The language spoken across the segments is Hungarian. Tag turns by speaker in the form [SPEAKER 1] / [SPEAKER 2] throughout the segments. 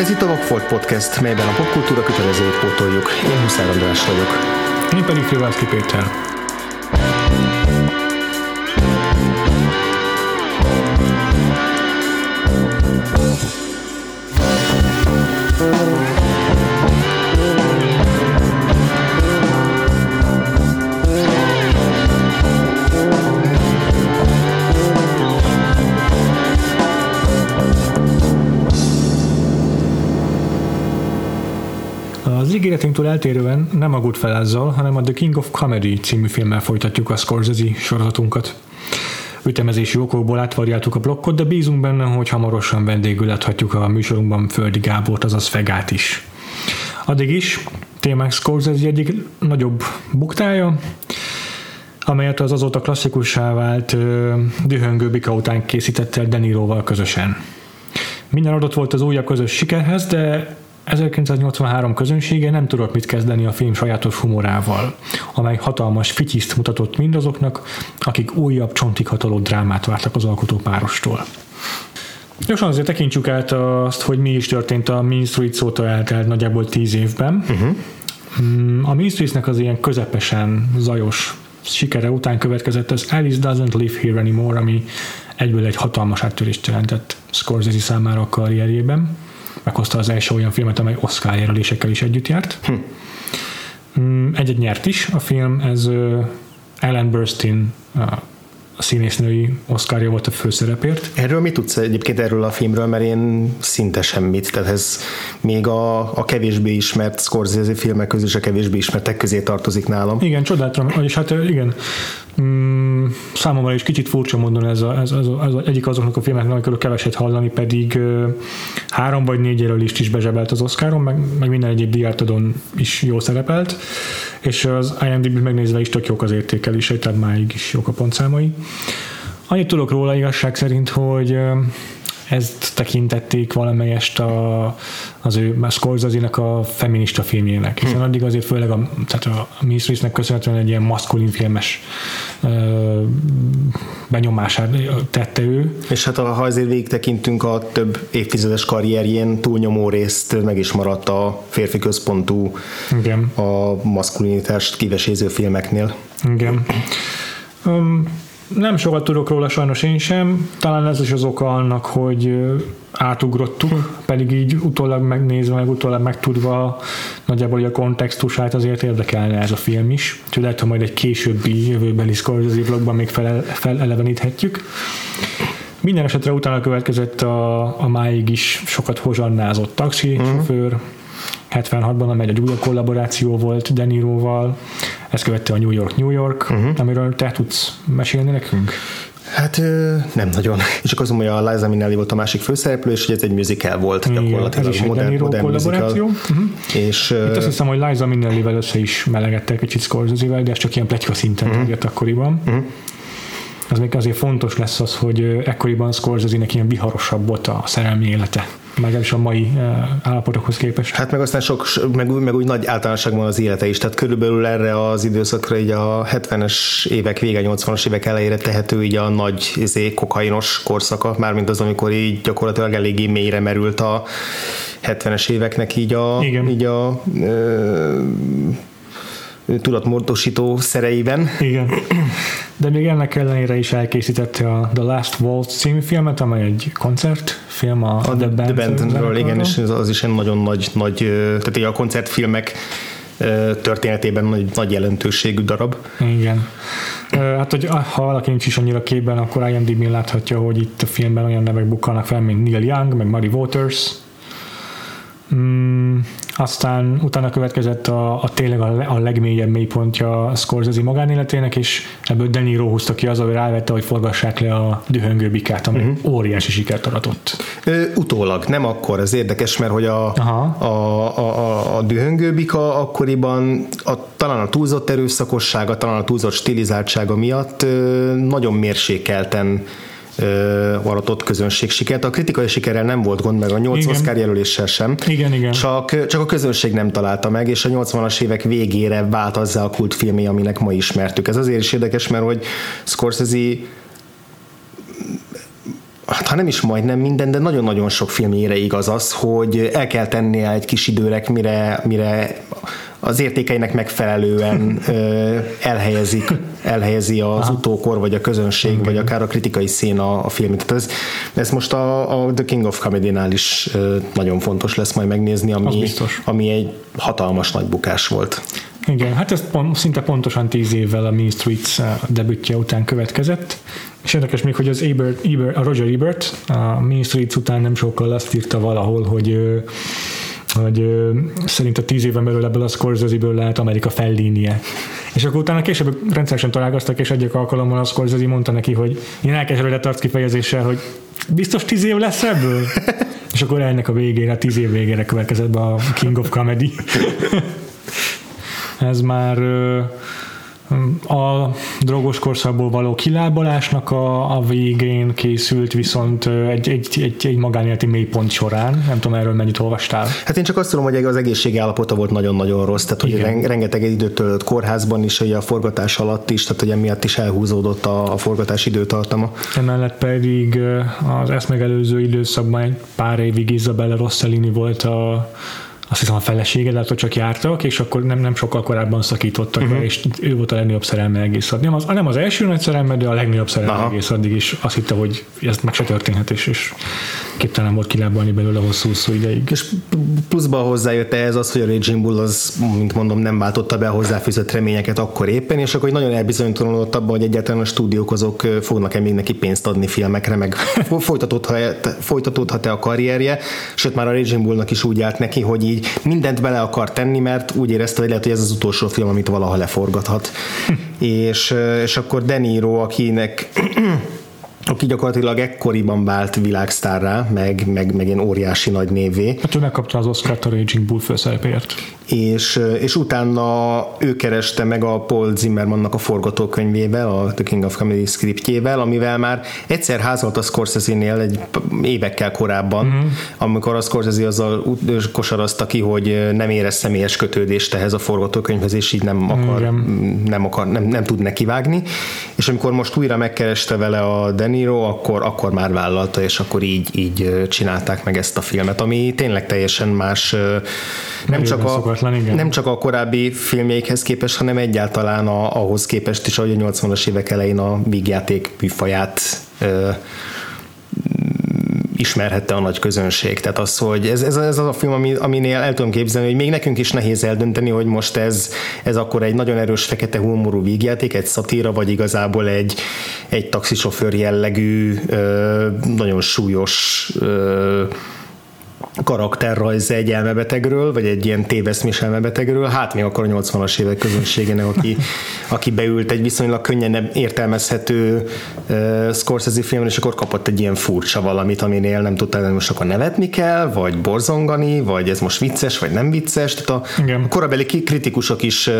[SPEAKER 1] Ez itt a Vagfolt Podcast, melyben a popkultúra kötelezőit pótoljuk. Én Huszár András vagyok.
[SPEAKER 2] Én pedig Frivalszki Péter. Ígéretünktől eltérően nem a Goodfellazzal, hanem a The King of Comedy című filmmel folytatjuk a Scorsese sorozatunkat. Ütemezési okokból átvariáltuk a blokkot, de bízunk benne, hogy hamarosan vendégül láthatjuk a műsorunkban Földi Gábort, azaz Fegát is. Addig is témák Scorsese egyik nagyobb buktája, amelyet az azóta klasszikussá vált dühöngő bika után készítette el Deniroval közösen. Minden adott volt az újabb közös sikerhez, de 1983 közönsége nem tudott mit kezdeni a film sajátos humorával, amely hatalmas fityiszt mutatott mindazoknak, akik újabb csontig hatoló drámát vártak az alkotópárostól. Gyorsan azért tekintsük át azt, hogy mi is történt a Mean Street óta eltelt nagyjából 10 évben. Uh-huh. A Mean Streetsnek az ilyen közepesen zajos sikere után következett az Alice Doesn't Live Here Anymore, ami egyből egy hatalmas áttörést jelentett Scorsese számára a karrierjében meghozta az első olyan filmet, amely Oscar jelölésekkel is együtt járt. Hm. Egyet nyert is a film, ez Ellen Burstyn a színésznői Oscarja volt a főszerepért.
[SPEAKER 1] Erről mit tudsz egyébként erről a filmről, mert én szinte semmit, tehát ez még a, a kevésbé ismert Scorsese filmek közül is a kevésbé ismertek közé tartozik nálam.
[SPEAKER 2] Igen, csodáltam, vagyis hát igen, mm, számomra is kicsit furcsa módon ez, a, ez, ez, a, ez a, egyik azoknak a filmeknek, amikről keveset hallani, pedig három vagy négy jelölést is bezsebelt az Oscaron, meg, meg minden egyéb diátadon is jó szerepelt, és az IMDb megnézve is tök jók az értékelései, tehát máig is jók a pontszámai. Annyit tudok róla igazság szerint, hogy ezt tekintették valamelyest a, az ő Scorsese-nek a feminista filmjének, hiszen hm. addig azért főleg a, tehát a Mistressnek köszönhetően egy ilyen maszkulin filmes ö, benyomását tette ő.
[SPEAKER 1] És hát ha azért végig tekintünk a több évtizedes karrierjén, túlnyomó részt meg is maradt a férfi központú Igen. a maszkulinitást kiveséző filmeknél.
[SPEAKER 2] Igen. Um, nem sokat tudok róla sajnos én sem, talán ez is az oka annak, hogy átugrottuk, pedig így utólag megnézve, meg utólag megtudva nagyjából a kontextusát azért érdekelne ez a film is. Úgyhogy lehet, hogy majd egy későbbi jövőbeli Scorsese vlogban még fel, feleleveníthetjük. Minden esetre utána következett a, a máig is sokat hozsannázott taxisofőr, mm. 76-ban, amely egy újabb kollaboráció volt Deniroval, ezt követte a New York New York, uh-huh. amiről te tudsz mesélni nekünk?
[SPEAKER 1] Hát nem nagyon. És csak mondom, hogy a Liza Minnelli volt a másik főszereplő, és hogy ez egy musical volt Igen, gyakorlatilag.
[SPEAKER 2] Ez is modern, modern kollaboráció. Uh-huh. És, Itt azt hiszem, hogy Liza Minnelli-vel össze is melegette kicsit Scorsese-vel, de ez csak ilyen pletyka szinten uh-huh. akkoriban. Uh-huh az még azért fontos lesz az, hogy ekkoriban Scorsese-nek ilyen viharosabb volt a szerelmi élete is a mai állapotokhoz képest.
[SPEAKER 1] Hát meg aztán sok, meg, meg úgy nagy általánosságban az élete is, tehát körülbelül erre az időszakra így a 70-es évek vége, 80-as évek elejére tehető így a nagy izé, kokainos korszaka, mármint az, amikor így gyakorlatilag eléggé mélyre merült a 70-es éveknek így a, Igen. így a ö, tudatmódosító szereiben.
[SPEAKER 2] Igen. De még ennek ellenére is elkészítette a The Last Waltz című filmet, amely egy koncertfilm a, a
[SPEAKER 1] The, The Band igen, és az is egy nagyon nagy, nagy tehát a koncertfilmek történetében nagy, nagy jelentőségű darab.
[SPEAKER 2] Igen. Hát, hogy ha valaki nincs is annyira képben, akkor IMDb-n láthatja, hogy itt a filmben olyan nevek bukkalnak fel, mint Neil Young, meg Muddy Waters, Mm, aztán utána következett a, a tényleg a, a legmélyebb mélypontja Scorsese magánéletének, és ebből De Niro húzta ki az, hogy rávette, hogy forgassák le a dühöngő bikát, ami uh-huh. óriási sikert aratott.
[SPEAKER 1] Ö, utólag, nem akkor. Ez érdekes, mert hogy a, a, a, a, a dühöngő bika akkoriban a, talán a túlzott erőszakossága, talán a túlzott stilizáltsága miatt ö, nagyon mérsékelten aratott közönség sikert. A kritikai sikerrel nem volt gond, meg a 8 igen. Oscar jelöléssel sem.
[SPEAKER 2] Igen, igen.
[SPEAKER 1] Csak, csak a közönség nem találta meg, és a 80-as évek végére vált azzal a kultfilmé, aminek ma ismertük. Ez azért is érdekes, mert hogy Scorsese hát ha nem is majdnem minden, de nagyon-nagyon sok filmére igaz az, hogy el kell tennie egy kis időre, mire, mire az értékeinek megfelelően elhelyezik, elhelyezi az Aha. utókor, vagy a közönség, Igen. vagy akár a kritikai szín a, filmet. Tehát ez, ez most a, a The King of Comedy-nál is nagyon fontos lesz majd megnézni, ami, ami egy hatalmas nagy bukás volt.
[SPEAKER 2] Igen, hát ez pont, szinte pontosan tíz évvel a Mean Streets debütje után következett, és érdekes még, hogy az Ebert, Ebert, a Roger Ebert a Mean Streets után nem sokkal azt írta valahol, hogy hogy szerint a tíz éven belül ebből a Scorsese-ből lehet Amerika fellínie. És akkor utána később rendszeresen találkoztak, és egyik alkalommal a Scorsese mondta neki, hogy én elkeseredett arc kifejezéssel, hogy biztos tíz év lesz ebből? és akkor ennek a végére, a tíz év végére következett be a King of Comedy. Ez már a drogos korszakból való kilábalásnak a, a végén készült, viszont egy, egy, egy, egy magánéleti mélypont során. Nem tudom, erről mennyit olvastál.
[SPEAKER 1] Hát én csak azt tudom, hogy az egészségi állapota volt nagyon-nagyon rossz, tehát hogy Igen. rengeteg időt töltött kórházban is, hogy a forgatás alatt is, tehát hogy emiatt is elhúzódott a, a forgatás időtartama.
[SPEAKER 2] Emellett pedig az ezt megelőző időszakban egy pár évig Isabella Rossellini volt a azt hiszem a felesége, lehet, hogy csak jártak, és akkor nem, nem sokkal korábban szakítottak uh-huh. és ő volt a legnagyobb szerelme egész addig. Nem az, nem az első nagy szerelme, de a legnagyobb szerelme Aha. egész addig is azt hitte, hogy ez meg se történhet, és, és képtelen volt kilábalni belőle hosszú-hosszú ideig.
[SPEAKER 1] És pluszban hozzájött ez az, hogy a Raging Bull az, mint mondom, nem váltotta be a hozzáfűzött reményeket akkor éppen, és akkor nagyon elbizonytalanodott abban, hogy egyáltalán a stúdiók azok fognak-e még neki pénzt adni filmekre, meg folytatódhat-e, folytatódhat-e a karrierje, sőt már a Raging Bullnak is úgy állt neki, hogy így mindent bele akar tenni, mert úgy érezte, hogy lehet, hogy ez az utolsó film, amit valaha leforgathat. és, és akkor Deniro, akinek aki gyakorlatilag ekkoriban vált világsztárrá, meg, meg, meg ilyen óriási nagy névé.
[SPEAKER 2] Hát ő megkapta az Oscar-t a Raging Bull főszerepért
[SPEAKER 1] és, és utána ő kereste meg a Paul Zimmermannak a forgatókönyvével, a The King of Comedy scriptjével, amivel már egyszer házolt a Scorsese-nél egy évekkel korábban, uh-huh. amikor a Scorsese azzal kosarazta ki, hogy nem érez személyes kötődést ehhez a forgatókönyvhez, és így nem akar, nem, akar nem, nem tud nekivágni, és amikor most újra megkereste vele a De Niro, akkor, akkor már vállalta, és akkor így, így csinálták meg ezt a filmet, ami tényleg teljesen más, nem csak a. Nem csak a korábbi filmjeikhez képest, hanem egyáltalán a, ahhoz képest is, ahogy a 80-as évek elején a vígjáték műfaját ismerhette a nagy közönség. Tehát az, hogy ez, ez, ez az a film, ami, aminél el tudom képzelni, hogy még nekünk is nehéz eldönteni, hogy most ez, ez akkor egy nagyon erős fekete humorú vígjáték, egy szatíra, vagy igazából egy, egy taxisofőr jellegű, ö, nagyon súlyos ö, karakterrajz egy elmebetegről, vagy egy ilyen téveszmés elmebetegről, hát még akkor a 80-as évek közönségének, aki, aki beült egy viszonylag könnyen értelmezhető uh, Scorsese filmre, és akkor kapott egy ilyen furcsa valamit, aminél nem tudta, hogy most akkor nevetni kell, vagy borzongani, vagy ez most vicces, vagy nem vicces. Tehát a, a korabeli kritikusok is uh,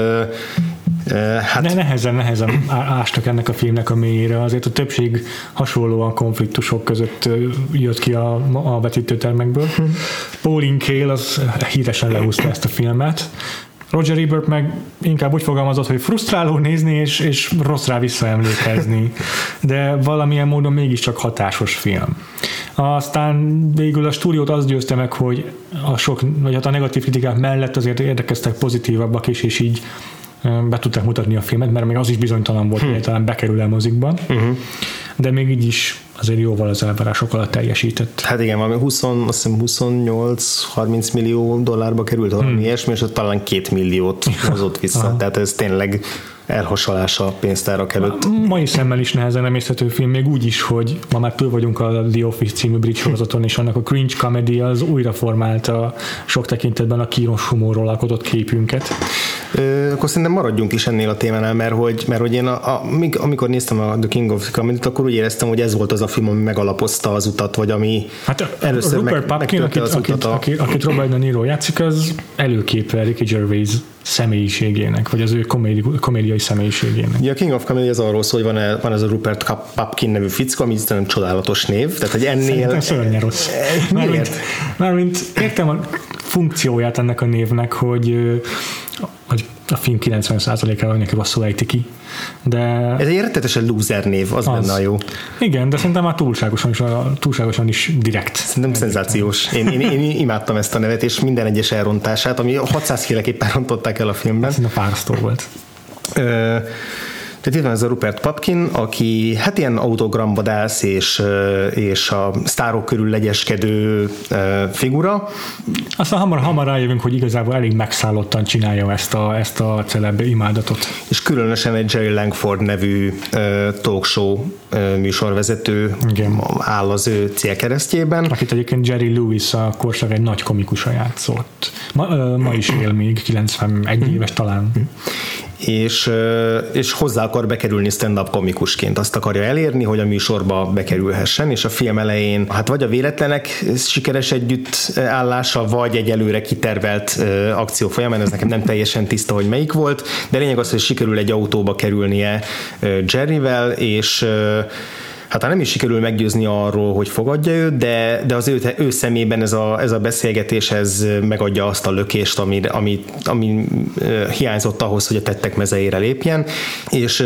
[SPEAKER 2] Hát... Ne, nehezen, nehezen ástak ennek a filmnek a mélyére. Azért a többség hasonlóan konfliktusok között jött ki a, a vetítőtermekből. Hm. Pauline Kael az híresen lehúzta ezt a filmet. Roger Ebert meg inkább úgy fogalmazott, hogy frusztráló nézni és, és rossz rá visszaemlékezni, de valamilyen módon mégiscsak hatásos film. Aztán végül a stúdiót az győzte meg, hogy a sok, vagy hát a negatív kritikák mellett azért érdekeztek pozitívabbak is, és így be tudták mutatni a filmet, mert még az is bizonytalan volt, hm. hogy talán bekerül el mozikban, uh-huh. de még így is azért jóval az elvárások alatt teljesített.
[SPEAKER 1] Hát igen, valami 20, azt hiszem 28-30 millió dollárba került, valami hmm. ilyesmi, és ott talán két milliót hozott vissza, tehát ez tényleg elhasalása pénztárak előtt.
[SPEAKER 2] Mai szemmel is nehezen emészhető film, még úgy is, hogy ma már túl vagyunk a The Office című bridge sorozaton, és annak a cringe comedy az újra formálta sok tekintetben a kínos humorról alkotott képünket.
[SPEAKER 1] Ö, akkor szerintem maradjunk is ennél a témánál, mert hogy, mert hogy én a, a, amikor néztem a The King of comedy akkor úgy éreztem, hogy ez volt az a film, ami megalapozta az utat, vagy ami
[SPEAKER 2] hát először Rupert meg, Pupkin, akit, az akit, utat a... akit, akit Robert De Niro játszik, az előképe Ricky Gervais személyiségének, vagy az ő komédi, komédiai személyiségének.
[SPEAKER 1] Ja, a King of Comedy az arról szól, hogy van, van ez a Rupert Pupkin nevű fickó, ami szerintem csodálatos név, tehát hogy ennél...
[SPEAKER 2] Szerintem rossz. Mármint, mármint értem a funkcióját ennek a névnek, hogy a film 90%-ával neki rosszul ejti ki. De...
[SPEAKER 1] Ez egy rettetesen loser név, az, az benne a jó.
[SPEAKER 2] Igen, de szerintem már túlságosan is, túlságosan is direkt.
[SPEAKER 1] Szerintem szenzációs. Én, én, én, imádtam ezt a nevet, és minden egyes elrontását, ami 600 féleképpen rontották el a filmben. Ez
[SPEAKER 2] a fárasztó volt. Ö,
[SPEAKER 1] tehát itt van ez a Rupert Papkin, aki hát ilyen autogramvadász és, és a sztárok körül legyeskedő figura.
[SPEAKER 2] Aztán hamar, hamar rájövünk, hogy igazából elég megszállottan csinálja ezt a, ezt a celeb imádatot.
[SPEAKER 1] És különösen egy Jerry Langford nevű talk show műsorvezető Igen. áll az ő célkeresztjében.
[SPEAKER 2] Akit egyébként Jerry Lewis a korszak egy nagy komikusa játszott. Ma, ma is él még, 91 mm. éves talán. Mm
[SPEAKER 1] és, és hozzá akar bekerülni stand-up komikusként. Azt akarja elérni, hogy a műsorba bekerülhessen, és a film elején hát vagy a véletlenek sikeres együttállása, vagy egy előre kitervelt akció folyamán, ez nekem nem teljesen tiszta, hogy melyik volt, de lényeg az, hogy sikerül egy autóba kerülnie Jerryvel, és hát nem is sikerül meggyőzni arról, hogy fogadja őt, de, de az ő, ő szemében ez a, ez a beszélgetés ez megadja azt a lökést, ami, ami, ami hiányzott ahhoz, hogy a tettek mezeire lépjen, és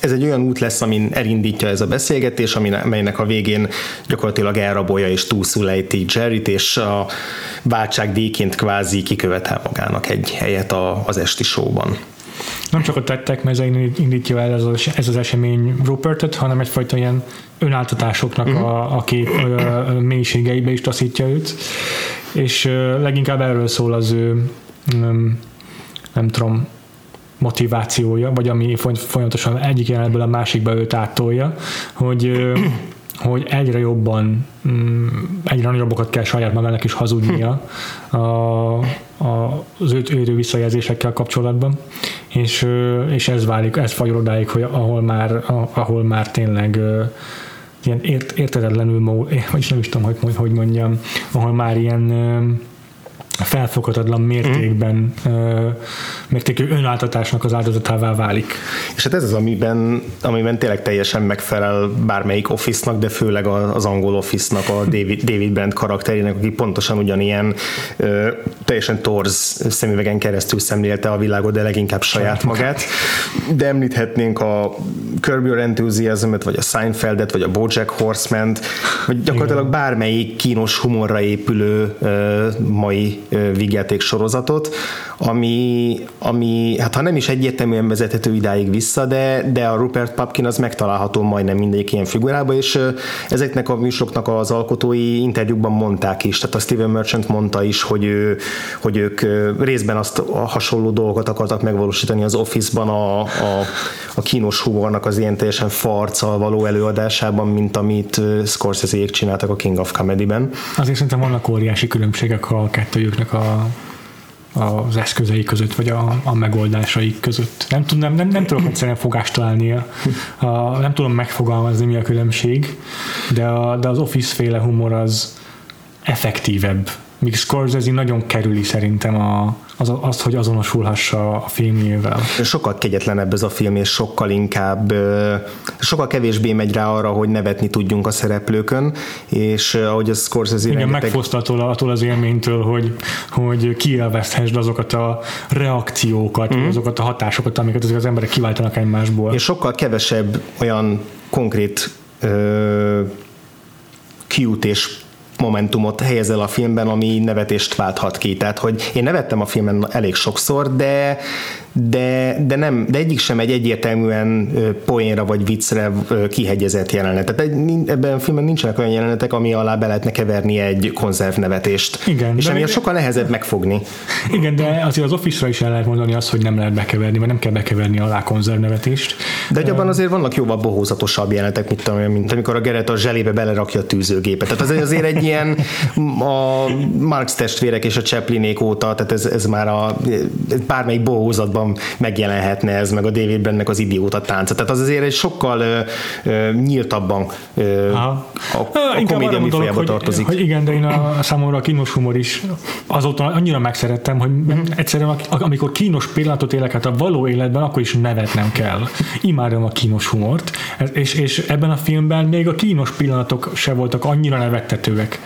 [SPEAKER 1] ez egy olyan út lesz, amin elindítja ez a beszélgetés, amelynek a végén gyakorlatilag elrabolja és túlszul ejti Jerryt, és a váltság díjként kvázi kikövetel magának egy helyet a, az esti showban
[SPEAKER 2] nem csak a tettek mezein indítja el ez az, ez az esemény Rupertet, hanem egyfajta ilyen önáltatásoknak uh-huh. a, a kép a mélységeibe is taszítja őt, és leginkább erről szól az ő nem, nem tudom, motivációja, vagy ami folyamatosan egyik jelenetből a másikba őt áttolja, hogy hogy egyre jobban, mm, egyre nagyobbakat kell saját magának is hazudnia a, a, az őt érő visszajelzésekkel kapcsolatban, és, és ez válik, ez fajul odáig, hogy ahol már, ahol már tényleg ilyen ért, értetetlenül, vagy nem is tudom, hogy, hogy mondjam, ahol már ilyen felfoghatatlan mértékben mm. mértékű önáltatásnak az áldozatává válik.
[SPEAKER 1] És hát ez az, amiben, amiben tényleg teljesen megfelel bármelyik office-nak, de főleg az angol office-nak, a David, David Brent karakterének, aki pontosan ugyanilyen teljesen torz szemüvegen keresztül szemlélte a világot, de leginkább saját magát. De említhetnénk a Curb Your enthusiasm vagy a Seinfeldet, vagy a Bojack Horseman-t, vagy gyakorlatilag bármelyik kínos humorra épülő mai vígjáték sorozatot, ami, ami, hát ha nem is egyértelműen vezethető idáig vissza, de, de a Rupert Papkin az megtalálható majdnem mindegyik ilyen figurába, és ezeknek a műsoroknak az alkotói interjúkban mondták is, tehát a Steven Merchant mondta is, hogy, ő, hogy ők részben azt a hasonló dolgokat akartak megvalósítani az Office-ban a, a, a kínos humornak az ilyen teljesen farccal való előadásában, mint amit Scorsese-ék csináltak a King of Comedy-ben.
[SPEAKER 2] Azért szerintem vannak óriási különbségek a kettőjüknek a az eszközei között, vagy a, a megoldásaik között. Nem, tud, nem, nem, nem tudok egyszerűen fogást találni, a, a, nem tudom megfogalmazni, mi a különbség, de, a, de az Office féle humor az effektívebb míg Scorsese nagyon kerüli szerintem a, az, azt, hogy azonosulhassa a filmjével.
[SPEAKER 1] Sokkal kegyetlenebb ez a film, és sokkal inkább, sokkal kevésbé megy rá arra, hogy nevetni tudjunk a szereplőkön, és ahogy a Scorsese
[SPEAKER 2] Igen, rengeteg... megfoszt attól, attól az élménytől, hogy, hogy kielveszthessd azokat a reakciókat, mm. azokat a hatásokat, amiket az emberek kiváltanak egymásból.
[SPEAKER 1] És sokkal kevesebb olyan konkrét ö, cute momentumot helyezel a filmben, ami nevetést válthat ki. Tehát, hogy én nevettem a filmen elég sokszor, de, de, de, nem, de egyik sem egy egyértelműen poénra vagy viccre kihegyezett jelenet. Tehát ebben a filmben nincsenek olyan jelenetek, ami alá be lehetne keverni egy konzervnevetést. Igen, és ami sokkal nehezebb megfogni.
[SPEAKER 2] Igen, de azért az Office-ra is el lehet mondani azt, hogy nem lehet bekeverni, vagy nem kell bekeverni alá konzervnevetést.
[SPEAKER 1] De egy abban azért vannak jóval bohózatosabb jelenetek, mint, mint amikor a Geret a zselébe belerakja a tűzőgépet. Tehát az azért egy ilyen a Marx testvérek és a Chaplinék óta, tehát ez, ez már a bármelyik bohózatban jobban megjelenhetne ez, meg a David Brandnek az idióta tánca. Tehát az azért egy sokkal ö, ö, nyíltabban ö, a, a komédia műfajába tartozik.
[SPEAKER 2] Hogy igen, de én a számomra a kínos humor is azóta annyira megszerettem, hogy mm-hmm. egyszerűen amikor kínos pillanatot élek hát a való életben, akkor is nevetnem kell. Imádom a kínos humort, és, és ebben a filmben még a kínos pillanatok se voltak annyira nevettetőek,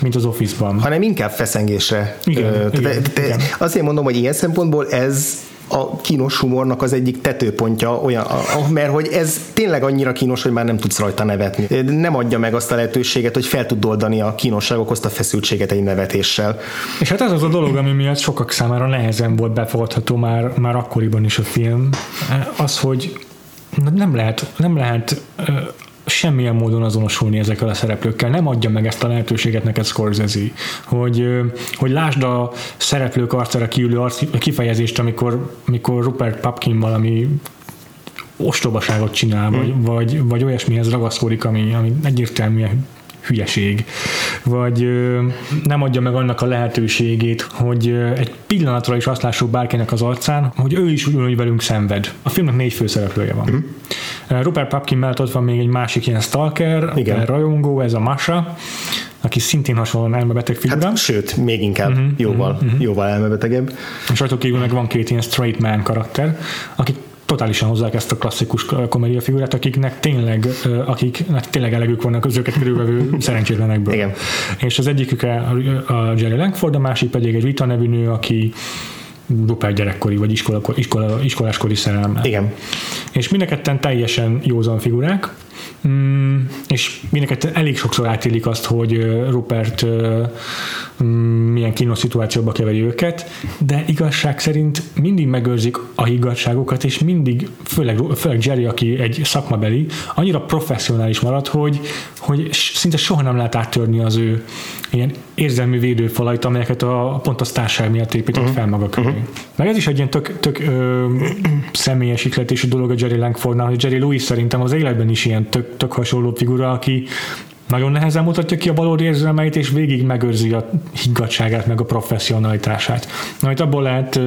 [SPEAKER 2] mint az Office-ban.
[SPEAKER 1] Hanem inkább feszengésre. Igen, igen, igen. Azért mondom, hogy ilyen szempontból ez a kínos humornak az egyik tetőpontja, olyan, mert hogy ez tényleg annyira kínos, hogy már nem tudsz rajta nevetni. Nem adja meg azt a lehetőséget, hogy fel tud oldani a kínosság okozta feszültséget egy nevetéssel.
[SPEAKER 2] És hát ez az a dolog, ami miatt sokak számára nehezen volt befogadható már, már akkoriban is a film, az, hogy nem lehet, nem lehet semmilyen módon azonosulni ezekkel a szereplőkkel. Nem adja meg ezt a lehetőséget neked Scorsese, hogy, hogy lásd a szereplők arcára kiülő arc, kifejezést, amikor, amikor Rupert Pupkin valami ostobaságot csinál, vagy, hmm. vagy, vagy olyasmihez ragaszkodik, ami, ami egyértelműen hülyeség, vagy nem adja meg annak a lehetőségét, hogy egy pillanatra is azt lássuk bárkinek az arcán, hogy ő is ugyanúgy velünk szenved. A filmnek négy főszereplője van. Mm. Rupert Papkin mellett ott van még egy másik ilyen stalker, Igen. rajongó, ez a Masha, aki szintén hasonlóan elmebeteg figura. Hát,
[SPEAKER 1] sőt, még inkább uh-huh, jóval, uh-huh. jóval elmebetegebb.
[SPEAKER 2] És rajta kívül meg van két ilyen straight man karakter, akik totálisan hozzák ezt a klasszikus komédia figurát, akiknek tényleg, akiknek tényleg elegük vannak az őket körülvevő szerencsétlenekből. Igen. És az egyikük a Jerry Langford, a másik pedig egy Rita nevű nő, aki dupák gyerekkori, vagy iskola, iskola, iskoláskori szerelme.
[SPEAKER 1] Igen.
[SPEAKER 2] És mindenketten teljesen józan figurák, Mm, és mindenket elég sokszor átélik azt, hogy Rupert mm, milyen kínos szituációba keveri őket, de igazság szerint mindig megőrzik a higgadságokat, és mindig, főleg, főleg Jerry, aki egy szakmabeli, annyira professzionális marad, hogy, hogy szinte soha nem lehet áttörni az ő ilyen érzelmi védőfalait, amelyeket a, pont a sztárság miatt épített uh-huh. fel maga köré. Uh-huh. Meg ez is egy ilyen tök, tök ö, személyes ikletésű dolog a Jerry Langfordnál, hogy Jerry Lewis szerintem az életben is ilyen tök, tök hasonló figura, aki nagyon nehezen mutatja ki a valódi érzelmeit, és végig megőrzi a higgadságát, meg a professzionalitását. Amit abból lehet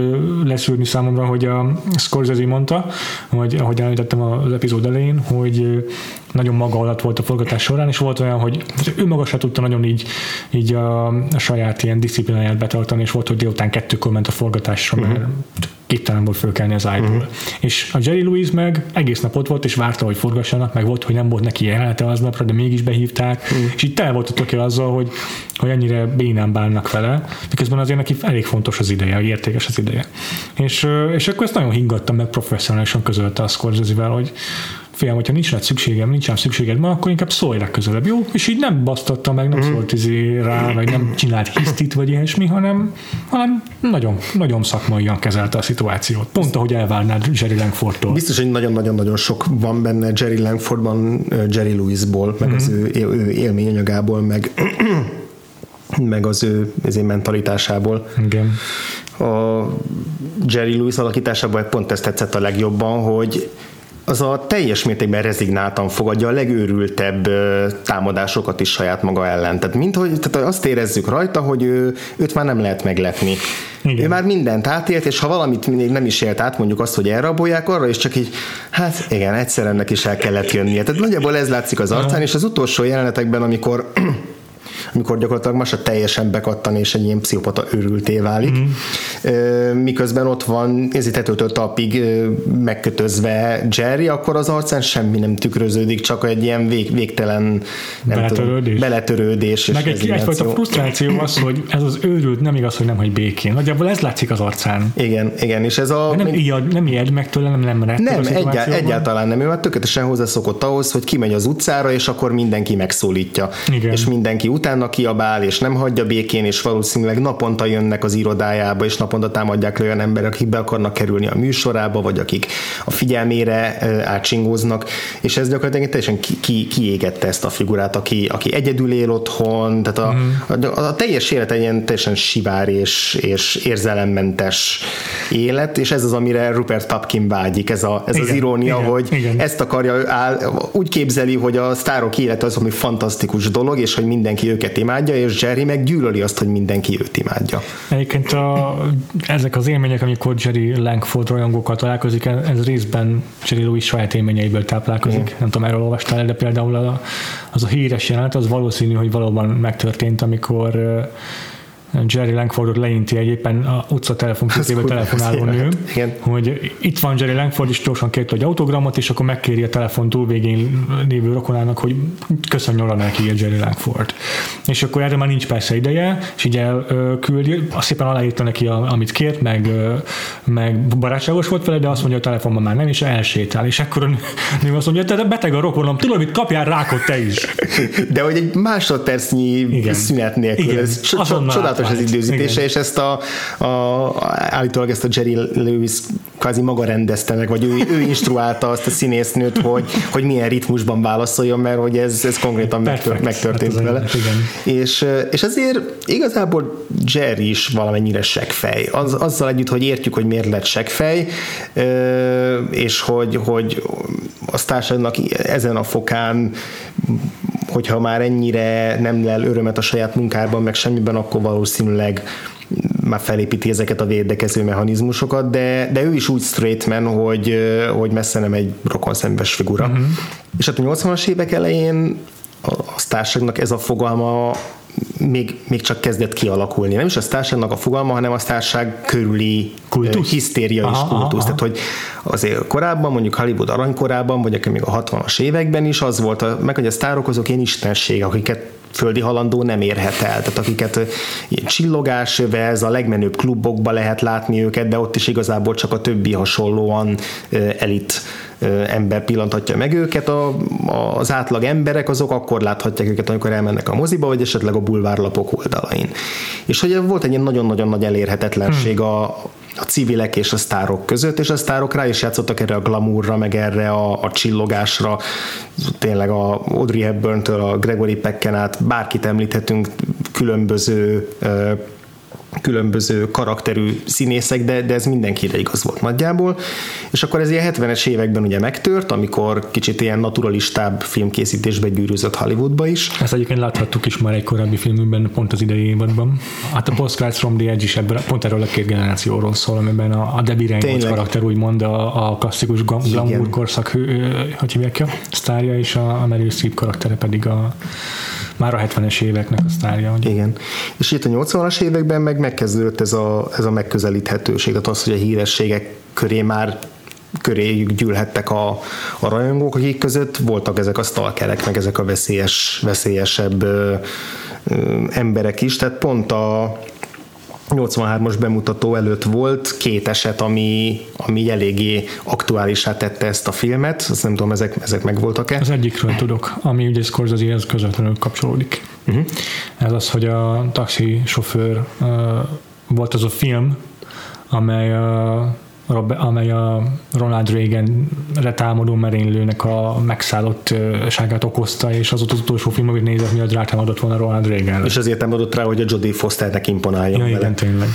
[SPEAKER 2] leszűrni számomra, hogy a Scorsese mondta, hogy ahogy említettem az epizód elején, hogy nagyon maga alatt volt a forgatás során, és volt olyan, hogy ő maga se tudta nagyon így, így a, a saját ilyen disziplináját betartani, és volt, hogy délután kettőkor ment a forgatásra, mert uh-huh volt fölkelni az ágyból. Uh-huh. És a Jerry Lewis meg egész nap ott volt, és várta, hogy forgassanak, meg volt, hogy nem volt neki jelenete aznapra, de mégis behívták, uh-huh. és itt el volt a tökél azzal, hogy, hogy ennyire bénán bánnak vele, de közben azért neki elég fontos az ideje, értékes az ideje. És, és akkor ezt nagyon hingattam meg professzionálisan közölte a Scorsese-vel, hogy fiam, hogyha nincs rá szükségem, nincs rá szükséged ma, akkor inkább szólj legközelebb, jó? És így nem basztatta meg, nem mm. szólt izé rá, vagy nem csinált hisztit, vagy ilyesmi, hanem, hanem nagyon, nagyon szakmaian kezelte a szituációt. Pont ahogy elvárnád Jerry Langfordtól.
[SPEAKER 1] Biztos, hogy nagyon-nagyon-nagyon sok van benne Jerry Langfordban, Jerry Lewisból, meg mm. az ő, ő élményanyagából, meg meg az ő, az én mentalitásából.
[SPEAKER 2] Igen.
[SPEAKER 1] A Jerry Lewis alakításából pont ezt tetszett a legjobban, hogy az a teljes mértékben rezignáltan fogadja a legőrültebb támadásokat is saját maga ellen. Tehát, mint hogy, tehát azt érezzük rajta, hogy ő, őt már nem lehet meglepni. Igen. Ő már mindent átélt, és ha valamit még nem is élt át, mondjuk azt, hogy elrabolják, arra is csak így, hát igen, egyszer ennek is el kellett jönnie. Tehát nagyjából ez látszik az arcán, és az utolsó jelenetekben, amikor amikor gyakorlatilag Masa teljesen bekattan és egy ilyen pszichopata őrülté válik. Mm. Miközben ott van ez tetőtől talpig megkötözve Jerry, akkor az arcán semmi nem tükröződik, csak egy ilyen vég, végtelen nem beletörődés. Tudom, beletörődés
[SPEAKER 2] Meg egy, egyfajta frusztráció az, hogy ez az őrült nem igaz, hogy nem hagy békén. Nagyjából ez látszik az arcán.
[SPEAKER 1] Igen, igen, és ez a...
[SPEAKER 2] De nem, ijad, nem ijed meg tőle, nem nem
[SPEAKER 1] Nem, egyá, egyáltalán nem. Ő már tökéletesen hozzászokott ahhoz, hogy kimegy az utcára, és akkor mindenki megszólítja. Igen. És mindenki utána kiabál, és nem hagyja békén, és valószínűleg naponta jönnek az irodájába, és naponta támadják le olyan emberek, akik be akarnak kerülni a műsorába, vagy akik a figyelmére átsingóznak, és ez gyakorlatilag teljesen ki, ki, kiégette ezt a figurát, aki, aki egyedül él otthon, tehát a, mm. a, a teljes élet egy ilyen teljesen sivár és, és érzelemmentes élet, és ez az, amire Rupert Papkin vágyik, ez, a, ez igen, az irónia, igen, hogy igen. ezt akarja, áll, úgy képzeli, hogy a sztárok élete az, ami fantasztikus dolog, és hogy mindenki őket imádja, és Jerry meg gyűlöli azt, hogy mindenki őt imádja.
[SPEAKER 2] Egyébként a, ezek az élmények, amikor Jerry Langford rajongókkal találkozik, ez részben Jerry Lewis saját élményeiből táplálkozik. Mm. Nem tudom, erről olvastál, de például az a híres jelenet, az valószínű, hogy valóban megtörtént, amikor Jerry Langfordot leinti egy éppen a utca telefonképébe telefonáló nő, Igen. hogy itt van Jerry Langford, és gyorsan kért egy autogramot, és akkor megkéri a telefon túlvégén lévő rokonának, hogy köszönjön oda neki a Jerry Langford. És akkor erre már nincs persze ideje, és így elküldi, azt szépen aláírta neki, amit kért, meg, meg barátságos volt vele, de azt mondja, hogy a telefonban már nem, és elsétál. És akkor a nő azt mondja, te beteg a rokonom, tudod, mit kapjál rákot te is.
[SPEAKER 1] De hogy egy másodpercnyi Igen. szünet nélkül, Igen. ez csodálatos az időzítése, Igen. és ezt a, a, állítólag ezt a Jerry Lewis kvázi maga rendezte meg, vagy ő, ő instruálta azt a színésznőt, hogy, hogy milyen ritmusban válaszoljon, mert hogy ez, ez konkrétan Perfect. megtörtént hát vele. Igen. És, és azért igazából Jerry is valamennyire seggfej. Az, azzal együtt, hogy értjük, hogy miért lett seggfej, és hogy, hogy a társadalomnak ezen a fokán hogyha már ennyire nem lel örömet a saját munkában, meg semmiben, akkor valószínűleg már felépíti ezeket a védekező mechanizmusokat, de, de ő is úgy straight man, hogy, hogy messze nem egy rokonszenves figura. Uh-huh. És hát a 80-as évek elején a, a társadalomnak ez a fogalma még, még csak kezdett kialakulni. Nem is a társágnak a fogalma, hanem a társág körüli kultusz? hisztéria és kultusz. Aha, Tehát, hogy azért korábban, mondjuk Hollywood aranykorában, vagy akár még a 60-as években is az volt, a, meg hogy a sztárok azok ilyen istenség, akiket földi halandó nem érhet el. Tehát akiket csillogás ez a legmenőbb klubokba lehet látni őket, de ott is igazából csak a többi hasonlóan elit ember pillanthatja meg őket, a, az átlag emberek azok akkor láthatják őket, amikor elmennek a moziba, vagy esetleg a bulvárlapok oldalain. És hogy volt egy ilyen nagyon-nagyon nagy elérhetetlenség hmm. a, a civilek és a sztárok között, és a sztárok rá is játszottak erre a glamourra, meg erre a, a csillogásra, tényleg a Audrey Hepburn-től a Gregory Pecken át bárkit említhetünk, különböző különböző karakterű színészek, de, de ez mindenkire igaz volt nagyjából. És akkor ez ilyen 70-es években ugye megtört, amikor kicsit ilyen naturalistább filmkészítésbe gyűrűzött Hollywoodba is.
[SPEAKER 2] Ezt egyébként láthattuk is már egy korábbi filmünkben, pont az idei évadban. Hát a Postcards from the Edge is ebből, pont erről a két generációról szól, amiben a, a Debbie Reynolds karakter úgymond a, a klasszikus glamour korszak, hogy hívják a sztárja, és a, a Meryl Streep karaktere pedig a már a 70-es éveknek a sztárja.
[SPEAKER 1] Ugye? Igen. És itt a 80-as években meg megkezdődött ez a, ez a megközelíthetőség, tehát az, hogy a hírességek köré már köréjük gyűlhettek a, a rajongók, akik között voltak ezek a stalkerek, meg ezek a veszélyes, veszélyesebb ö, ö, emberek is, tehát pont a 83-as bemutató előtt volt két eset, ami, ami eléggé aktuálisá tette ezt a filmet, azt nem tudom, ezek, ezek meg voltak-e?
[SPEAKER 2] Az egyikről tudok, ami ugye Scorsese-hez közvetlenül kapcsolódik. Uh-huh. Ez az, hogy a taxi sofőr uh, volt az a film, amely uh, amely a Ronald Reagan-re támadó merénylőnek a megszállottságát okozta, és az ott az utolsó film, amit nézett, miatt rátámadott volna Ronald Reagan.
[SPEAKER 1] És azért nem adott rá, hogy a Jodie Fosternek imponáljon
[SPEAKER 2] ja, vele. igen, tényleg.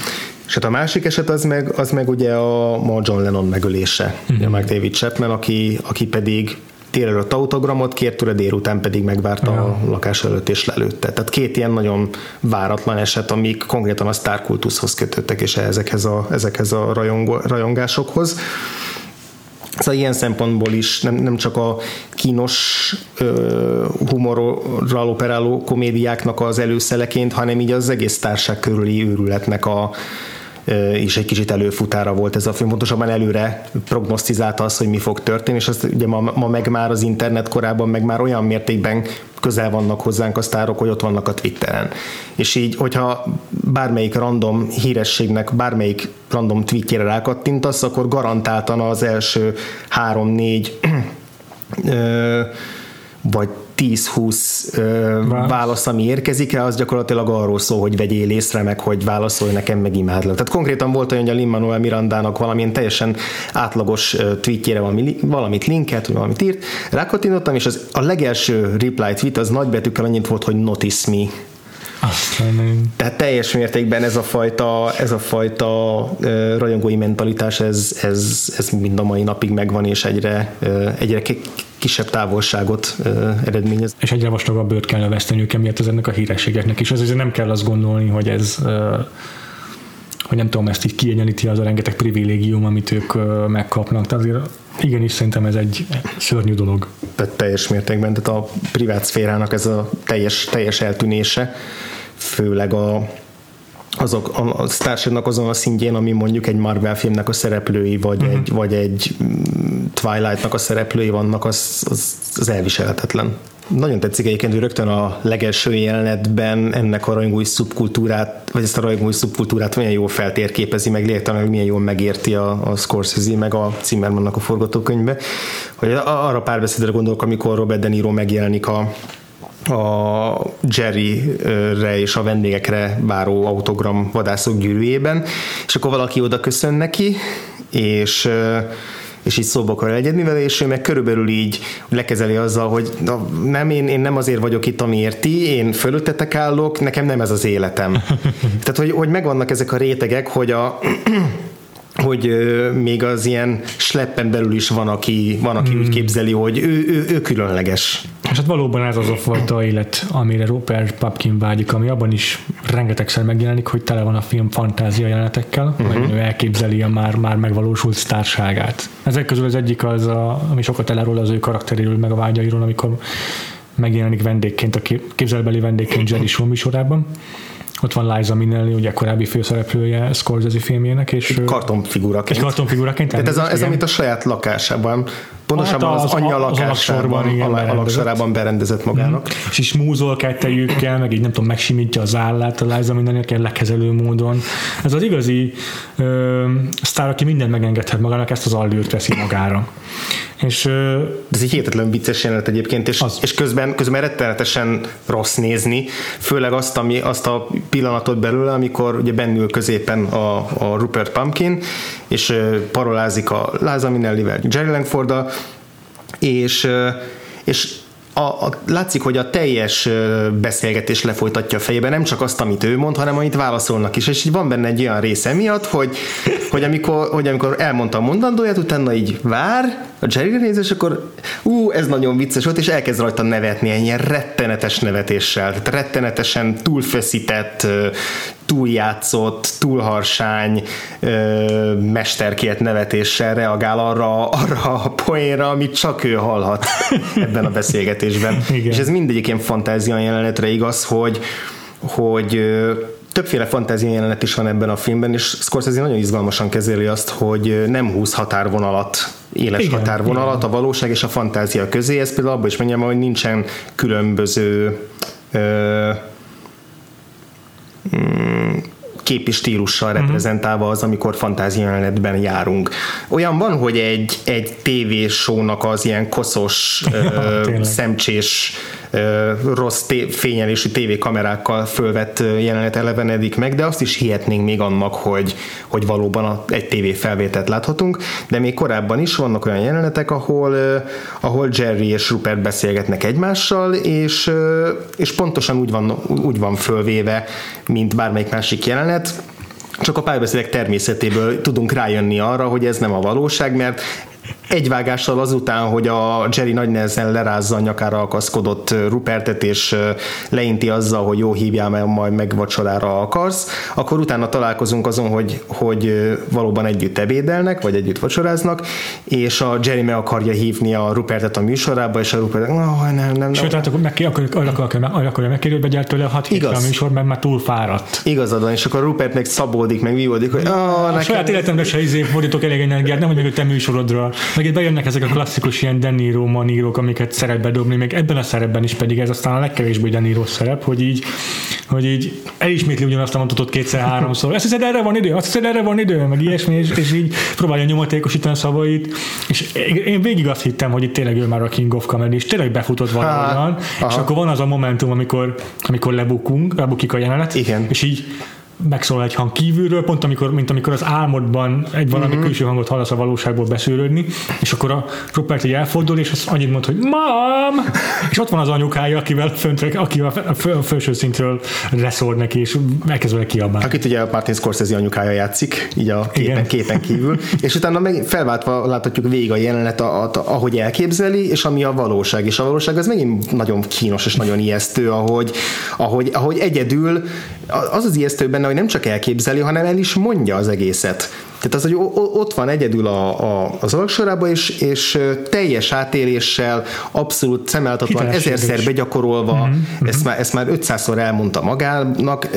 [SPEAKER 1] És hát a másik eset az meg, az meg ugye a, a John Lennon megölése, uh-huh. a meg David Chapman, aki, aki pedig délelőtt autogramot kért tőle, délután pedig megvárta ja. a lakás előtt és lelőtte. Tehát két ilyen nagyon váratlan eset, amik konkrétan a sztárkultuszhoz kötöttek, és ezekhez a, ezekhez a rajongó, rajongásokhoz. Szóval ilyen szempontból is nem, nem csak a kínos ö, humorral operáló komédiáknak az előszeleként, hanem így az egész társág körüli őrületnek a, is egy kicsit előfutára volt ez a film, pontosabban előre prognosztizálta azt, hogy mi fog történni, és azt ugye ma, ma meg már az internet korában meg már olyan mértékben közel vannak hozzánk a sztárok, hogy ott vannak a Twitteren. És így, hogyha bármelyik random hírességnek, bármelyik random tweetjére rákattintasz, akkor garantáltan az első három-négy vagy 10-20 válasz, ami érkezik rá, az gyakorlatilag arról szól, hogy vegyél észre meg, hogy válaszolj nekem, meg imádlak. Tehát konkrétan volt olyan, hogy a Lin-Manuel Mirandának valamilyen teljesen átlagos tweetjére valami, valamit linket, vagy valamit írt, rákattintottam, és az, a legelső reply tweet az nagybetűkkel annyit volt, hogy notice me. Aztán... Tehát teljes mértékben ez a fajta, ez a fajta uh, rajongói mentalitás, ez, ez, ez mind a mai napig megvan, és egyre, uh, egyre kisebb távolságot uh, eredményez.
[SPEAKER 2] És egyre vastagabb bőrt kell veszteniük emiatt ezeknek a hírességeknek is. Azért nem kell azt gondolni, hogy ez hogy nem tudom, ezt így kiegyenlíti az a rengeteg privilégium, amit ők megkapnak. Tehát azért igenis szerintem ez egy szörnyű dolog.
[SPEAKER 1] Tehát teljes mértékben, tehát a privát szférának ez a teljes, teljes eltűnése, főleg a azok a, a sztárságnak azon a szintjén, ami mondjuk egy Marvel filmnek a szereplői, vagy, uh-huh. egy, vagy egy mm, Twilight-nak a szereplői vannak, az, az, az elviselhetetlen. Nagyon tetszik egyébként, hogy rögtön a legelső jelenetben ennek a rajongói szubkultúrát, vagy ezt a rajongói szubkultúrát milyen jól feltérképezi, meg hogy milyen jól megérti a, a Scorsese, meg a Zimmermannak a forgatókönyvbe. Hogy arra párbeszédre gondolok, amikor Robert De Niro megjelenik a, a Jerry-re és a vendégekre váró autogram vadászok gyűrűjében, és akkor valaki oda köszön neki, és és így szóba akar egyedni vele, és ő meg körülbelül így lekezeli azzal, hogy na, nem, én, én nem azért vagyok itt, amiért ti, én fölöttetek állok, nekem nem ez az életem. Tehát, hogy, hogy megvannak ezek a rétegek, hogy a hogy még az ilyen sleppen belül is van, aki, van, aki hmm. úgy képzeli, hogy ő, ő, ő különleges.
[SPEAKER 2] És hát valóban ez az a fajta élet, amire Rupert Papkin vágyik, ami abban is rengetegszer megjelenik, hogy tele van a film fantázia jelenetekkel, uh-huh. ő elképzeli a már, már megvalósult sztárságát. Ezek közül az egyik az, a, ami sokat elárul az ő karakteréről, meg a vágyairól, amikor megjelenik vendégként, a képzelbeli vendégként Jerry Show műsorában ott van Liza Minnelli, ugye korábbi főszereplője Scorsese filmjének, és
[SPEAKER 1] egy kartonfiguraként.
[SPEAKER 2] Egy kartonfiguraként.
[SPEAKER 1] Tehát ez, a, ez amit a saját lakásában, pontosabban hát az, az, anyja lakásában, igen, a laksorában berendezett magának. Mm.
[SPEAKER 2] És is múzol kettejükkel, meg így nem tudom, megsimítja az állát a Liza aki lekezelő módon. Ez az igazi ö, sztár, aki mindent megengedhet magának, ezt az allőrt veszi magára.
[SPEAKER 1] És, Ez egy hihetetlen vicces jelenet egyébként, és, az. és közben, közben rettenetesen rossz nézni, főleg azt, ami, azt a pillanatot belőle, amikor ugye bennül középen a, a Rupert Pumpkin, és parolázik a Liza Minnelli-vel, Jerry langford és, és a, a, látszik, hogy a teljes beszélgetés lefolytatja a fejében nem csak azt, amit ő mond, hanem amit válaszolnak is, és így van benne egy olyan része miatt, hogy, hogy, amikor, hogy amikor elmondta a mondandóját, utána így vár, a Jerry néz, és akkor ú, ez nagyon vicces volt, és elkezd rajta nevetni, egy ilyen rettenetes nevetéssel, tehát rettenetesen túlfeszített, túljátszott, túlharsány mesterkélt nevetéssel reagál arra, arra a poénra, amit csak ő hallhat ebben a beszélgetésben. Igen. És ez mindegyik ilyen fantázia jelenetre igaz, hogy, hogy többféle fantázia jelenet is van ebben a filmben, és Scorsese nagyon izgalmasan kezeli azt, hogy nem húz határvonalat, éles igen, határvonalat igen. a valóság és a fantázia közé. Ez például abban is mondjam, hogy nincsen különböző ö, képi stílussal uh-huh. reprezentálva az, amikor fantázia járunk. Olyan van, hogy egy, egy tévésónak az ilyen koszos, ö, szemcsés rossz té- fényelésű tévékamerákkal fölvett jelenet elevenedik meg, de azt is hihetnénk még annak, hogy, hogy valóban a, egy tévé felvételt láthatunk, de még korábban is vannak olyan jelenetek, ahol, ahol Jerry és Rupert beszélgetnek egymással, és, és pontosan úgy van, úgy van fölvéve, mint bármelyik másik jelenet, csak a párbeszédek természetéből tudunk rájönni arra, hogy ez nem a valóság, mert egy vágással azután, hogy a Jerry nagy nehezen lerázza a nyakára akaszkodott Rupertet, és leinti azzal, hogy jó hívjál, mert majd meg vacsorára akarsz, akkor utána találkozunk azon, hogy, hogy valóban együtt ebédelnek, vagy együtt vacsoráznak, és a Jerry meg akarja hívni a Rupertet a műsorába, és a Rupert, oh, nem, nem, nem.
[SPEAKER 2] Sőt, hát akkor meg, akarja, akarja, akarja megkérdezni, hogy tőle, hat Igaz. a műsor, mert már túl fáradt.
[SPEAKER 1] Igazad van, és akkor Rupert meg szabódik, meg vívódik, hogy oh,
[SPEAKER 2] nekem... Saját életemben se izé fordítok elég energiát, nem, hogy meg te műsorodra. Meg itt bejönnek ezek a klasszikus ilyen Deniro manírók, amiket szeret bedobni, még ebben a szerepben is pedig ez aztán a legkevésbé Deniro szerep, hogy így, hogy így elismétli ugyanazt a mondatot kétszer-háromszor. Ezt hiszed, erre van idő, azt hiszed, erre van idő, meg ilyesmi, és, és így próbálja nyomatékosítani szavait, és én végig azt hittem, hogy itt tényleg ő már a King of Comedy, és tényleg befutott valahogyan, és akkor van az a momentum, amikor, amikor lebukunk, lebukik a jelenet,
[SPEAKER 1] Igen.
[SPEAKER 2] és így megszólal egy hang kívülről, pont amikor, mint amikor az álmodban egy valami uh-huh. külső hangot hallasz a valóságból beszűrődni, és akkor a Rupert egy elfordul, és azt annyit mond, hogy mam! És ott van az anyukája, akivel, fönt, akivel a felső szintről reszor neki, és elkezd vele kiabálni.
[SPEAKER 1] Akit ugye a Martin Scorsese anyukája játszik, így a képen, képen kívül, és utána meg felváltva láthatjuk végig a jelenet, a, a, ahogy elképzeli, és ami a valóság. És a valóság az megint nagyon kínos és nagyon ijesztő, ahogy, ahogy, ahogy egyedül az az ijesztő benne, hogy nem csak elképzeli, hanem el is mondja az egészet. Tehát az, hogy ott van egyedül a, a, az alaksorában, és, és teljes átéléssel, abszolút szemeltatlan, ezerszer begyakorolva, uh-huh, ezt, már, ezt már 500-szor elmondta magának,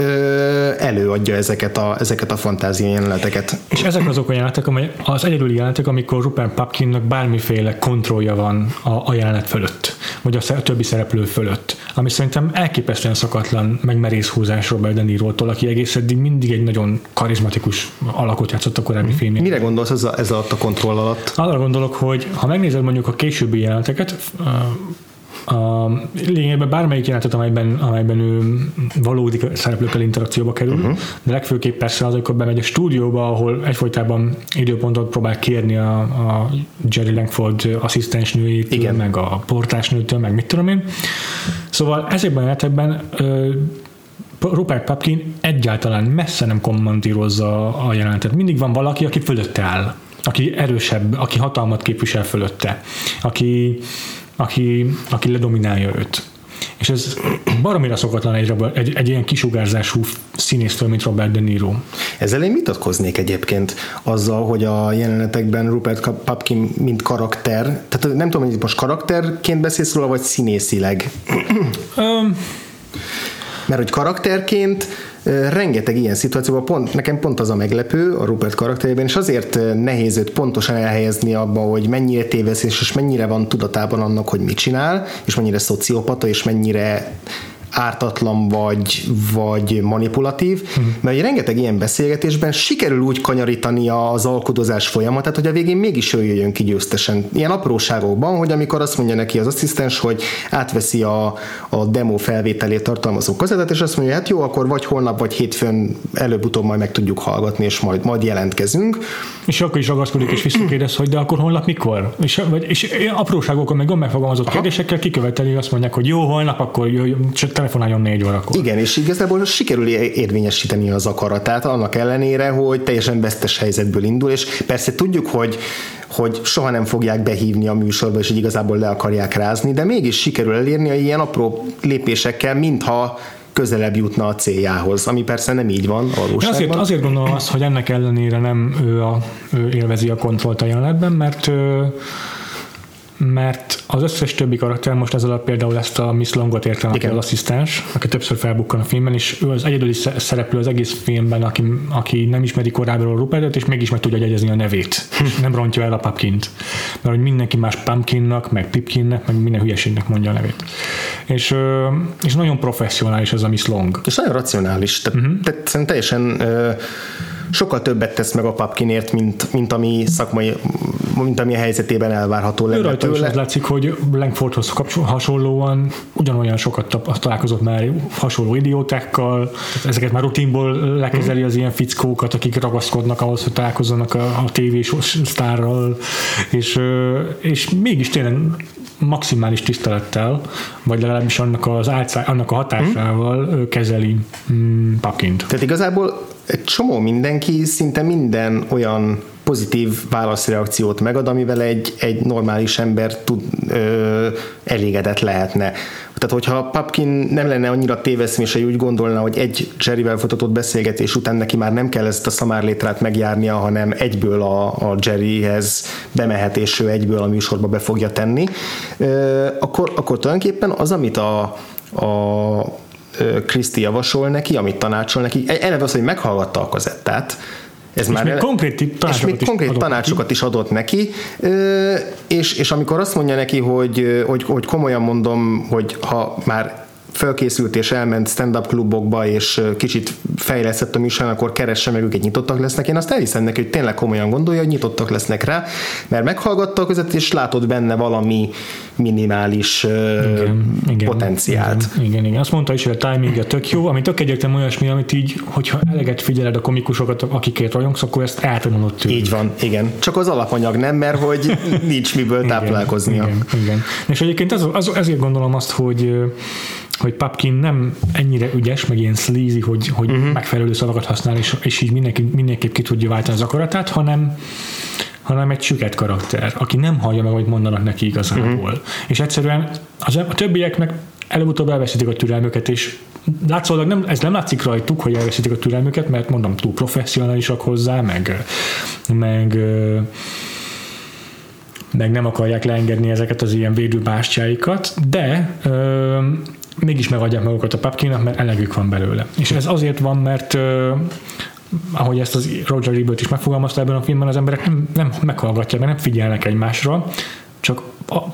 [SPEAKER 1] előadja ezeket a, ezeket a fantázia jeleneteket.
[SPEAKER 2] És ezek azok a jelenetek, amely az egyedüli jelenetek, amikor Rupert Papkinnak bármiféle kontrollja van a, a jelenet fölött, vagy a többi szereplő fölött, ami szerintem elképesztően szakatlan, meg merész húzás Robert De Niro-tól, aki egész eddig mindig egy nagyon karizmatikus alakot játszott a korábbi filmjén.
[SPEAKER 1] Mire gondolsz ez, a, ez alatt a kontroll alatt?
[SPEAKER 2] Arra gondolok, hogy ha megnézed mondjuk a későbbi jeleneteket, a lényegben bármelyik jelenetet, amelyben, amelyben ő valódi szereplőkkel interakcióba kerül, uh-huh. de legfőképp persze az, amikor bemegy a stúdióba, ahol egyfolytában időpontot próbál kérni a, a Jerry Langford asszisztensnőjétől, Igen. meg a portásnőtől, meg mit tudom én. Szóval ezekben a jelenetekben Rupert Papkin egyáltalán messze nem kommandírozza a jelenetet. Mindig van valaki, aki fölötte áll, aki erősebb, aki hatalmat képvisel fölötte, aki, aki, aki ledominálja őt. És ez baromira szokatlan egy, egy, egy ilyen kisugárzású színésztől, mint Robert De Niro.
[SPEAKER 1] Ezzel én vitatkoznék egyébként azzal, hogy a jelenetekben Rupert Papkin mint karakter, tehát nem tudom, hogy most karakterként beszélsz róla, vagy színészileg. Um, mert hogy karakterként rengeteg ilyen szituációban pont, nekem pont az a meglepő a Rupert karakterében, és azért nehéz őt pontosan elhelyezni abba, hogy mennyire tévesz, és mennyire van tudatában annak, hogy mit csinál, és mennyire szociopata, és mennyire ártatlan vagy, vagy manipulatív, uh-huh. mert hogy rengeteg ilyen beszélgetésben sikerül úgy kanyarítani az alkudozás folyamatát, hogy a végén mégis ő jöjjön ki győztesen. Ilyen apróságokban, hogy amikor azt mondja neki az asszisztens, hogy átveszi a, a demo felvételét tartalmazó kazettát, és azt mondja, hát jó, akkor vagy holnap, vagy hétfőn előbb-utóbb majd meg tudjuk hallgatni, és majd, majd jelentkezünk.
[SPEAKER 2] És akkor is ragaszkodik, és visszakérdez, hogy de akkor holnap mikor? És, vagy, és apróságokon, meg megfogalmazott kérdésekkel kiköveteli, azt mondják, hogy jó, holnap, akkor jöjjön, csak telefonáljon négy órakor.
[SPEAKER 1] Igen, és igazából sikerül érvényesíteni az akaratát, annak ellenére, hogy teljesen vesztes helyzetből indul, és persze tudjuk, hogy hogy soha nem fogják behívni a műsorba, és hogy igazából le akarják rázni, de mégis sikerül elérni a ilyen apró lépésekkel, mintha közelebb jutna a céljához, ami persze nem így van valóságban.
[SPEAKER 2] Azért, azért gondolom azt, hogy ennek ellenére nem ő, a, ő élvezi a kontrollt a jelenetben, mert ő, mert az összes többi karakter most ez alatt például ezt a Miss Longot értem, aki az asszisztens, aki többször felbukkan a filmben, és ő az egyedüli szereplő az egész filmben, aki, aki nem ismeri korábban a Rupertet, és mégis meg tudja jegyezni a nevét. nem rontja el a Pumpkint. Mert hogy mindenki más Pumpkinnak, meg Pipkinnek, meg minden hülyeségnek mondja a nevét. És, és nagyon professzionális ez a Miss Long.
[SPEAKER 1] És nagyon racionális. Tehát, uh-huh. tehát teljesen sokkal többet tesz meg a Papkinért, mint, mint ami szakmai, mint ami a helyzetében elvárható lenne
[SPEAKER 2] rajta tőle. Is az látszik, hogy Langfordhoz hasonlóan ugyanolyan sokat találkozott már hasonló idiótákkal, ezeket már rutinból lekezeli az ilyen fickókat, akik ragaszkodnak ahhoz, hogy találkozzanak a, a tévés sztárral, és, és mégis tényleg maximális tisztelettel, vagy legalábbis annak, az álcá, annak a hatásával hmm. kezeli mm, Papkint.
[SPEAKER 1] Tehát igazából egy csomó mindenki szinte minden olyan pozitív válaszreakciót megad, amivel egy, egy normális ember tud, ö, elégedett lehetne. Tehát, hogyha Papkin nem lenne annyira téveszmés, úgy gondolna, hogy egy Jerryvel folytatott beszélgetés után neki már nem kell ezt a szamárlétrát megjárnia, hanem egyből a, a Jerryhez bemehet, és ő egyből a műsorba be fogja tenni, ö, akkor, akkor tulajdonképpen az, amit a, a Kriszti javasol neki, amit tanácsol neki, e, eleve az, hogy meghallgatta a kazettát,
[SPEAKER 2] ez és már még konkrét tanácsokat, és még
[SPEAKER 1] konkrét is, tanácsokat is adott neki, és, és amikor azt mondja neki, hogy, hogy, hogy komolyan mondom, hogy ha már felkészült és elment stand-up klubokba, és kicsit fejlesztett a műsor, akkor keresse meg őket, nyitottak lesznek. Én azt elhiszem neki, hogy tényleg komolyan gondolja, hogy nyitottak lesznek rá, mert meghallgatta a között, és látod benne valami minimális igen, igen, potenciált.
[SPEAKER 2] Igen, igen, igen. Azt mondta is, hogy a timing tök jó, ami tök egyértelmű olyasmi, amit így, hogyha eleget figyeled a komikusokat, akikért rajongsz, akkor ezt eltanulod tőlük.
[SPEAKER 1] Így van, igen. Csak az alapanyag nem, mert hogy nincs miből táplálkoznia.
[SPEAKER 2] Igen, igen. És egyébként az, az, ezért gondolom azt, hogy hogy Papkin nem ennyire ügyes, meg ilyen sleazy, hogy, hogy uh-huh. megfelelő szavakat használ, és, és így mindenki, mindenképp ki tudja váltani az akaratát, hanem hanem egy süket karakter, aki nem hallja meg, hogy mondanak neki igazából. Uh-huh. És egyszerűen az, a többieknek előbb-utóbb elveszítik a türelmüket, és látszólag nem, ez nem látszik rajtuk, hogy elveszítik a türelmüket, mert mondom, túl professzionálisak hozzá, meg, meg meg nem akarják leengedni ezeket az ilyen védőbástyáikat, de ö, mégis megadják magukat a papkinak, mert elegük van belőle. És ez azért van, mert ahogy ezt az Roger Ebert is megfogalmazta ebben a filmben, az emberek nem, nem meghallgatják, mert nem figyelnek egymásra, csak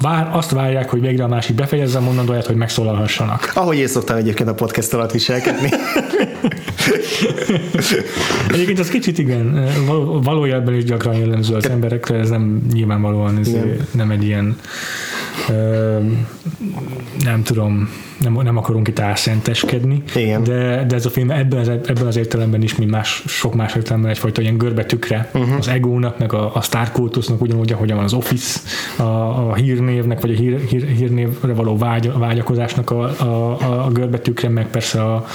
[SPEAKER 2] vár, azt várják, hogy végre a másik befejezze a mondandóját, hogy megszólalhassanak.
[SPEAKER 1] Ahogy én szoktam egyébként a podcast alatt viselkedni.
[SPEAKER 2] egyébként az kicsit igen, való, valójában is gyakran jellemző az emberekre, ez nem nyilvánvalóan ez nem egy ilyen nem tudom, nem, nem akarunk itt álszenteskedni,
[SPEAKER 1] Igen.
[SPEAKER 2] De, de ez a film ebben az, ebben az értelemben is, mint más, sok más értelemben egyfajta ilyen görbetükre uh-huh. az egónak, meg a, a Star Cultusnak, ugyanúgy, ahogy van az Office, a, a hírnévnek, vagy a hír, hír, hírnévre való vágy, vágyakozásnak a, a, a görbetükre, meg persze a,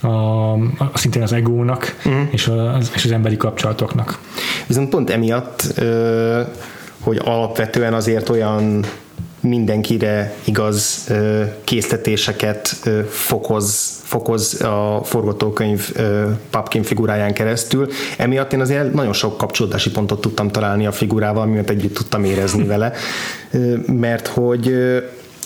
[SPEAKER 2] a, a szintén az egónak, uh-huh. és, az, és az emberi kapcsolatoknak.
[SPEAKER 1] Viszont pont emiatt, hogy alapvetően azért olyan mindenkire igaz készletéseket fokoz, fokoz a forgatókönyv Papkin figuráján keresztül. Emiatt én azért nagyon sok kapcsolódási pontot tudtam találni a figurával, miatt együtt tudtam érezni vele, mert hogy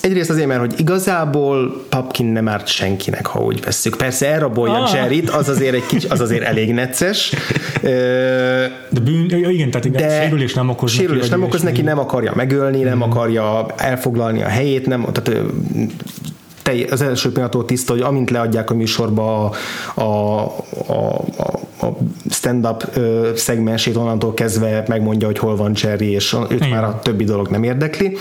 [SPEAKER 1] Egyrészt azért, mert hogy igazából Papkin nem árt senkinek, ha úgy vesszük. Persze elrabolja ah. Jerryt, az azért, egy kicsi, az azért elég necces.
[SPEAKER 2] De bűn, igen, tehát igen, de sérülés nem okoz
[SPEAKER 1] sérülés neki. nem okoz neki, nem akarja megölni, nem mm. akarja elfoglalni a helyét, nem, tehát az első pillanattól tiszta, hogy amint leadják a műsorba a, a, a, a stand-up szegmensét, onnantól kezdve megmondja, hogy hol van Jerry, és őt Igen. már a többi dolog nem érdekli.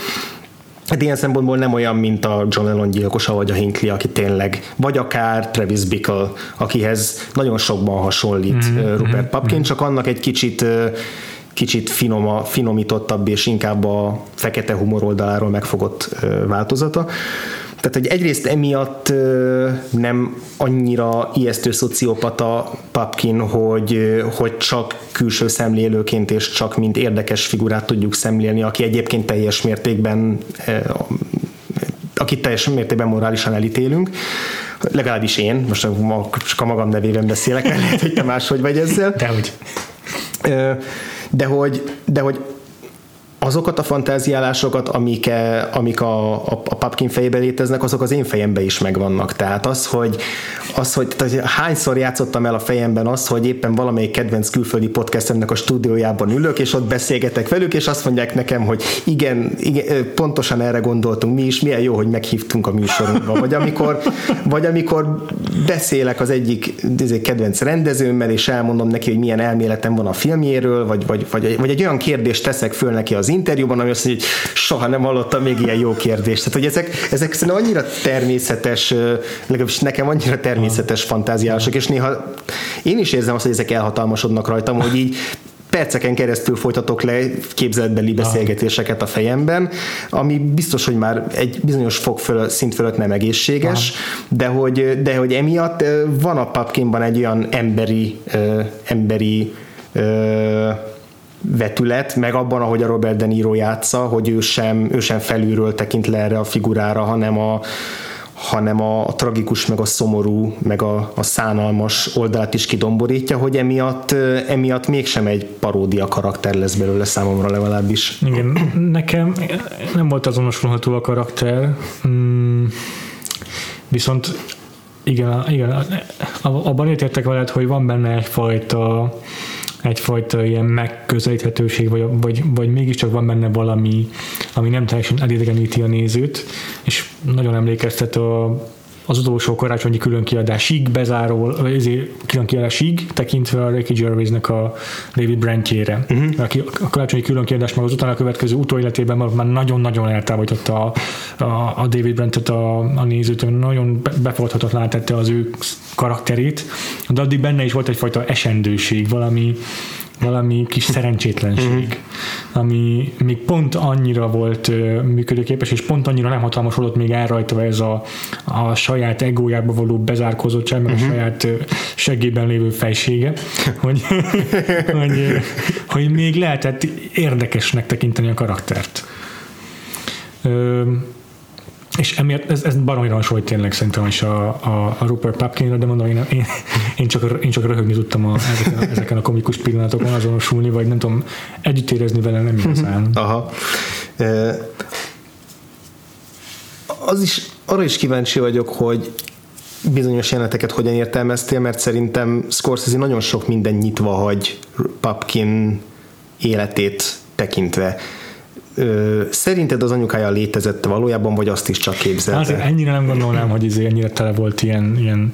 [SPEAKER 1] Hát ilyen szempontból nem olyan, mint a John Lennon gyilkosa, vagy a Hinckley, aki tényleg, vagy akár Travis Bickle, akihez nagyon sokban hasonlít mm-hmm. Rupert Papkin, mm-hmm. csak annak egy kicsit kicsit finoma, finomítottabb és inkább a fekete humor oldaláról megfogott változata. Tehát, hogy egyrészt emiatt nem annyira ijesztő szociopata Papkin, hogy, hogy csak külső szemlélőként és csak mint érdekes figurát tudjuk szemlélni, aki egyébként teljes mértékben akit teljes mértékben morálisan elítélünk, legalábbis én, most csak a magam nevében beszélek, mert lehet, hogy te máshogy vagy ezzel.
[SPEAKER 2] Dehogy.
[SPEAKER 1] De hogy, de hogy azokat a fantáziálásokat, amik, e, amik a, a, a Papkin fejébe léteznek, azok az én fejemben is megvannak. Tehát az, hogy, az, hogy tehát hányszor játszottam el a fejemben azt, hogy éppen valamelyik kedvenc külföldi podcastemnek a stúdiójában ülök, és ott beszélgetek velük, és azt mondják nekem, hogy igen, igen pontosan erre gondoltunk mi is, milyen jó, hogy meghívtunk a műsorunkba. Vagy amikor, vagy amikor beszélek az egyik kedvenc rendezőmmel, és elmondom neki, hogy milyen elméletem van a filmjéről, vagy, vagy, vagy, vagy egy olyan kérdést teszek föl neki az interjúban, ami azt mondja, hogy soha nem hallottam még ilyen jó kérdést. Tehát, hogy ezek, ezek szerintem annyira természetes, legalábbis nekem annyira természetes fantáziálások, és néha én is érzem azt, hogy ezek elhatalmasodnak rajtam, hogy így perceken keresztül folytatok le képzeletbeli beszélgetéseket a fejemben, ami biztos, hogy már egy bizonyos fok föl, szint fölött nem egészséges, de hogy, de hogy emiatt van a papkinban egy olyan emberi, emberi vetület, meg abban, ahogy a Robert De Niro játsza, hogy ő sem, ő sem felülről tekint le erre a figurára, hanem a, hanem a, a tragikus, meg a szomorú, meg a, a szánalmas oldalát is kidomborítja, hogy emiatt, emiatt mégsem egy paródia karakter lesz belőle számomra legalábbis.
[SPEAKER 2] Igen, nekem nem volt azonosulható a karakter, mm, viszont igen, igen abban értettek veled, hogy van benne egyfajta egyfajta ilyen megközelíthetőség, vagy, vagy, vagy mégiscsak van benne valami, ami nem teljesen elidegeníti a nézőt, és nagyon emlékeztet a az utolsó karácsonyi különkiadásig bezáró, vagy ezért különkiadásig tekintve a Ricky Gervaisnek a David Brentjére. Uh-huh. Aki a karácsonyi különkiadás meg az utána következő utóéletében már nagyon-nagyon eltávolította a, a, a David Brentet a, a nézőt, nagyon befogadhatatlan tette az ő karakterét, de addig benne is volt egyfajta esendőség, valami, valami kis szerencsétlenség, mhm. ami még pont annyira volt működőképes, és pont annyira nem hatalmasodott még elrajta ez a, a saját egójába való bezárkózottság, meg a mhm. saját segében lévő fejsége, hogy, hogy, hogy még lehetett érdekesnek tekinteni a karaktert. És emiatt ez, ez baromira hasonlít tényleg szerintem is a, a, a Rupert Pupkinra, de mondom, én, én, én, csak, én csak röhögni tudtam a, ezeken, a, ezeken a komikus pillanatokon azonosulni, vagy nem tudom, együtt érezni vele nem igazán.
[SPEAKER 1] Aha. E, az is, arra is kíváncsi vagyok, hogy bizonyos jeleneteket hogyan értelmeztél, mert szerintem Scorsese nagyon sok minden nyitva hagy Papkin életét tekintve. Ö, szerinted az anyukája létezett valójában, vagy azt is csak képzelte?
[SPEAKER 2] Azért ennyire nem gondolnám, hogy ez ennyire tele volt ilyen, ilyen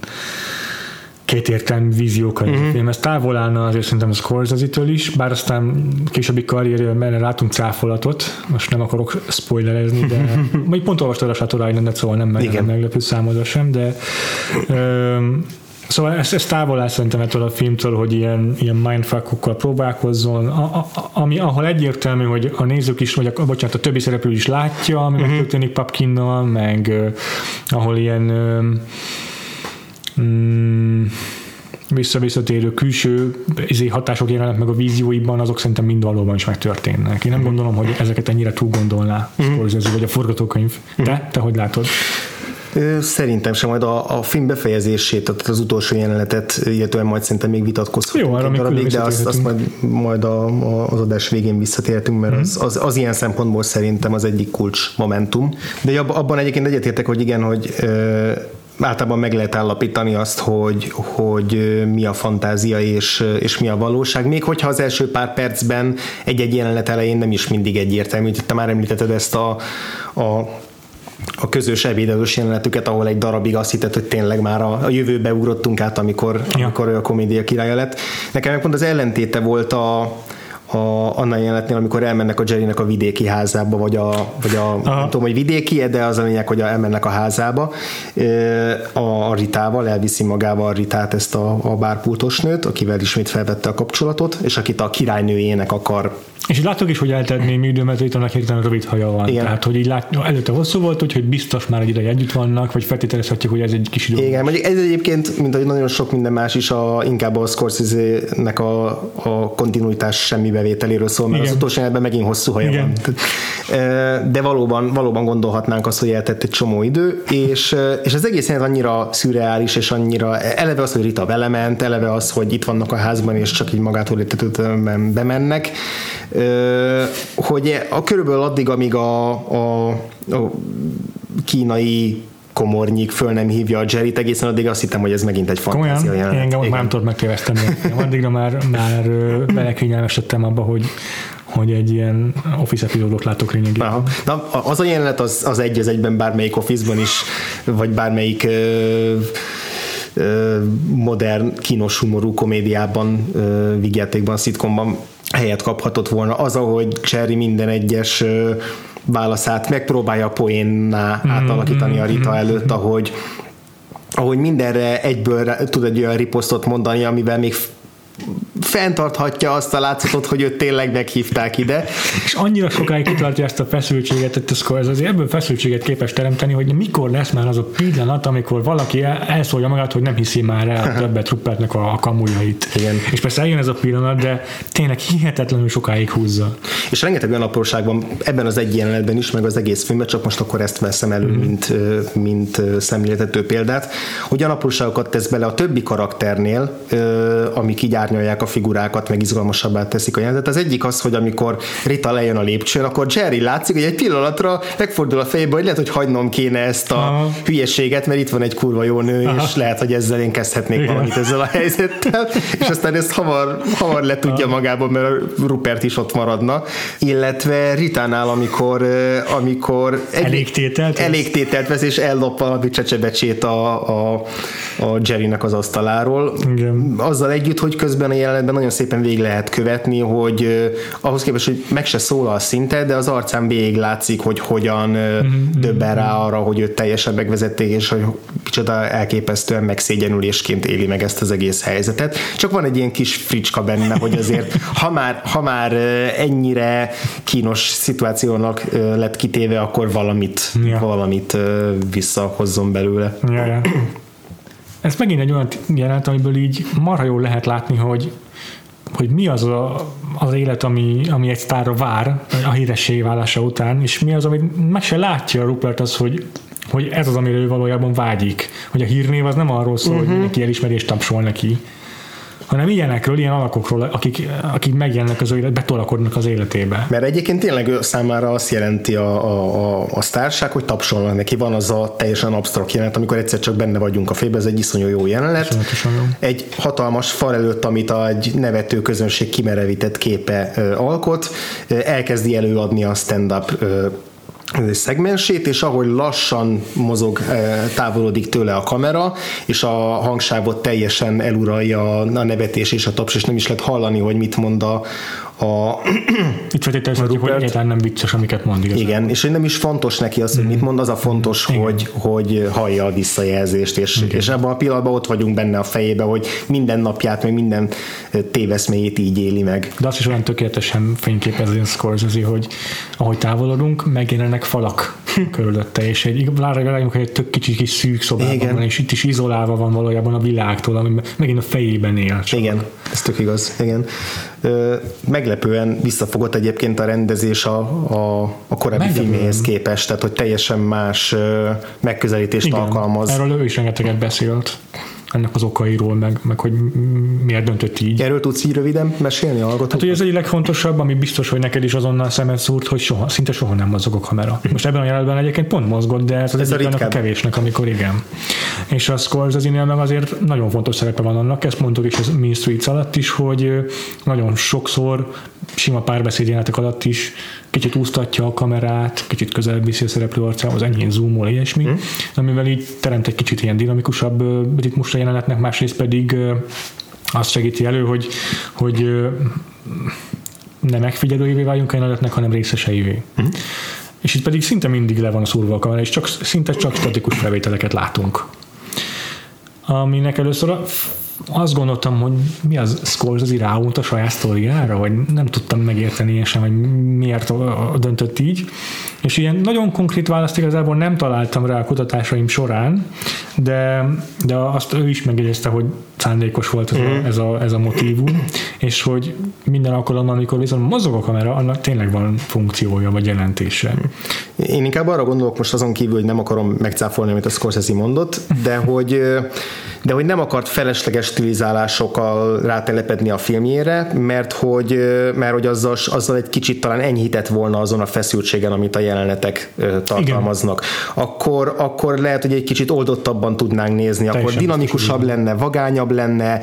[SPEAKER 2] kétértelmű víziókkal uh-huh. film. Ez távol állna azért szerintem a Scorsese-től is, bár aztán későbbi karrierjében mert látunk cáfolatot, most nem akarok spoilerezni, de még pont olvastad a Shutter Island-et, szóval nem, meg, nem meglepő számodra sem, de öm, Szóval ez, ez távol áll szerintem ettől a filmtől, hogy ilyen, ilyen mindfuckokkal próbálkozzon, a, a, ami, ahol egyértelmű, hogy a nézők is, vagy a, bocsánat, a többi szereplő is látja, ami uh-huh. megtörténik Papkinnal, meg uh, ahol ilyen uh, mm, visszavisszatérő külső izé, hatások jelennek meg a vízióiban, azok szerintem mind valóban is megtörténnek. Én nem mhm. gondolom, hogy ezeket ennyire túl gondolná uh-huh. vagy a forgatókönyv. Te? Uh-huh. Te hogy látod?
[SPEAKER 1] Szerintem sem, majd a, a film befejezését, tehát az utolsó jelenetet, illetően majd szerintem még vitatkozhatunk.
[SPEAKER 2] Jó, arra még,
[SPEAKER 1] még de azt, azt majd, majd a, a, az adás végén visszatértünk, mert mm. az, az, az, ilyen szempontból szerintem az egyik kulcs momentum. De abban egyébként egyetértek, hogy igen, hogy általában meg lehet állapítani azt, hogy, hogy mi a fantázia és, és mi a valóság, még hogyha az első pár percben egy-egy jelenet elején nem is mindig egyértelmű. Te már említetted ezt a, a a közös ebédelős jelenetüket, ahol egy darabig azt hitett, hogy tényleg már a, a jövőbe ugrottunk át, amikor, ja. amikor ő a komédia királya lett. Nekem meg pont az ellentéte volt a, a, annál jelenetnél, amikor elmennek a Jerrynek a vidéki házába, vagy a, vagy a nem tudom, hogy vidéki, de az a lényeg, hogy elmennek a házába a, a Ritával, elviszi magával a Ritát, ezt a, a bárpultos nőt, akivel ismét felvette a kapcsolatot, és akit a királynőjének akar
[SPEAKER 2] és látok is, hogy eltelt némi idő, mert itt annak hirtelen rövid haja van. Igen. Tehát, hogy így lát, előtte hosszú volt, úgyhogy biztos már egy ideje együtt vannak, vagy feltételezhetjük, hogy ez egy kis idő.
[SPEAKER 1] Igen, mondjuk ez egyébként, mint ahogy nagyon sok minden más is, a, inkább a Scorsese-nek a, a kontinuitás semmi bevételéről szól, mert Igen. az utolsó ebben megint hosszú haja Igen. van. De valóban, valóban gondolhatnánk azt, hogy eltett egy csomó idő, és, és az egész annyira szürreális, és annyira eleve az, hogy Rita belement, eleve az, hogy itt vannak a házban, és csak így magától értetődően bemennek, hogy a körülbelül addig, amíg a, a, a kínai komornyik föl nem hívja a Jerry-t, egészen addig azt hittem, hogy ez megint egy fantázia
[SPEAKER 2] jelenet. Én engem nem tudod megtéveszteni. Addigra már, már belekényelmesedtem abba, hogy hogy egy ilyen office epizódot látok lényegében. Aha.
[SPEAKER 1] Na, az a jelenet az, az egy az egyben bármelyik office is, vagy bármelyik ö, ö, modern, kínos humorú komédiában, vigyátékban, szitkomban helyet kaphatott volna. Az, ahogy Cherry minden egyes válaszát megpróbálja poénná mm-hmm. átalakítani a Rita mm-hmm. előtt, ahogy ahogy mindenre egyből tud egy olyan riposztot mondani, amivel még fenntarthatja azt a látszatot, hogy őt tényleg meghívták ide.
[SPEAKER 2] És annyira sokáig kitartja ezt a feszültséget, hogy ez azért ebből feszültséget képes teremteni, hogy mikor lesz már az a pillanat, amikor valaki elszólja magát, hogy nem hiszi már el többet Rupertnek a, a kamujait. Igen. És persze eljön ez a pillanat, de tényleg hihetetlenül sokáig húzza.
[SPEAKER 1] És rengeteg olyan apróságban ebben az egy jelenetben is, meg az egész filmben, csak most akkor ezt veszem elő, mm. mint, mint szemléltető példát, hogy olyan apróságokat tesz bele a többi karakternél, amik így árnyalják a figurákat, meg izgalmasabbá teszik a jelenetet. Az egyik az, hogy amikor Rita lejön a lépcsőn, akkor Jerry látszik, hogy egy pillanatra megfordul a fejébe, hogy lehet, hogy hagynom kéne ezt a Aha. hülyeséget, mert itt van egy kurva jó nő, Aha. és lehet, hogy ezzel én kezdhetnék Igen. valamit ezzel a helyzettel, és aztán ezt hamar, hamar le tudja magában, mert Rupert is ott maradna. Illetve Ritánál, amikor, amikor
[SPEAKER 2] egy, elégtételt,
[SPEAKER 1] elégtételt vesz, és ellop valami csecsebecsét a, a, a Jerrynek az asztaláról. Igen. Azzal együtt, hogy közben a jelenetben nagyon szépen végig lehet követni, hogy uh, ahhoz képest, hogy meg se szólal szinte, de az arcán végig látszik, hogy hogyan uh, mm-hmm. döbben rá arra, hogy őt teljesen megvezették, és hogy kicsoda elképesztően megszégyenülésként éli meg ezt az egész helyzetet. Csak van egy ilyen kis fricska benne, hogy azért ha már, ha már ennyire kínos szituációnak lett kitéve, akkor valamit, ja. valamit visszahozzon belőle. Ja, ja.
[SPEAKER 2] Ez megint egy olyan jelenet, amiből így marha jól lehet látni, hogy hogy mi az a, az élet, ami, ami egy sztárra vár a híressé válása után, és mi az, amit meg se látja Rupert az, hogy hogy ez az, amire ő valójában vágyik. Hogy a hírnév az nem arról szól, uh-huh. hogy neki elismerést tapsol neki, hanem ilyenekről, ilyen alakokról, akik, akik megjelennek az élet, betolakodnak az életébe.
[SPEAKER 1] Mert egyébként tényleg ő számára azt jelenti a, a, a, a sztárság, hogy tapsolnak neki. Van az a teljesen absztrakt jelenet, amikor egyszer csak benne vagyunk a félbe, ez egy iszonyú jó jelenet. Egy hatalmas fal előtt, amit a, egy nevető közönség kimerevített képe ö, alkot, elkezdi előadni a stand-up ö, szegmensét, és ahogy lassan mozog, távolodik tőle a kamera, és a hangsávot teljesen eluralja a nevetés és a taps, és nem is lehet hallani, hogy mit mond a, a
[SPEAKER 2] Itt feltételezhetjük, hogy egyáltalán nem vicces, amiket mond.
[SPEAKER 1] Igazán. Igen, és hogy nem is fontos neki az, hogy mm. mit mond, az a fontos, hogy, hogy hallja a visszajelzést, és, és ebben a pillanatban ott vagyunk benne a fejébe, hogy minden napját, meg minden téveszméjét így éli meg.
[SPEAKER 2] De azt is olyan tökéletesen fényképezi a Scorsese, hogy ahogy távolodunk, megjelennek falak körülötte, és egy, rájunk, hogy egy tök kicsi kis szűk szobában Igen. van, és itt is izolálva van valójában a világtól, ami megint a fejében él.
[SPEAKER 1] Csak. Igen, ez tök igaz. Igen meglepően visszafogott egyébként a rendezés a, a, a korábbi filméhez képest, tehát hogy teljesen más megközelítést Igen, alkalmaz.
[SPEAKER 2] Erről ő is rengeteget beszélt ennek az okairól, meg, meg hogy miért döntött így.
[SPEAKER 1] Erről tudsz így röviden mesélni a
[SPEAKER 2] Hát hogy ez egy legfontosabb, ami biztos, hogy neked is azonnal szemet szúrt, hogy soha, szinte soha nem mozog a kamera. Most ebben a jelenetben egyébként pont mozgott, de ez, ez a, a kevésnek, amikor igen. És a Scorsese-nél meg azért nagyon fontos szerepe van annak, ezt mondtuk is az Mean Streets alatt is, hogy nagyon sokszor sima párbeszédjelenetek alatt is kicsit úsztatja a kamerát, kicsit közelebb viszi a szereplő arcához, enyhén zoomol, ilyesmi, mm. amivel így teremt egy kicsit ilyen dinamikusabb ritmusra jelenetnek, másrészt pedig azt segíti elő, hogy, hogy nem megfigyelőjévé váljunk a jelenetnek, hanem részeseivé. Mm. És itt pedig szinte mindig le van szúrva a kamera, és csak, szinte csak statikus felvételeket látunk. Aminek először a azt gondoltam, hogy mi az Scorsese ráunt a saját sztoriára, vagy nem tudtam megérteni én sem, hogy miért döntött így. És ilyen nagyon konkrét választ igazából nem találtam rá a kutatásaim során, de, de azt ő is megjegyezte, hogy szándékos volt ez, a, mhm. ez, a, ez a motívum, és hogy minden alkalommal, amikor viszont mozog a kamera, annak tényleg van funkciója vagy jelentése.
[SPEAKER 1] Én inkább arra gondolok most azon kívül, hogy nem akarom megcáfolni, amit a Scorsese mondott, de hogy de hogy nem akart felesleges stilizálásokkal rátelepedni a filmjére, mert hogy, mert hogy azzal, azzal egy kicsit talán enyhített volna azon a feszültségen, amit a jelenetek tartalmaznak. Akkor, akkor lehet, hogy egy kicsit oldottabban tudnánk nézni, Teljesen akkor dinamikusabb lenne, vagányabb lenne,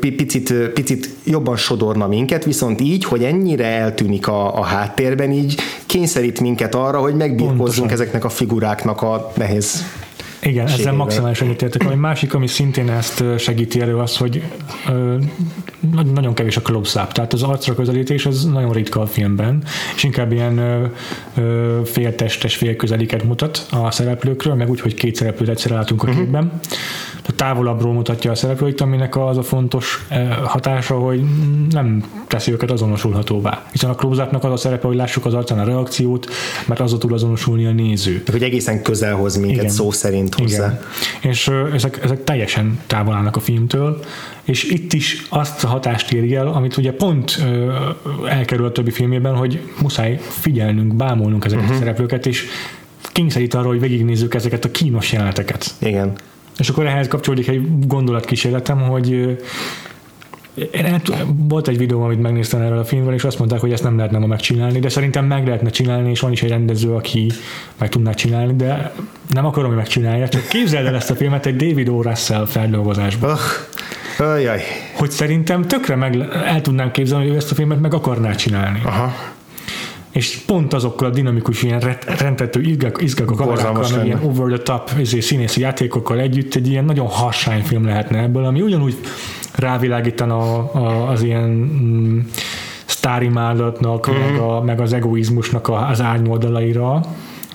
[SPEAKER 1] picit, picit jobban sodorna minket, viszont így, hogy ennyire eltűnik a, a háttérben, így kényszerít minket arra, hogy megbírkozzunk ezeknek a figuráknak a nehéz
[SPEAKER 2] igen, ezzel maximálisan egyetértek. A másik, ami szintén ezt segíti elő, az, hogy ö, nagyon kevés a close-up, tehát az arcra közelítés az nagyon ritka a filmben, és inkább ilyen ö, ö, féltestes, félközeliket mutat a szereplőkről, meg úgy, hogy két szereplőt egyszerre látunk a uh-huh. képben. Tehát távolabbról mutatja a szereplőit, aminek az a fontos hatása, hogy nem teszi őket azonosulhatóvá. Hiszen a close az a szerepe, hogy lássuk az arcán a reakciót, mert az tud azonosulni a néző.
[SPEAKER 1] Hogy egészen közel hoz minket Igen. szó szerint hozzá. Igen.
[SPEAKER 2] És ezek, ezek teljesen távol állnak a filmtől, és itt is azt a hatást éri el, amit ugye pont ö, elkerül a többi filmében, hogy muszáj figyelnünk, bámolnunk ezeket uh-huh. a szereplőket, és kényszerít arra, hogy végignézzük ezeket a kínos jeleneteket.
[SPEAKER 1] Igen.
[SPEAKER 2] És akkor ehhez kapcsolódik egy gondolatkísérletem, hogy én volt egy videó, amit megnéztem erről a filmről, és azt mondták, hogy ezt nem lehetne ma megcsinálni, de szerintem meg lehetne csinálni, és van is egy rendező, aki meg tudná csinálni, de nem akarom, hogy megcsinálja, csak képzeld el ezt a filmet egy David O. Russell feldolgozásban.
[SPEAKER 1] Oh, ajaj.
[SPEAKER 2] Hogy szerintem tökre meg el tudnám képzelni, hogy ő ezt a filmet meg akarná csinálni.
[SPEAKER 1] Aha
[SPEAKER 2] és pont azokkal a dinamikus, ilyen rendtető izgak, izgak a kamerákkal, meg ilyen over the top izé, színészi játékokkal együtt egy ilyen nagyon harsány film lehetne ebből, ami ugyanúgy rávilágítana a, az ilyen mm, sztárimádatnak, mm-hmm. meg, a, meg az egoizmusnak az árnyoldalaira,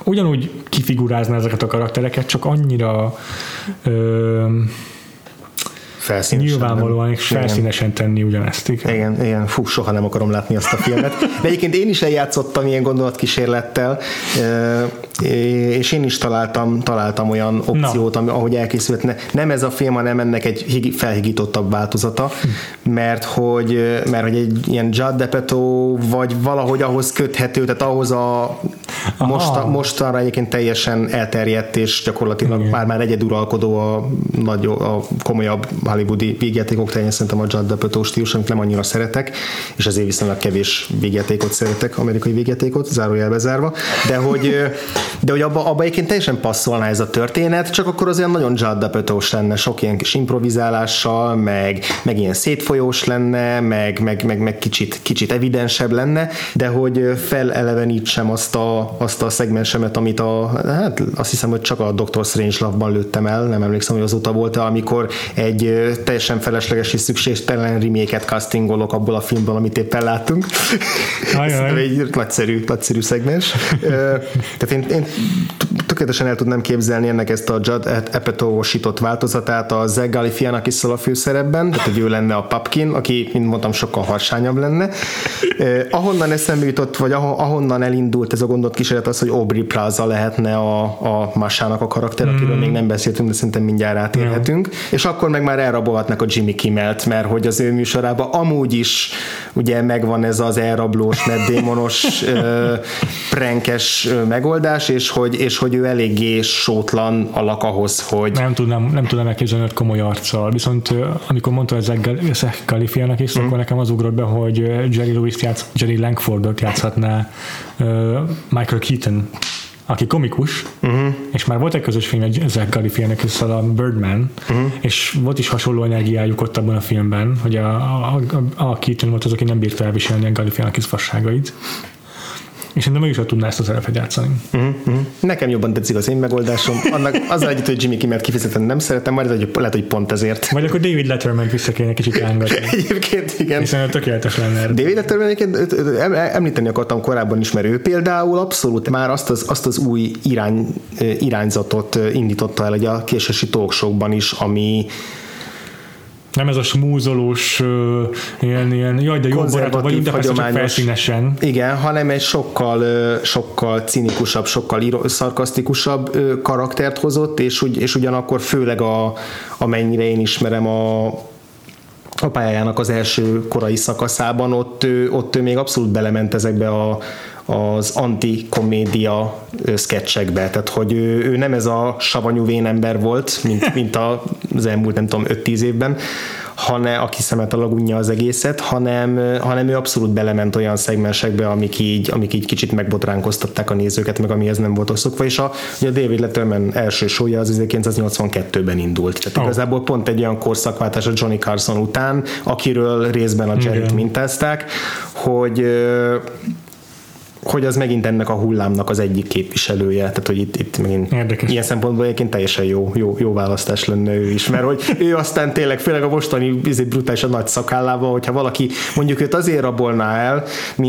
[SPEAKER 2] ugyanúgy kifigurázna ezeket a karaktereket, csak annyira ö,
[SPEAKER 1] felszínesen.
[SPEAKER 2] Nyilvánvalóan, és felszínesen tenni ugyanezt.
[SPEAKER 1] Igen. igen, igen, fú, soha nem akarom látni azt a filmet. De egyébként én is eljátszottam ilyen gondolatkísérlettel, és én is találtam, találtam olyan opciót, ami, ahogy elkészült. Ne, nem ez a film, hanem ennek egy felhigítottabb változata, mert hogy, mert hogy egy ilyen Judd Apatow, vagy valahogy ahhoz köthető, tehát ahhoz a most, mostanra egyébként teljesen elterjedt, és gyakorlatilag Igen. már már egyeduralkodó a, nagy, a komolyabb hollywoodi végjátékok terén szerintem a Judd Apatow stílus, amit nem annyira szeretek, és ezért viszonylag kevés végjátékot szeretek, amerikai végjátékot, zárójelbe zárva, de hogy, de hogy abba, abba egyébként teljesen passzolna ez a történet, csak akkor az olyan nagyon Judd apatow lenne, sok ilyen kis improvizálással, meg, meg ilyen szétfolyós lenne, meg, meg, meg, meg kicsit, kicsit evidensebb lenne, de hogy felelevenítsem azt a, azt a szegmensemet, amit a, hát azt hiszem, hogy csak a Doctor Strange Love-ban lőttem el, nem emlékszem, hogy azóta volt amikor egy teljesen felesleges és szükségtelen reméket castingolok abból a filmből, amit éppen láttunk. Ajaj. egy nagyszerű, nagyszerű szegmens. Tehát én, én tökéletesen el tudnám képzelni ennek ezt a Judd Apatow-osított változatát a Zeg Galifianakisszal a főszerepben, tehát hogy ő lenne a Papkin, aki, mint mondtam, sokkal harsányabb lenne. Ahonnan eszembe jutott, vagy ahonnan elindult ez a gondot kísérlet az, hogy Aubrey Plaza lehetne a, a Masának a karakter, akiről mm. még nem beszéltünk, de szerintem mindjárt átérhetünk. Mm. És akkor meg már elrabolhatnak a Jimmy Kimmelt, mert hogy az ő műsorában amúgy is ugye megvan ez az elrablós, meddémonos, prenkes megoldás, és hogy, és hogy ő eléggé sótlan alak ahhoz, hogy...
[SPEAKER 2] Nem tudnám, nem tudnám elképzelni, hogy komoly arccal. Viszont amikor mondta ez Zach Galifianak is, mm. akkor nekem az ugrott be, hogy Jerry Lewis játsz, Jerry Langfordot játszhatná Michael Keaton aki komikus, uh-huh. és már volt egy közös film egy Zach Galifianek a Birdman, uh-huh. és volt is hasonló energiájuk ott abban a filmben, hogy a, a, a, a Keaton volt az, aki nem bírta elviselni a Galifianek fasságait. És szerintem ő is tudná ezt a szerepet játszani.
[SPEAKER 1] Uh-huh, uh-huh. Nekem jobban tetszik az én megoldásom. Annak az együtt, hogy Jimmy Kimmel kifejezetten nem szeretem, majd hogy lehet, hogy pont ezért.
[SPEAKER 2] Vagy akkor David Letterman vissza kéne kicsit rángatni.
[SPEAKER 1] Egyébként igen.
[SPEAKER 2] Hiszen tökéletes lenne.
[SPEAKER 1] David Letterman egyébként említeni akartam korábban is, mert ő például abszolút már azt az, azt az új irány, irányzatot indította el egy a késősi talkshowban is, ami
[SPEAKER 2] nem ez a smúzolós, ilyen, ilyen jaj, de jó barátok vagyunk, de persze csak felszínesen.
[SPEAKER 1] Igen, hanem egy sokkal, sokkal cinikusabb, sokkal szarkasztikusabb karaktert hozott, és, ugy, és ugyanakkor főleg a, amennyire én ismerem a, a pályájának az első korai szakaszában, ott, ott ő még abszolút belement ezekbe a, az antikomédia sketchekbe, tehát hogy ő, ő nem ez a savanyú vénember volt, mint, mint az elmúlt nem tudom 5-10 évben, hanem aki szemet a lagunja az egészet, hanem, hanem ő abszolút belement olyan szegmensekbe, amik így, amik így kicsit megbotránkoztatták a nézőket, meg amihez nem voltak szokva, és a, ugye a David Letterman első sója az 1982-ben indult. Tehát oh. igazából pont egy olyan korszakváltás a Johnny Carson után, akiről részben a Jerry-t mintázták, hogy hogy az megint ennek a hullámnak az egyik képviselője, tehát hogy itt, itt megint Érdekes. ilyen szempontból egyébként teljesen jó, jó, jó választás lenne ő is, mert hogy ő aztán tényleg, főleg a mostani brutális a nagy szakállával, hogyha valaki mondjuk őt azért rabolná el,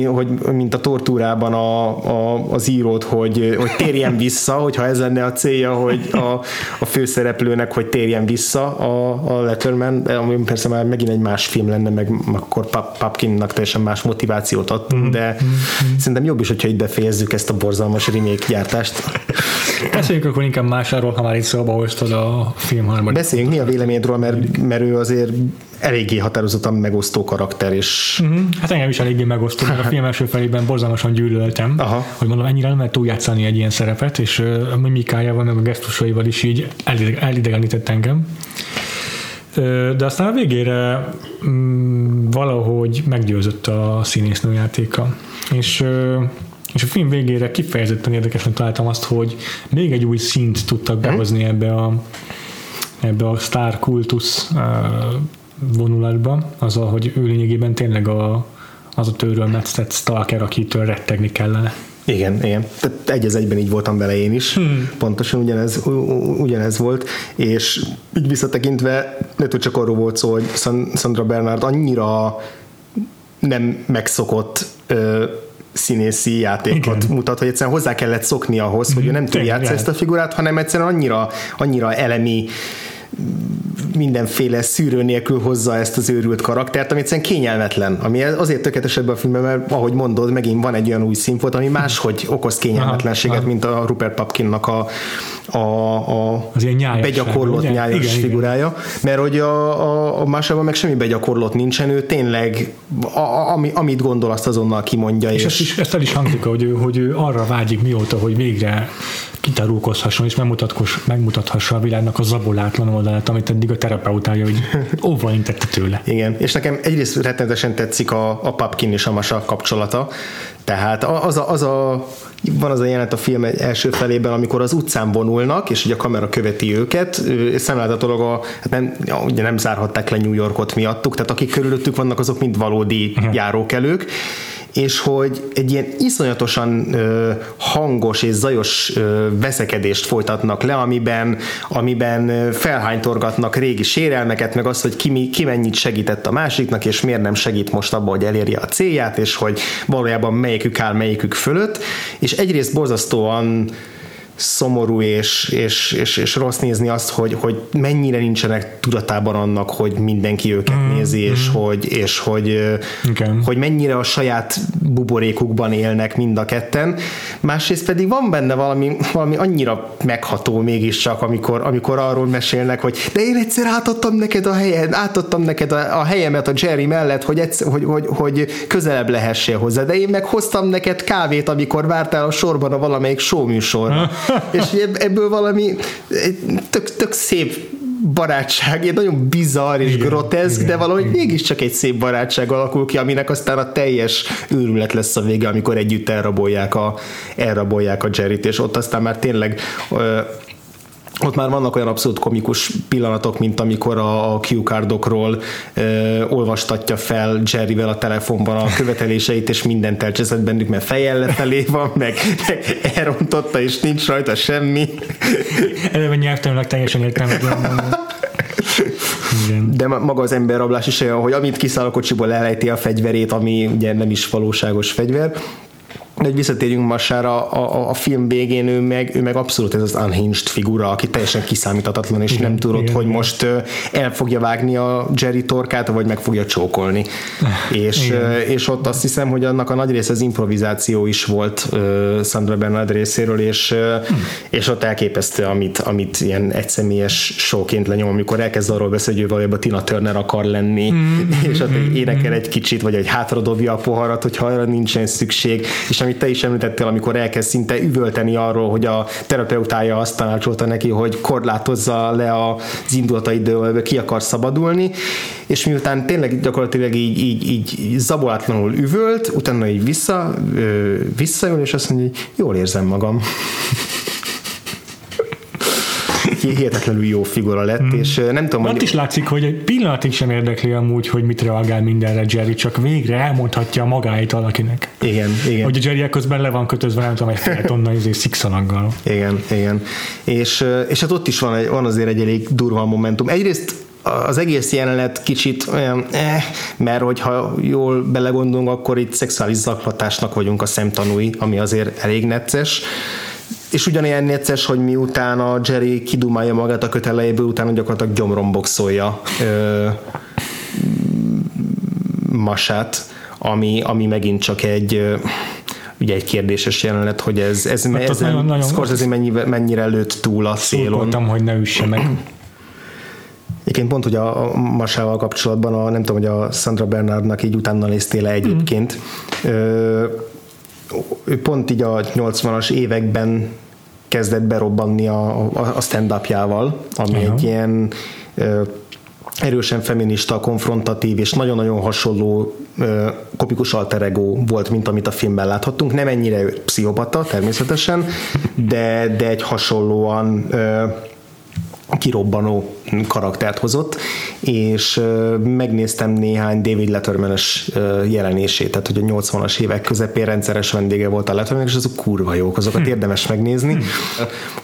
[SPEAKER 1] hogy, mint a tortúrában a, a, az írót, hogy, hogy térjen vissza, hogyha ez lenne a célja, hogy a, a főszereplőnek, hogy térjen vissza a, a Letterman, ami persze már megint egy más film lenne, meg akkor Papkinnak teljesen más motivációt adtunk, mm-hmm. de mm-hmm. szerintem jobb is is, hogyha itt befejezzük ezt a borzalmas remake gyártást.
[SPEAKER 2] Beszéljünk akkor inkább másáról, ha már itt szóba hoztad a film harmadik.
[SPEAKER 1] Beszéljünk, mi a véleményedről, mert, mert ő azért eléggé határozottan megosztó karakter, és...
[SPEAKER 2] Uh-huh. Hát engem is eléggé megosztó, mert a film első felében borzalmasan gyűlöltem, Aha. hogy mondom, ennyire nem lehet túljátszani egy ilyen szerepet, és a mimikájával, meg a gesztusaival is így elidegenített engem. De aztán a végére mm, valahogy meggyőzött a színésznő játéka. És és a film végére kifejezetten érdekesen találtam azt, hogy még egy új szint tudtak behozni ebbe a, ebbe a sztár kultusz vonulatba, azzal, hogy ő lényegében tényleg a, az a törölmetszett stalker, akitől rettegni kellene.
[SPEAKER 1] Igen, igen. Tehát egy az egyben így voltam vele én is. Hmm. Pontosan ugyanez, ugyanez volt, és így visszatekintve, lehet, csak arról volt szó, hogy Sandra Bernard annyira nem megszokott ö, színészi játékot Igen. mutat, hogy egyszerűen hozzá kellett szokni ahhoz, hogy ő nem tud játszani ezt a figurát, hanem egyszerűen annyira, annyira elemi mindenféle szűrő nélkül hozza ezt az őrült karaktert, ami egyszerűen kényelmetlen. Ami azért tökéletes ebben a filmben, mert ahogy mondod, megint van egy olyan új színfolt, ami máshogy okoz kényelmetlenséget, mint a Rupert Papkinnak a, a, a
[SPEAKER 2] az ilyen
[SPEAKER 1] begyakorlott ugye? nyájas igen, figurája, igen. mert hogy a, a, a másában meg semmi begyakorlott nincsen, ő tényleg a, a, ami, amit gondol, azt azonnal kimondja.
[SPEAKER 2] És, és ezt, is, ezt el is hangzik, hogy ő, hogy ő arra vágyik mióta, hogy végre kitarulkozhasson és megmutathassa a világnak a zabolátlan oldalát, amit eddig a terapeutája hogy óva intette tőle.
[SPEAKER 1] Igen, és nekem egyrészt rettenetesen tetszik a, a Papkin és a Masa kapcsolata, tehát az a, az a van az a jelenet a film első felében, amikor az utcán vonulnak, és ugye a kamera követi őket, szemléltetőleg a, hát nem, ugye nem zárhatták le New Yorkot miattuk, tehát akik körülöttük vannak, azok mind valódi uh-huh. járókelők, és hogy egy ilyen iszonyatosan ö, hangos és zajos ö, veszekedést folytatnak le, amiben, amiben felhánytorgatnak régi sérelmeket, meg azt, hogy ki, ki mennyit segített a másiknak, és miért nem segít most abban, hogy elérje a célját, és hogy valójában melyikük áll melyikük fölött, és egyrészt borzasztóan szomorú és, és, és, és rossz nézni azt, hogy, hogy mennyire nincsenek tudatában annak, hogy mindenki őket mm, nézi, és, mm. hogy, és hogy, okay. hogy mennyire a saját buborékukban élnek mind a ketten. Másrészt pedig van benne valami, valami annyira megható mégiscsak, amikor, amikor arról mesélnek, hogy de én egyszer átadtam neked a helyet, átadtam neked a, a helyemet a Jerry mellett, hogy, egyszer, hogy, hogy, hogy közelebb lehessél hozzá, de én meg hoztam neked kávét, amikor vártál a sorban a valamelyik show műsorra. És ebből valami tök, tök szép barátság, egy nagyon bizarr és igen, groteszk, igen, de valahogy igen. mégiscsak egy szép barátság alakul ki, aminek aztán a teljes őrület lesz a vége, amikor együtt elrabolják a, elrabolják a Jerryt, és ott aztán már tényleg ott már vannak olyan abszolút komikus pillanatok, mint amikor a, a cue cardokról ö, olvastatja fel Jerryvel a telefonban a követeléseit, és mindent elcseszett bennük, mert fejjel lefelé van, meg, meg elrontotta, és nincs rajta semmi.
[SPEAKER 2] Eleve nyelvtanilag teljesen értelmetlen.
[SPEAKER 1] De maga az emberrablás is olyan, hogy amit kiszáll a kocsiból elejti a fegyverét, ami ugye nem is valóságos fegyver, hogy visszatérjünk Masára, a, a, a film végén ő meg, ő meg abszolút ez az unhinged figura, aki teljesen kiszámíthatatlan, és igen, nem tudod, igen, hogy igen. most el fogja vágni a Jerry torkát, vagy meg fogja csókolni. és, és ott azt hiszem, hogy annak a nagy része az improvizáció is volt uh, Sandra Bernard részéről, és, uh, és ott elképesztő, amit, amit ilyen egyszemélyes showként lenyom, amikor elkezd arról beszélni, hogy ő valójában Tina Turner akar lenni, mm, és ott mm, énekel egy kicsit, vagy egy hátradobja a poharat, hogyha arra nincsen szükség, és amit te is említettél, amikor elkezd szinte üvölteni arról, hogy a terapeutája azt tanácsolta neki, hogy korlátozza le az indulataidől, ki akar szabadulni, és miután tényleg gyakorlatilag így, így, így zabolátlanul üvölt, utána így vissza, visszajön, és azt mondja, hogy jól érzem magam hihetetlenül jó figura lett, mm. és nem tudom,
[SPEAKER 2] Ott hogy... is látszik, hogy egy pillanatig sem érdekli amúgy, hogy mit reagál mindenre Jerry, csak végre elmondhatja magáit valakinek.
[SPEAKER 1] Igen, igen.
[SPEAKER 2] Hogy a Jerry közben le van kötözve, nem tudom, egy fél tonna izé szikszalaggal.
[SPEAKER 1] Igen, igen. És, és hát ott is van, egy, van azért egy elég durva momentum. Egyrészt az egész jelenet kicsit olyan, eh, mert hogyha jól belegondolunk, akkor itt szexuális zaklatásnak vagyunk a szemtanúi, ami azért elég necces és ugyanilyen necces, hogy miután a Jerry kidumálja magát a kötelejéből, utána gyakorlatilag gyomron boxolja ö, masát, ami, ami megint csak egy ugye egy kérdéses jelenet, hogy ez, ez, hát ez nagyon, nagyon Scorsese mennyire, mennyire lőtt túl a szélon.
[SPEAKER 2] Szóltam, hogy ne üsse meg.
[SPEAKER 1] Egyébként pont, hogy a, a Masával kapcsolatban, a, nem tudom, hogy a Sandra Bernardnak így utána néztél egyébként, mm. ö, ő pont így a 80-as években kezdett berobbanni a, a stand-upjával, ami uh-huh. egy ilyen erősen feminista, konfrontatív és nagyon-nagyon hasonló ö, kopikus alter ego volt, mint amit a filmben láthattunk. Nem ennyire pszichopata természetesen, de, de egy hasonlóan ö, kirobbanó karaktert hozott, és megnéztem néhány David Letterman-es jelenését, tehát hogy a 80-as évek közepén rendszeres vendége volt a Letterman, és azok kurva jók, azokat hmm. érdemes megnézni. Hmm.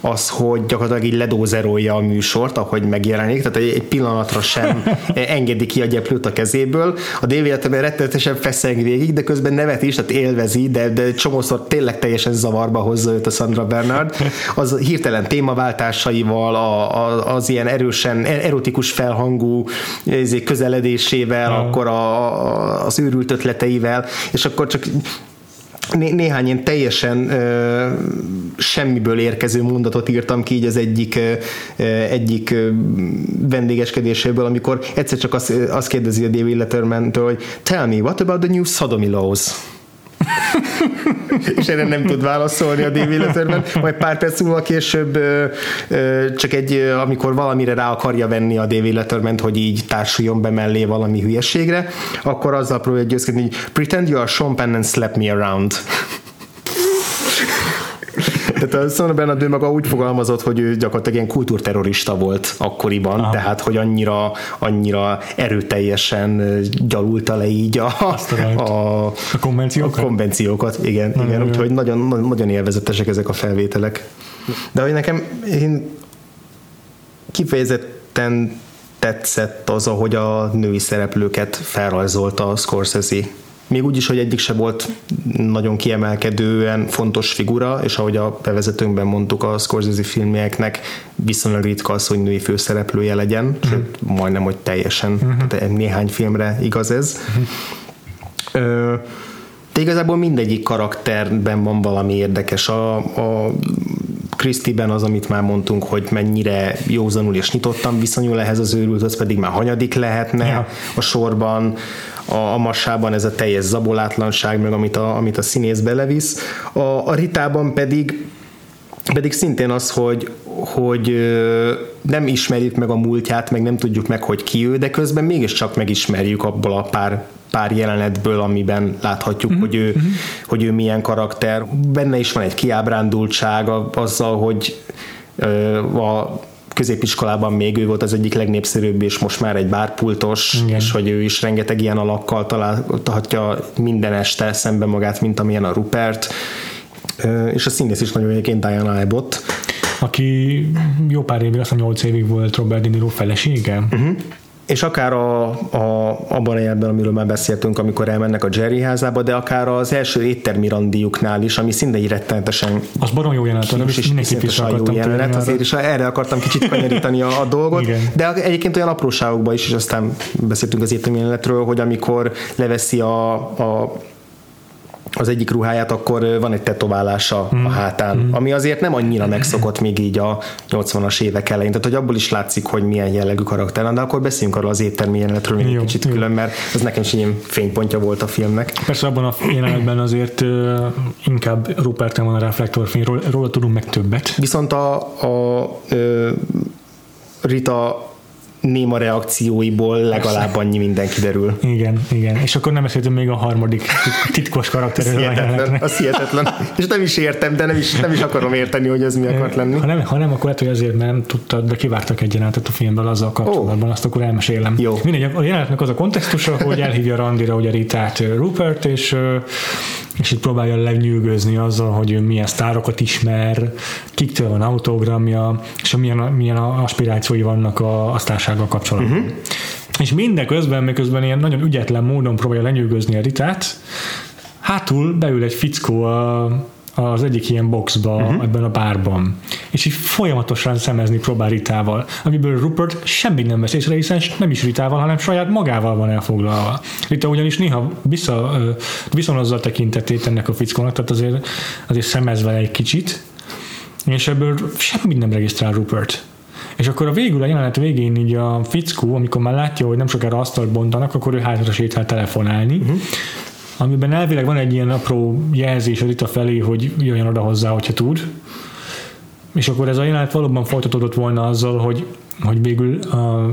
[SPEAKER 1] Az, hogy gyakorlatilag így ledózerolja a műsort, ahogy megjelenik, tehát egy, egy pillanatra sem engedi ki a gyeplőt a kezéből. A David Letterman rettenetesen feszeng végig, de közben nevet is, tehát élvezi, de, de csomószor tényleg teljesen zavarba hozza őt a Sandra Bernard. Az hirtelen témaváltásaival, a, a, az ilyen erősen teljesen erotikus felhangú közeledésével, uh. akkor a, a, az őrült ötleteivel, és akkor csak né- néhány ilyen teljesen ö, semmiből érkező mondatot írtam ki így az egyik, ö, egyik ö, vendégeskedéséből, amikor egyszer csak azt, azt kérdezi a David letterman hogy tell me, what about the new sodomy laws? és erre nem tud válaszolni a David Letterman, majd pár perc múlva később csak egy, amikor valamire rá akarja venni a David Letterman, hogy így társuljon be mellé valami hülyeségre, akkor azzal próbálja győzködni, hogy pretend you are Sean Penn and slap me around. Tehát a Son Bernardő maga úgy fogalmazott, hogy ő gyakorlatilag ilyen kultúrterrorista volt akkoriban, Aha. tehát hogy annyira, annyira erőteljesen gyalulta le így a,
[SPEAKER 2] a, a, a konvenciókat.
[SPEAKER 1] A konvenciókat, igen, Na, igen úgyhogy nagyon, nagyon élvezetesek ezek a felvételek. De hogy nekem én kifejezetten tetszett az, ahogy a női szereplőket felrajzolta a Scorsese még úgy is, hogy egyik se volt nagyon kiemelkedően fontos figura, és ahogy a bevezetőnkben mondtuk, a Scorsese filmjeknek viszonylag ritka az, hogy női főszereplője legyen, mm. sőt, majdnem, hogy teljesen, mm-hmm. tehát néhány filmre igaz ez. Mm-hmm. de igazából mindegyik karakterben van valami érdekes. A, a Christie-ben az, amit már mondtunk, hogy mennyire józanul és nyitottan viszonyul ehhez az őrült, az pedig már hanyadik lehetne ja. a sorban a, a massában ez a teljes zabolátlanság, meg amit a, amit a színész belevisz. A, a Ritában pedig pedig szintén az, hogy, hogy nem ismerjük meg a múltját, meg nem tudjuk meg, hogy ki ő, de közben mégiscsak megismerjük abból a pár pár jelenetből, amiben láthatjuk, uh-huh. hogy, ő, uh-huh. hogy ő milyen karakter. Benne is van egy kiábrándultság azzal, hogy a középiskolában még ő volt az egyik legnépszerűbb, és most már egy bárpultos, Igen. és hogy ő is rengeteg ilyen alakkal találhatja minden este szembe magát, mint amilyen a Rupert, és a színész is nagyon egyébként Diana Abbott.
[SPEAKER 2] Aki jó pár évig, azt a nyolc évig volt Robert De Niro felesége. Uh-huh
[SPEAKER 1] és akár a, a, abban a jelben, amiről már beszéltünk, amikor elmennek a Jerry házába, de akár az első éttermi randiuknál is, ami szinte egy rettenetesen
[SPEAKER 2] az barom jó jelenet,
[SPEAKER 1] és, és mindenképp is jó jelenet, azért is erre akartam kicsit kanyarítani a, a dolgot, Igen. de egyébként olyan apróságokban is, és aztán beszéltünk az éttermi jelenetről, hogy amikor leveszi a, a az egyik ruháját, akkor van egy tetoválása mm. a hátán, mm. ami azért nem annyira megszokott még így a 80-as évek elején, tehát hogy abból is látszik, hogy milyen jellegű karakter, de akkor beszéljünk arról az éttermi jelenetről még egy kicsit jó. külön, mert ez nekem is ilyen fénypontja volt a filmnek.
[SPEAKER 2] Persze abban a jelenetben azért uh, inkább Rupert van a reflektorfény, róla, róla tudunk meg többet.
[SPEAKER 1] Viszont a, a uh, Rita néma reakcióiból legalább annyi minden kiderül.
[SPEAKER 2] Igen, igen. És akkor nem beszéltünk még a harmadik titkos karakterről.
[SPEAKER 1] hihetetlen, az hihetetlen. És nem is értem, de nem is, nem is akarom érteni, hogy ez mi akart lenni.
[SPEAKER 2] Ha nem, ha nem akkor lehet, hogy azért, mert nem tudtad, de kivártak egy jelenetet a filmből azzal kapcsolatban, oh. azt akkor elmesélem. Jó. Mindegy, a jelenetnek az a kontextusa, hogy elhívja Randira, a Ritát Rupert, és és itt próbálja lenyűgözni azzal, hogy ő milyen sztárokat ismer, kiktől van autogramja, és milyen, milyen aspirációi vannak a, a sztársággal kapcsolatban. Uh-huh. És mindeközben, miközben ilyen nagyon ügyetlen módon próbálja lenyűgözni a Ritát, hátul beül egy fickó a, az egyik ilyen boxba uh-huh. ebben a bárban. És így folyamatosan szemezni próbál Ritával, amiből Rupert semmit nem vesz észre, hiszen nem is Ritával, hanem saját magával van elfoglalva. Rita ugyanis néha vissza, viszonozza a tekintetét ennek a fickónak, tehát azért, azért szemez vele egy kicsit, és ebből semmit nem regisztrál Rupert. És akkor a végül a jelenet végén így a fickó, amikor már látja, hogy nem sokára asztalt bontanak, akkor ő hátra sétál telefonálni, uh-huh amiben elvileg van egy ilyen apró jelzés a felé, hogy jöjjön oda hozzá, hogyha tud. És akkor ez a jelenet valóban folytatódott volna azzal, hogy, hogy végül a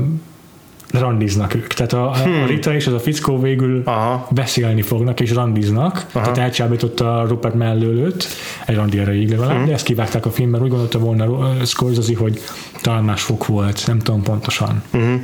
[SPEAKER 2] randiznak ők. Tehát a, hmm. a Rita és az a fickó végül Aha. beszélni fognak és randiznak. Aha. Tehát elcsábította a Rupert mellőlőt, egy randi erejéig legalább, hmm. de ezt kivágták a filmben, úgy gondolta volna Scorsese, hogy talán más fok volt, nem tudom pontosan.
[SPEAKER 1] Uh-huh.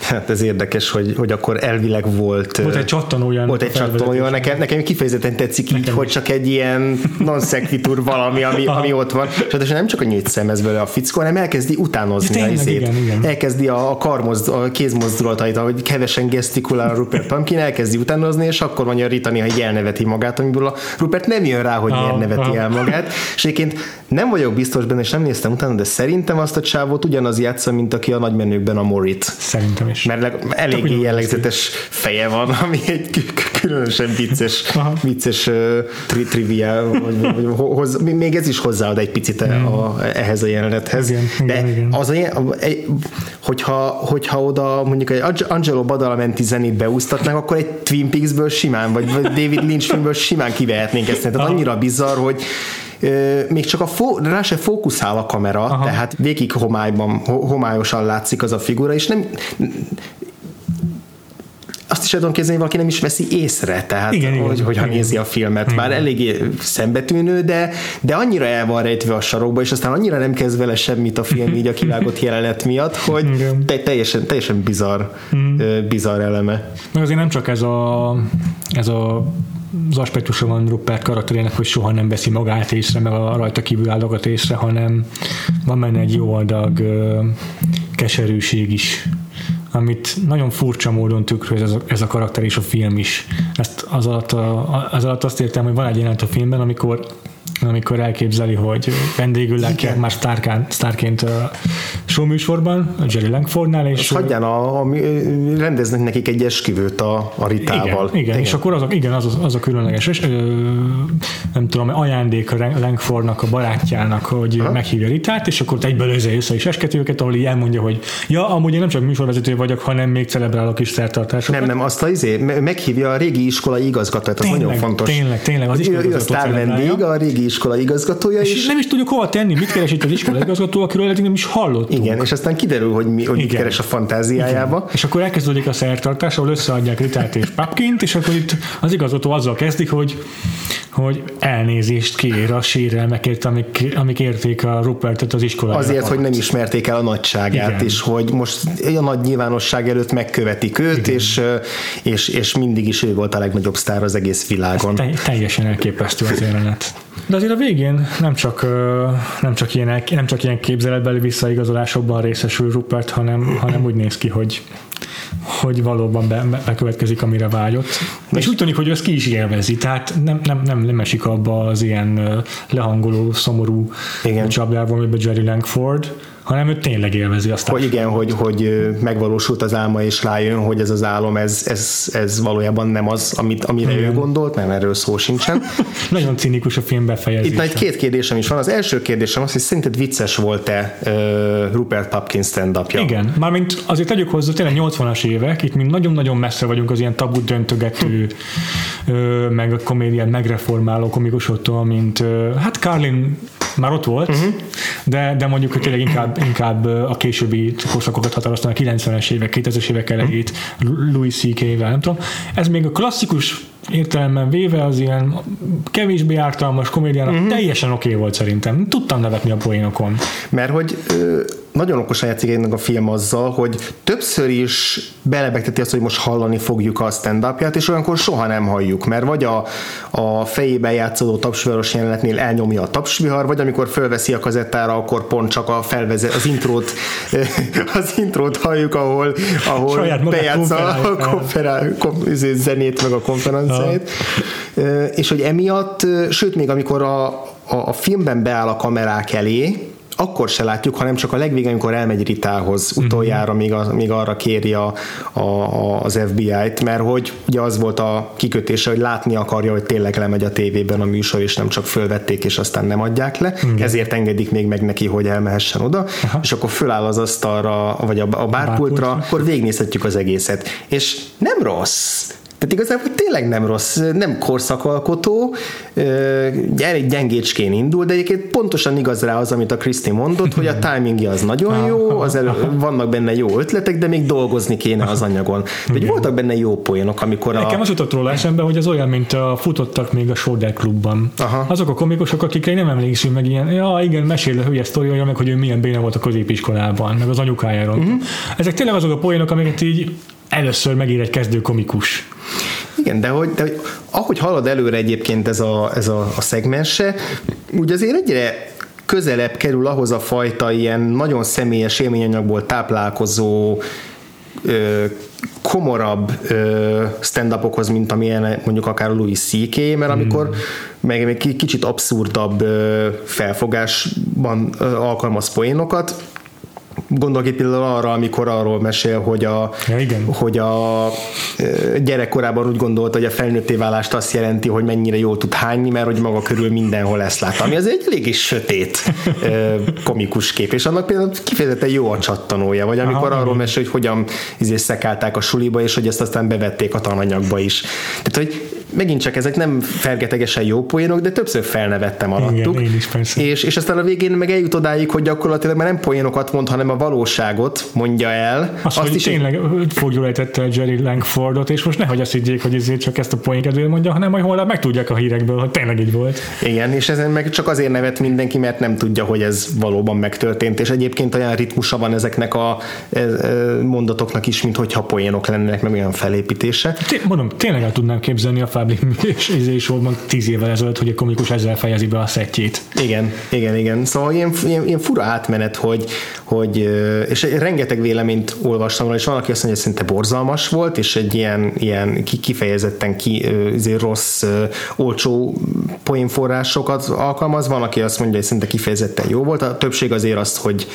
[SPEAKER 1] Hát ez érdekes, hogy, hogy akkor elvileg volt.
[SPEAKER 2] Volt egy csattanója.
[SPEAKER 1] Volt egy csattanója, nekem, nekem kifejezetten tetszik nekem így, is. hogy csak egy ilyen non sequitur valami, ami, ami ott van. És nem csak a nyílt szemez a fickó, hanem elkezdi utánozni ja, tényleg, a izét. Igen, igen. Elkezdi a, a karmoz, a kézmoz mozdulatait, ahogy kevesen gesztikulál a Rupert Pumpkin, elkezdi utánozni, és akkor mondja Rita néha, hogy elneveti magát, amiből a Rupert nem jön rá, hogy miért neveti el magát. És egyébként nem vagyok biztos benne, és nem néztem utána, de szerintem azt a csávót ugyanaz játsza, mint aki a nagymenőkben a Morit.
[SPEAKER 2] Szerintem is.
[SPEAKER 1] Mert eléggé jellegzetes feje van, ami egy különösen vicces, vicces uh, tri- trivia, vagy, vagy, hoz, még ez is hozzáad egy picit a, ehhez a jelenethez.
[SPEAKER 2] Igen,
[SPEAKER 1] de
[SPEAKER 2] igen, igen.
[SPEAKER 1] az a, hogyha, hogyha oda mondjuk egy Angelo Badalamenti zenét beúsztatnánk, akkor egy Twin Peaks-ből simán, vagy, vagy David Lynch filmből simán kivehetnénk ezt. Tehát annyira bizarr, hogy még csak a fó, rá se fókuszál a kamera, Aha. tehát végig homályban, homályosan látszik az a figura, és nem azt is tudom képzelni, valaki nem is veszi észre, tehát
[SPEAKER 2] Igen, igen,
[SPEAKER 1] hogy, hogyha
[SPEAKER 2] igen.
[SPEAKER 1] nézi a filmet.
[SPEAKER 2] Igen.
[SPEAKER 1] Bár eléggé szembetűnő, de, de annyira el van rejtve a sarokba, és aztán annyira nem kezd vele semmit a film így a kivágott jelenet miatt, hogy
[SPEAKER 2] Igen.
[SPEAKER 1] te, teljesen, teljesen bizarr, ö, bizarr eleme.
[SPEAKER 2] Meg azért nem csak ez a, ez a az aspektusa van Rupert karakterének, hogy soha nem veszi magát észre, meg a rajta kívül állókat észre, hanem van benne egy jó adag ö, keserűség is, amit nagyon furcsa módon tükröz ez a, ez a karakter és a film is. Ezt az alatt, a, az alatt azt értem, hogy van egy jelenet a filmben, amikor amikor elképzeli, hogy vendégül látják már sztárként, sztárként a showműsorban, a Jerry Langfordnál, és
[SPEAKER 1] És hagyján, a, a, rendeznek nekik egy esküvőt a, a Ritával.
[SPEAKER 2] igen, igen, igen, és akkor az a, igen, az, az a különleges, és, ö, nem tudom, ajándék a Langfordnak, a barátjának, hogy Aha. meghívja Ritát, és akkor egyből össze is esketi őket, ahol így elmondja, hogy ja, amúgy én nem csak műsorvezető vagyok, hanem még celebrálok is szertartásokat.
[SPEAKER 1] Nem, nem, azt a izé, me- meghívja a régi iskolai igazgatóját, az nagyon fontos.
[SPEAKER 2] Tényleg, tényleg, az
[SPEAKER 1] Ő, ő a sztár vendég, a régi iskola igazgatója,
[SPEAKER 2] És
[SPEAKER 1] és,
[SPEAKER 2] nem is tudjuk hova tenni, mit keres itt az iskola igazgató, akiről eddig nem is hallottunk.
[SPEAKER 1] igen, és aztán kiderül, hogy, mi, hogy mit
[SPEAKER 2] Igen.
[SPEAKER 1] keres a fantáziájába.
[SPEAKER 2] És akkor elkezdődik a szertartás, ahol összeadják Ritát és Papkint, és akkor itt az igazgató azzal kezdik, hogy hogy elnézést kér a sérelmekért, amik, amik érték a Rupertet az iskolára.
[SPEAKER 1] Azért, hogy nem ismerték el a nagyságát,
[SPEAKER 2] Igen.
[SPEAKER 1] és hogy most a nagy nyilvánosság előtt megkövetik őt, és, és, és mindig is ő volt a legnagyobb sztár az egész világon.
[SPEAKER 2] Te, teljesen elképesztő az jelenet. De azért a végén nem csak, nem csak, ilyen, nem csak ilyen képzeletbeli visszaigazolásokban részesül Rupert, hanem, hanem úgy néz ki, hogy hogy valóban be, be- bekövetkezik, amire vágyott. És úgy tűnik, hogy ezt ki is élvezi, tehát nem, nem, nem, nem esik abba az ilyen lehangoló, szomorú
[SPEAKER 1] Igen.
[SPEAKER 2] csapdába, amiben Jerry Langford, hanem ő tényleg élvezi azt.
[SPEAKER 1] Hogy igen, hogy, hogy megvalósult az álma, és rájön, hogy ez az álom, ez, ez, ez valójában nem az, amit, amire ő gondolt, mert erről szó sincsen.
[SPEAKER 2] Nagyon cinikus a film befejezése.
[SPEAKER 1] Itt nagy két kérdésem is van. Az első kérdésem az, hogy szerinted vicces volt-e uh, Rupert Pupkin stand-upja?
[SPEAKER 2] Igen, mármint azért tegyük hozzá, tényleg 80-as évek, itt mi nagyon-nagyon messze vagyunk az ilyen tabu döntögető, ö, meg a komédiát megreformáló komikusoktól, mint ö, hát Carlin már ott volt, uh-huh. de, de mondjuk, hogy tényleg inkább, inkább ö, a későbbi korszakokat határoztam, a 90-es évek, 2000-es évek elejét, Louis C.K.-vel, nem tudom. Ez még a klasszikus értelemben véve az ilyen kevésbé ártalmas komédiának uh-huh. teljesen oké okay volt szerintem. Tudtam nevetni a poénokon.
[SPEAKER 1] Mert hogy nagyon okosan játszik a film azzal, hogy többször is belebegteti azt, hogy most hallani fogjuk a stand és olyankor soha nem halljuk, mert vagy a, a fejében játszódó tapsviharos jelenetnél elnyomja a tapsvihar, vagy amikor fölveszi a kazettára, akkor pont csak a felvezet, az intrót, az intrót halljuk, ahol, ahol bejátsza a konferál, kom, zenét, meg a Ö, És hogy emiatt, sőt még amikor a, a, a filmben beáll a kamerák elé, akkor se látjuk, hanem csak a legvégén, amikor elmegy Ritához utoljára, még, a, még arra kéri a, a, a, az FBI-t, mert hogy ugye az volt a kikötése, hogy látni akarja, hogy tényleg lemegy a tévében a műsor, és nem csak fölvették, és aztán nem adják le. Igen. Ezért engedik még meg neki, hogy elmehessen oda, Aha. és akkor föláll az asztalra, vagy a, a bárpultra,
[SPEAKER 2] bárpultra.
[SPEAKER 1] akkor végignézhetjük az egészet. És nem rossz. Tehát igazából tényleg nem rossz, nem korszakalkotó, elég gyengécskén indul, de egyébként pontosan igaz rá az, amit a Kriszti mondott, hogy a timingja az nagyon jó, az elő, vannak benne jó ötletek, de még dolgozni kéne az anyagon. De hogy voltak benne jó poénok, amikor a...
[SPEAKER 2] Nekem az jutott róla eszembe, hogy az olyan, mint a futottak még a Soder klubban.
[SPEAKER 1] Aha.
[SPEAKER 2] Azok a komikusok, akikre nem emlékszünk meg ilyen, ja igen, mesél a hülye sztoriolja meg, hogy ő milyen béne volt a középiskolában, meg az anyukájáról. Uh-huh. Ezek tényleg azok a poénok, amiket így először megír egy kezdő komikus.
[SPEAKER 1] Igen, de hogy, de hogy ahogy halad előre egyébként ez a, ez a, a szegmense, úgy azért egyre közelebb kerül ahhoz a fajta ilyen nagyon személyes élményanyagból táplálkozó komorabb stand-upokhoz, mint amilyen mondjuk akár Louis C.K., mert amikor mm. meg egy kicsit abszurdabb felfogásban alkalmaz poénokat, Gondolok itt például arra, amikor arról mesél, hogy a,
[SPEAKER 2] ja, igen.
[SPEAKER 1] hogy a gyerekkorában úgy gondolta, hogy a felnőtté válást azt jelenti, hogy mennyire jól tud hányni, mert hogy maga körül mindenhol ezt lát. Ami az egy eléggé sötét komikus kép, és annak például kifejezetten jó a csattanója, vagy amikor Aha, arról mesél, hogy hogyan izé szekálták a suliba, és hogy ezt aztán bevették a tananyagba is. Tehát, hogy megint csak ezek nem fergetegesen jó poénok, de többször felnevettem alattuk.
[SPEAKER 2] Igen, én is persze.
[SPEAKER 1] És, és aztán a végén meg eljut odáig, hogy gyakorlatilag már nem poénokat mond, hanem a valóságot mondja el.
[SPEAKER 2] Azt, azt hogy is tényleg fogjulejtette Jerry Langfordot, és most nehogy azt higgyék, hogy ezért csak ezt a poénkedvél mondja, hanem majd holnap megtudják a hírekből, hogy tényleg így volt.
[SPEAKER 1] Igen, és ezen meg csak azért nevet mindenki, mert nem tudja, hogy ez valóban megtörtént, és egyébként olyan ritmusa van ezeknek a e, e, mondatoknak is, mint hogyha poénok lennének, meg olyan felépítése.
[SPEAKER 2] Té- mondom, tényleg el tudnám képzelni a Fábli és, és volt tíz évvel ezelőtt, hogy a komikus ezzel fejezi be a szettjét.
[SPEAKER 1] Igen, igen, igen. Szóval ilyen, ilyen, ilyen fura átmenet, hogy, hogy és rengeteg véleményt olvastam és van, aki azt mondja, hogy szinte borzalmas volt, és egy ilyen, ilyen kifejezetten ki, rossz, olcsó poénforrásokat alkalmaz, van, aki azt mondja, hogy szinte kifejezetten jó volt. A többség azért azt, hogy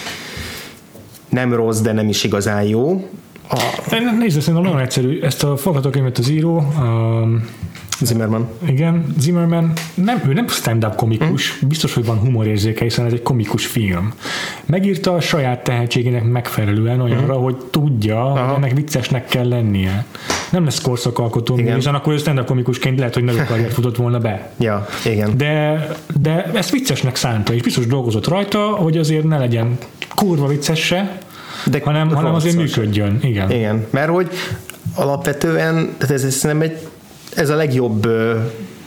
[SPEAKER 1] nem rossz, de nem is igazán jó.
[SPEAKER 2] A... Nézd, szerintem nagyon egyszerű. Ezt a forgatókönyvet az író, um,
[SPEAKER 1] Zimmerman.
[SPEAKER 2] Igen, Zimmerman nem, ő nem stand-up komikus, mm. biztos, hogy van humorérzéke, hiszen ez egy komikus film. Megírta a saját tehetségének megfelelően olyanra, mm. hogy tudja, Aha. hogy ennek viccesnek kell lennie. Nem lesz korszakalkotó, hiszen akkor ő stand-up komikusként lehet, hogy nagyobb karriert futott volna be.
[SPEAKER 1] Ja, igen.
[SPEAKER 2] De, de ezt viccesnek szánta, és biztos dolgozott rajta, hogy azért ne legyen kurva vicces se, de hanem, hanem azért működjön. Igen.
[SPEAKER 1] Igen, mert hogy alapvetően, tehát ez, ez nem egy ez a legjobb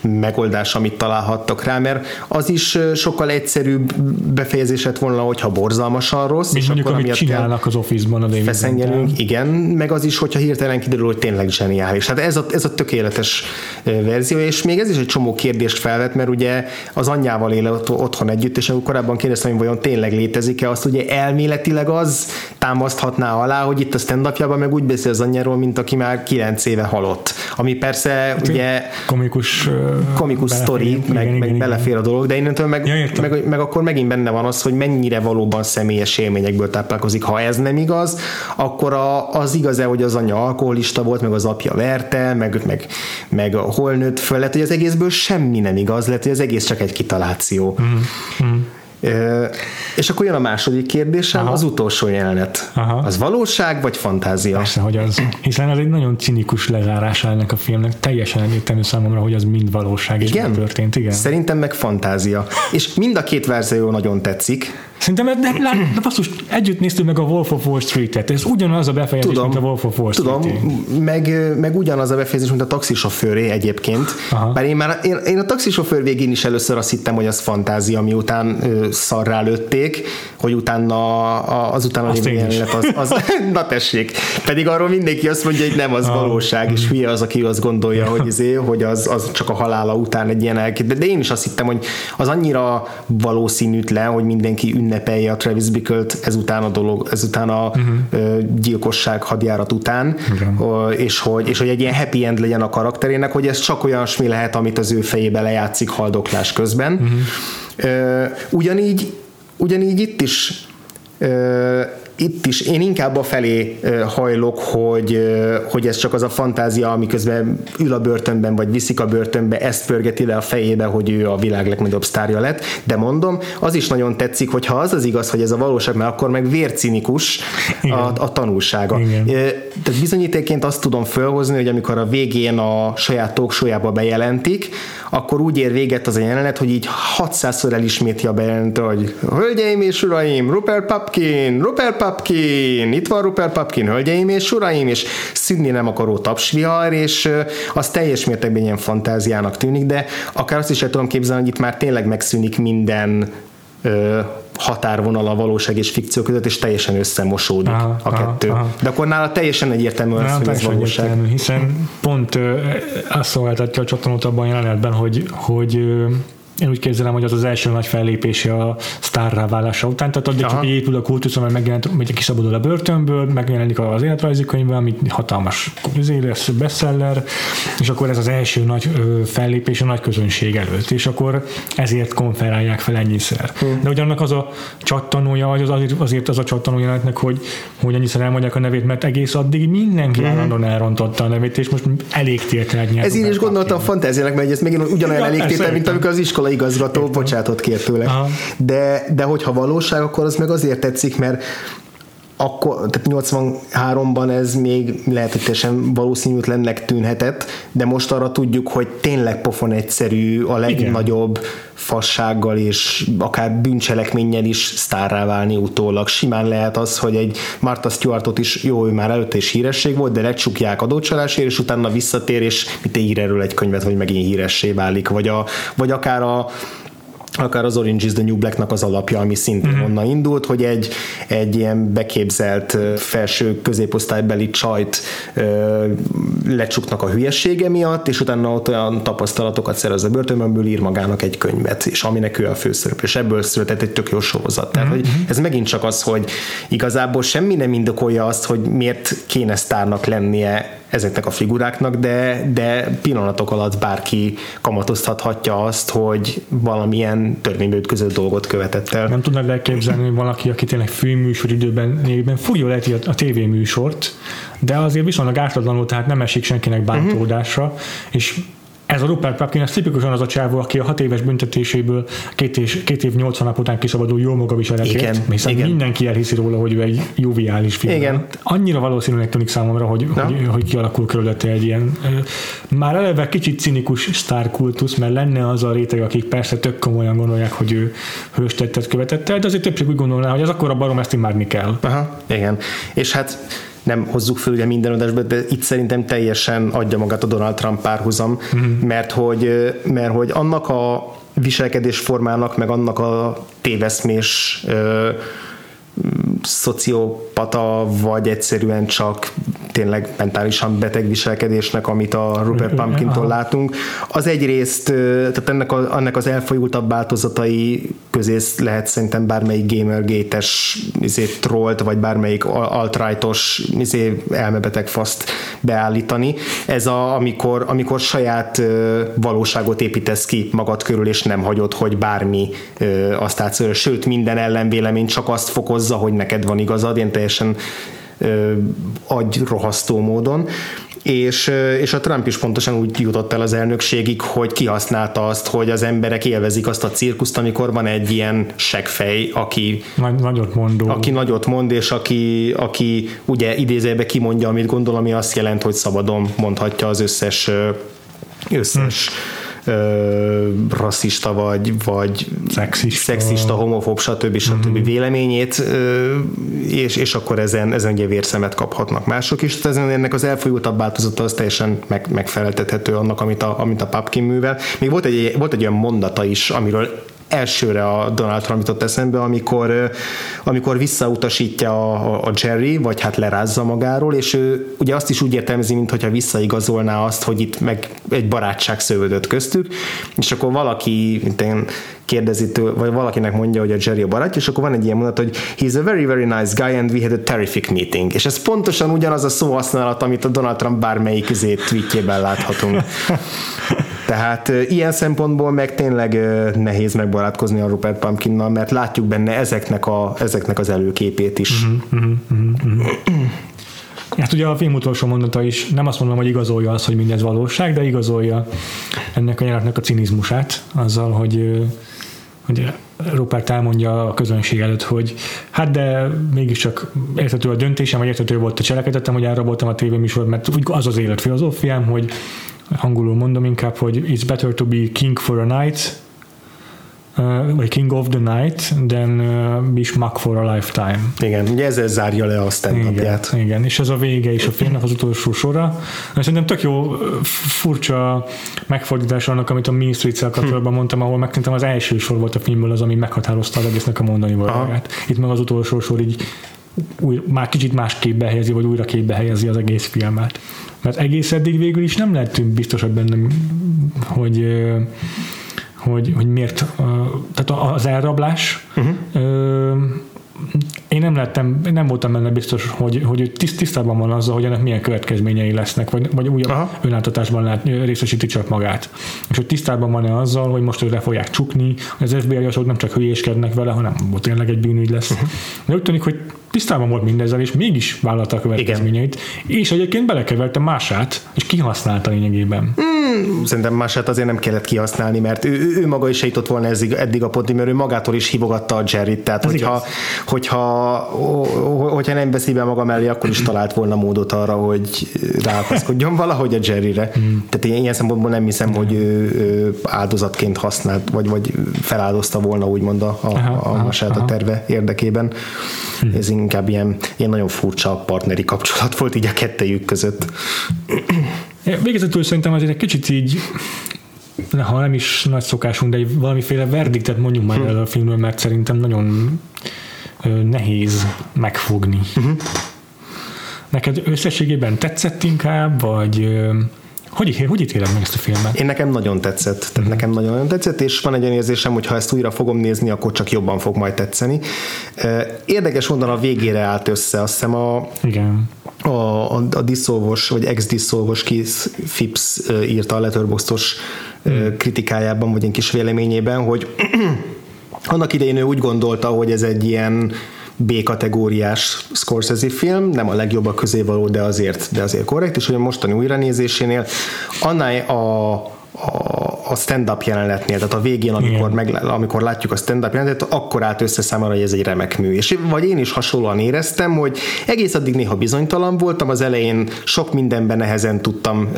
[SPEAKER 1] megoldás, amit találhattak rá, mert az is sokkal egyszerűbb befejezés lett volna, hogyha borzalmasan rossz.
[SPEAKER 2] és mondjuk, akkor amit csinálnak az Office-ban a
[SPEAKER 1] Feszengelünk, igen, meg az is, hogyha hirtelen kiderül, hogy tényleg zseniális. Hát ez a, ez a tökéletes verzió, és még ez is egy csomó kérdést felvet, mert ugye az anyjával él otthon együtt, és akkor korábban kérdeztem, hogy vajon tényleg létezik-e, azt ugye elméletileg az támaszthatná alá, hogy itt a stand meg úgy beszél az anyjáról, mint aki már kilenc éve halott. Ami persze hát, ugye
[SPEAKER 2] komikus
[SPEAKER 1] komikus sztori, meg, igen, meg igen, belefér a dolog, de innentől meg, ja, meg, meg akkor megint benne van az, hogy mennyire valóban személyes élményekből táplálkozik. Ha ez nem igaz, akkor a, az igaz-e, hogy az anya alkoholista volt, meg az apja verte, meg, meg, meg hol nőtt föl, lehet, hogy az egészből semmi nem igaz, lehet, hogy az egész csak egy kitaláció. Mm-hmm. És akkor jön a második kérdésem, Aha. az utolsó jelenet. Aha. Az valóság vagy fantázia?
[SPEAKER 2] Persze, hogy az. Hiszen ez egy nagyon cinikus lezárás ennek a filmnek. Teljesen egyértelmű számomra, hogy az mind valóság és Igen? történt. Igen.
[SPEAKER 1] Szerintem meg fantázia. És mind a két verzió nagyon tetszik.
[SPEAKER 2] Szerintem, de, de, de basszus, együtt néztük meg a Wolf of Wall Street-et, ez ugyanaz a befejezés, tudom, mint a Wolf of Wall
[SPEAKER 1] Street. Tudom, meg, meg ugyanaz a befejezés, mint a taxisofőré egyébként. Aha. Bár én már én, én a taxisofőr végén is először azt hittem, hogy az fantázia, miután ö, szarrá lőtték, hogy utána azután a jelenet az, az, na tessék. Pedig arról mindenki azt mondja, hogy nem az ah. valóság, és hülye az, aki azt gondolja, hogy, izé, hogy az, az csak a halála után egy ilyen elkép. De, én is azt hittem, hogy az annyira valószínűtlen, hogy mindenki ünnepelje a Travis Bickle-t ezután a dolog, ezután a uh-huh. gyilkosság hadjárat után, uh-huh. és, hogy, és hogy egy ilyen happy end legyen a karakterének, hogy ez csak olyasmi lehet, amit az ő fejébe lejátszik haldoklás közben. Uh-huh. Ugyanígy, ugyanígy itt is itt is én inkább a felé hajlok, hogy, hogy ez csak az a fantázia, amiközben ül a börtönben, vagy viszik a börtönbe, ezt pörgeti le a fejébe, hogy ő a világ legnagyobb sztárja lett, de mondom, az is nagyon tetszik, hogy ha az az igaz, hogy ez a valóság, mert akkor meg vércinikus a, a tanulsága. Igen. Tehát bizonyítéként azt tudom felhozni, hogy amikor a végén a saját talkshow bejelentik, akkor úgy ér véget az a jelenet, hogy így 600-szor elisméti a bejelentő, hogy Hölgyeim és uraim, Rupert Papkin, Rupert Papkin, itt van Rupert Papkin, hölgyeim és uraim, és szűnni nem akaró tapsvihar, és az teljes mértékben ilyen fantáziának tűnik, de akár azt is el tudom képzelni, hogy itt már tényleg megszűnik minden határvonal a valóság és fikció között, és teljesen összemosódik aha, a kettő. Aha, aha. De akkor nála teljesen egyértelmű az, hogy ez valóság. Egyértelmű,
[SPEAKER 2] hiszen pont ö, azt szolgáltatja a csatornót abban a jelenetben, hogy, hogy ö, én úgy képzelem, hogy az az első nagy fellépése a sztárrá válása után, tehát addig csak épül a kultusz, amely megjelent, hogy kiszabadul a börtönből, megjelenik az életrajzi könyvben, ami hatalmas lesz bestseller, és akkor ez az első nagy fellépés a nagy közönség előtt, és akkor ezért konferálják fel ennyiszer. Hmm. De hogy annak az a csattanója, vagy az azért, azért az a csattanója lehetnek, hogy, hogy ennyiszer elmondják a nevét, mert egész addig mindenki hmm. állandóan elrontotta a nevét, és most elég tételt
[SPEAKER 1] Ez én is gondoltam a fantáziának, mert ez megint ugyanolyan elég mint amikor az iskola igazgató bocsátot kért tőle. De, de hogyha valóság, akkor az meg azért tetszik, mert akkor, tehát 83-ban ez még lehet, hogy teljesen valószínűtlennek tűnhetett, de most arra tudjuk, hogy tényleg pofon egyszerű, a legnagyobb Igen. fassággal és akár bűncselekménnyel is sztárrá válni utólag. Simán lehet az, hogy egy Martha Stewartot is, jó, ő már előtte is híresség volt, de lecsukják adócsalásért, és utána visszatér, és mit ír erről egy könyvet, hogy megint híressé válik, vagy, a, vagy akár a akár az Orange is the New Black-nak az alapja, ami szintén mm-hmm. onnan indult, hogy egy, egy ilyen beképzelt felső középosztálybeli csajt ö, lecsuknak a hülyesége miatt, és utána ott olyan tapasztalatokat szerez a börtönből, ír magának egy könyvet, és aminek ő a főszereplő, és ebből született egy tök jó sorozat. Tehát, mm-hmm. hogy ez megint csak az, hogy igazából semmi nem indokolja azt, hogy miért kéne sztárnak lennie ezeknek a figuráknak, de, de pillanatok alatt bárki kamatoztathatja azt, hogy valamilyen törvénybe dolgot követett el.
[SPEAKER 2] Nem tudnád elképzelni, hogy valaki, aki tényleg főműsor időben névben fújja lehet a, a tévéműsort, de azért viszonylag ártatlanul, tehát nem esik senkinek bántódásra, uh-huh. és ez a Rupert Pupkin, ez tipikusan az a csávó, aki a hat éves büntetéséből két, és, két év nyolc nap után kiszabadul jó maga viseletért, igen, hiszen igen. mindenki elhiszi róla, hogy ő egy joviális film. Igen. Annyira valószínűleg tűnik számomra, hogy, hogy, hogy, kialakul körülötte egy ilyen már eleve kicsit cinikus sztárkultusz, mert lenne az a réteg, akik persze tök komolyan gondolják, hogy ő hőstettet követett el, de azért többség úgy gondolná, hogy ez akkor a barom ezt imádni kell.
[SPEAKER 1] Aha, igen. És hát nem hozzuk föl ugye minden adásba, de itt szerintem teljesen adja magát a Donald Trump párhuzam, mm-hmm. mert, hogy, mert hogy annak a viselkedésformának, meg annak a téveszmés szociopata, vagy egyszerűen csak tényleg mentálisan beteg viselkedésnek, amit a Rupert Pumpkintól látunk. Az egyrészt, tehát ennek, a, ennek az elfolyultabb változatai közé lehet szerintem bármelyik gamergate-es izé, trollt, vagy bármelyik alt-rightos izé, elmebeteg faszt beállítani. Ez a, amikor, amikor saját valóságot építesz ki magad körül, és nem hagyod, hogy bármi azt átszöröl. Sőt, minden ellenvélemény csak azt fokozza, hogy neked van igazad, ilyen teljesen agyrohasztó módon, és, és a Trump is pontosan úgy jutott el az elnökségig, hogy kihasználta azt, hogy az emberek élvezik azt a cirkuszt, amikor van egy ilyen segfej, aki
[SPEAKER 2] Nagy, nagyot mondó.
[SPEAKER 1] aki nagyot mond, és aki, aki ugye idézőbe kimondja, amit gondol, ami azt jelent, hogy szabadon mondhatja az összes összes hmm ö, rasszista vagy, vagy szexista, szexista homofób, stb. stb. Mm-hmm. véleményét, ö, és, és akkor ezen, ezen ugye vérszemet kaphatnak mások is. Tehát ezen ennek az elfolyultabb változata az teljesen meg, megfeleltethető annak, amit a, amit a Papkin művel. Még volt egy, volt egy olyan mondata is, amiről elsőre a Donald Trump jutott eszembe, amikor, amikor visszautasítja a, a Jerry, vagy hát lerázza magáról, és ő ugye azt is úgy értelmezi, mintha visszaigazolná azt, hogy itt meg egy barátság szövődött köztük, és akkor valaki, mint én kérdezi tőle, vagy valakinek mondja, hogy a Jerry a barátja, és akkor van egy ilyen mondat, hogy he's a very, very nice guy and we had a terrific meeting. És ez pontosan ugyanaz a szóhasználat, amit a Donald Trump bármelyik tweetjében láthatunk. Tehát ilyen szempontból meg tényleg nehéz megbarátkozni a Rupert Pumpkinnal, mert látjuk benne ezeknek, a, ezeknek az előképét is. Uh-huh.
[SPEAKER 2] Hát ugye a film utolsó mondata is nem azt mondom, hogy igazolja azt, hogy mindez valóság, de igazolja ennek a jelenetnek a cinizmusát azzal, hogy hogy Rupert elmondja a közönség előtt, hogy hát de mégiscsak értető a döntésem, vagy értető volt a cselekedetem, hogy elraboltam a tévéműsort, mert az az élet filozófiám, hogy angolul mondom inkább, hogy it's better to be king for a night uh, vagy King of the Night, then uh, be schmuck for a lifetime.
[SPEAKER 1] Igen, ugye ezzel zárja le a stand
[SPEAKER 2] igen, igen, és ez a vége is a filmnek az utolsó sora. Szerintem tök jó furcsa megfordítás annak, amit a Mean street kapcsolatban hm. mondtam, ahol megtentem az első sor volt a filmből az, ami meghatározta az egésznek a mondani valóját. Itt meg az utolsó sor így új, már kicsit más képbe helyezi, vagy újra képbe helyezi az egész filmet. Mert egész eddig végül is nem lehetünk biztosak benne, hogy hogy, hogy miért, tehát az elrablás uh-huh én nem lettem, nem voltam benne biztos, hogy, hogy tiszt, tisztában van azzal, hogy ennek milyen következményei lesznek, vagy, vagy újabb Aha. önáltatásban lát, részesíti csak magát. És hogy tisztában van-e azzal, hogy most le fogják csukni, az FBI asok nem csak hülyéskednek vele, hanem tényleg egy bűnügy lesz. Uh-huh. De úgy tűnik, hogy tisztában volt mindezzel, és mégis vállalta a következményeit, Igen. és egyébként belekeverte mását, és kihasználta lényegében.
[SPEAKER 1] Hmm, szerintem mását azért nem kellett kihasználni, mert ő, ő, maga is eljutott volna eddig, eddig a pontig, mert ő magától is hívogatta a Jerry-t, tehát hogyha, hogyha, hogyha nem veszi be maga mellé, akkor is talált volna módot arra, hogy ráakaszkodjon valahogy a Jerryre. Hmm. Tehát én ilyen szempontból nem hiszem, hogy ő, ő áldozatként használt, vagy, vagy feláldozta volna úgymond a, a, a masát aha. a terve érdekében. Hmm. Ez inkább ilyen, ilyen nagyon furcsa partneri kapcsolat volt így a kettejük között.
[SPEAKER 2] Végezetül szerintem azért egy kicsit így ha nem is nagy szokásunk, de valamiféle verdiktet mondjuk már el a filmről, mert szerintem nagyon nehéz megfogni. Uh-huh. Neked összességében tetszett inkább, vagy hogy, hogy ítéled meg ezt a filmet?
[SPEAKER 1] Én nekem nagyon tetszett. Tehát mm. nekem nagyon-nagyon tetszett, és van egy olyan érzésem, hogy ha ezt újra fogom nézni, akkor csak jobban fog majd tetszeni. Érdekes mondan a végére állt össze, azt hiszem a,
[SPEAKER 2] Igen.
[SPEAKER 1] a, a, a diszolvos, vagy ex-diszolvos Keith Phipps írta a Letterboxdos mm. kritikájában, vagy egy kis véleményében, hogy annak idején ő úgy gondolta, hogy ez egy ilyen B-kategóriás Scorsese film, nem a legjobbak közé való, de azért, de azért korrekt, és hogy a mostani újranézésénél annál a, a, a stand-up jelenetnél, tehát a végén, amikor, meg, amikor látjuk a stand-up jelenetet, akkor állt össze hogy ez egy remek mű. És vagy én is hasonlóan éreztem, hogy egész addig néha bizonytalan voltam, az elején sok mindenben nehezen tudtam,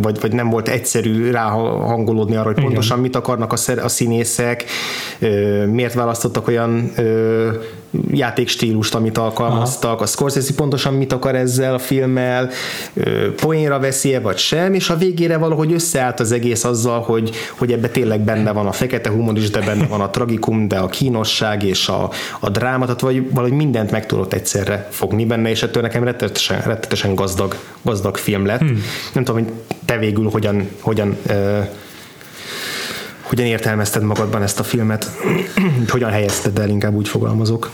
[SPEAKER 1] vagy, vagy nem volt egyszerű ráhangolódni arra, hogy Igen. pontosan mit akarnak a, a színészek, miért választottak olyan játékstílust, amit alkalmaztak, Aha. a Scorsese pontosan mit akar ezzel a filmmel, poénra veszi-e vagy sem, és a végére valahogy összeállt az egész azzal, hogy, hogy ebbe tényleg benne van a fekete humor is, de benne van a tragikum, de a kínosság és a, a dráma, tehát vagy, valahogy mindent meg tudott egyszerre fogni benne, és ettől nekem rettetesen, rettetesen gazdag, gazdag film lett. Hmm. Nem tudom, hogy te végül hogyan, hogyan hogyan értelmezted magadban ezt a filmet? hogyan helyezted el, inkább úgy fogalmazok.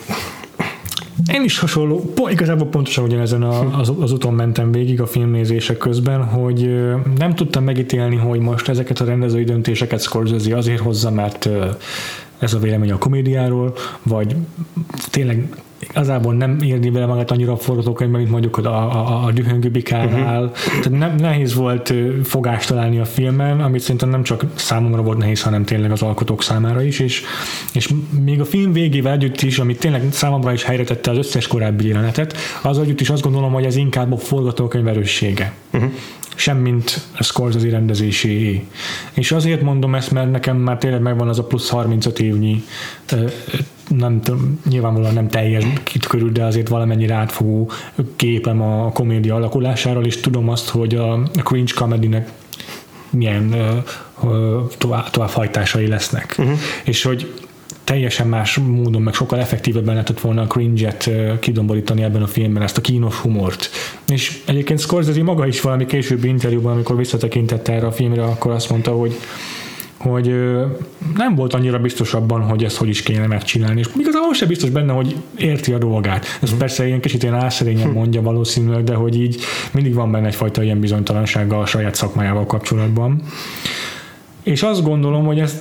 [SPEAKER 2] Én is hasonló, igazából pontosan ugyanezen a, az, az úton mentem végig a filmnézések közben, hogy nem tudtam megítélni, hogy most ezeket a rendezői döntéseket Scorsese azért hozza, mert ez a vélemény a komédiáról, vagy tényleg igazából nem érni vele magát annyira a forgatókönyvben, mint mondjuk a, a, a dühöngő bikánál. Uh-huh. Tehát nem, nehéz volt fogást találni a filmen, amit szerintem nem csak számomra volt nehéz, hanem tényleg az alkotók számára is, és, és még a film végével együtt is, amit tényleg számomra is helyre tette az összes korábbi jelenetet, az együtt is azt gondolom, hogy ez inkább a forgatókönyv erőssége. Uh-huh sem mint a Scorsese rendezéséé. És azért mondom ezt, mert nekem már tényleg megvan az a plusz 35 évnyi nem tudom, nyilvánvalóan nem teljes körül, de azért valamennyire átfogó képem a komédia alakulásáról, és tudom azt, hogy a cringe comedy milyen tovább, továbbhajtásai lesznek. Uh-huh. És hogy teljesen más módon, meg sokkal effektívebben lehetett volna a cringe-et kidomborítani ebben a filmben, ezt a kínos humort. És egyébként Scorsese maga is valami későbbi interjúban, amikor visszatekintett erre a filmre, akkor azt mondta, hogy hogy nem volt annyira biztos abban, hogy ezt hogy is kéne megcsinálni, és igazából sem biztos benne, hogy érti a dolgát. Ez mm. persze ilyen kicsit ilyen álszerényen hm. mondja valószínűleg, de hogy így mindig van benne egyfajta ilyen bizonytalansága a saját szakmájával kapcsolatban. És azt gondolom, hogy ezt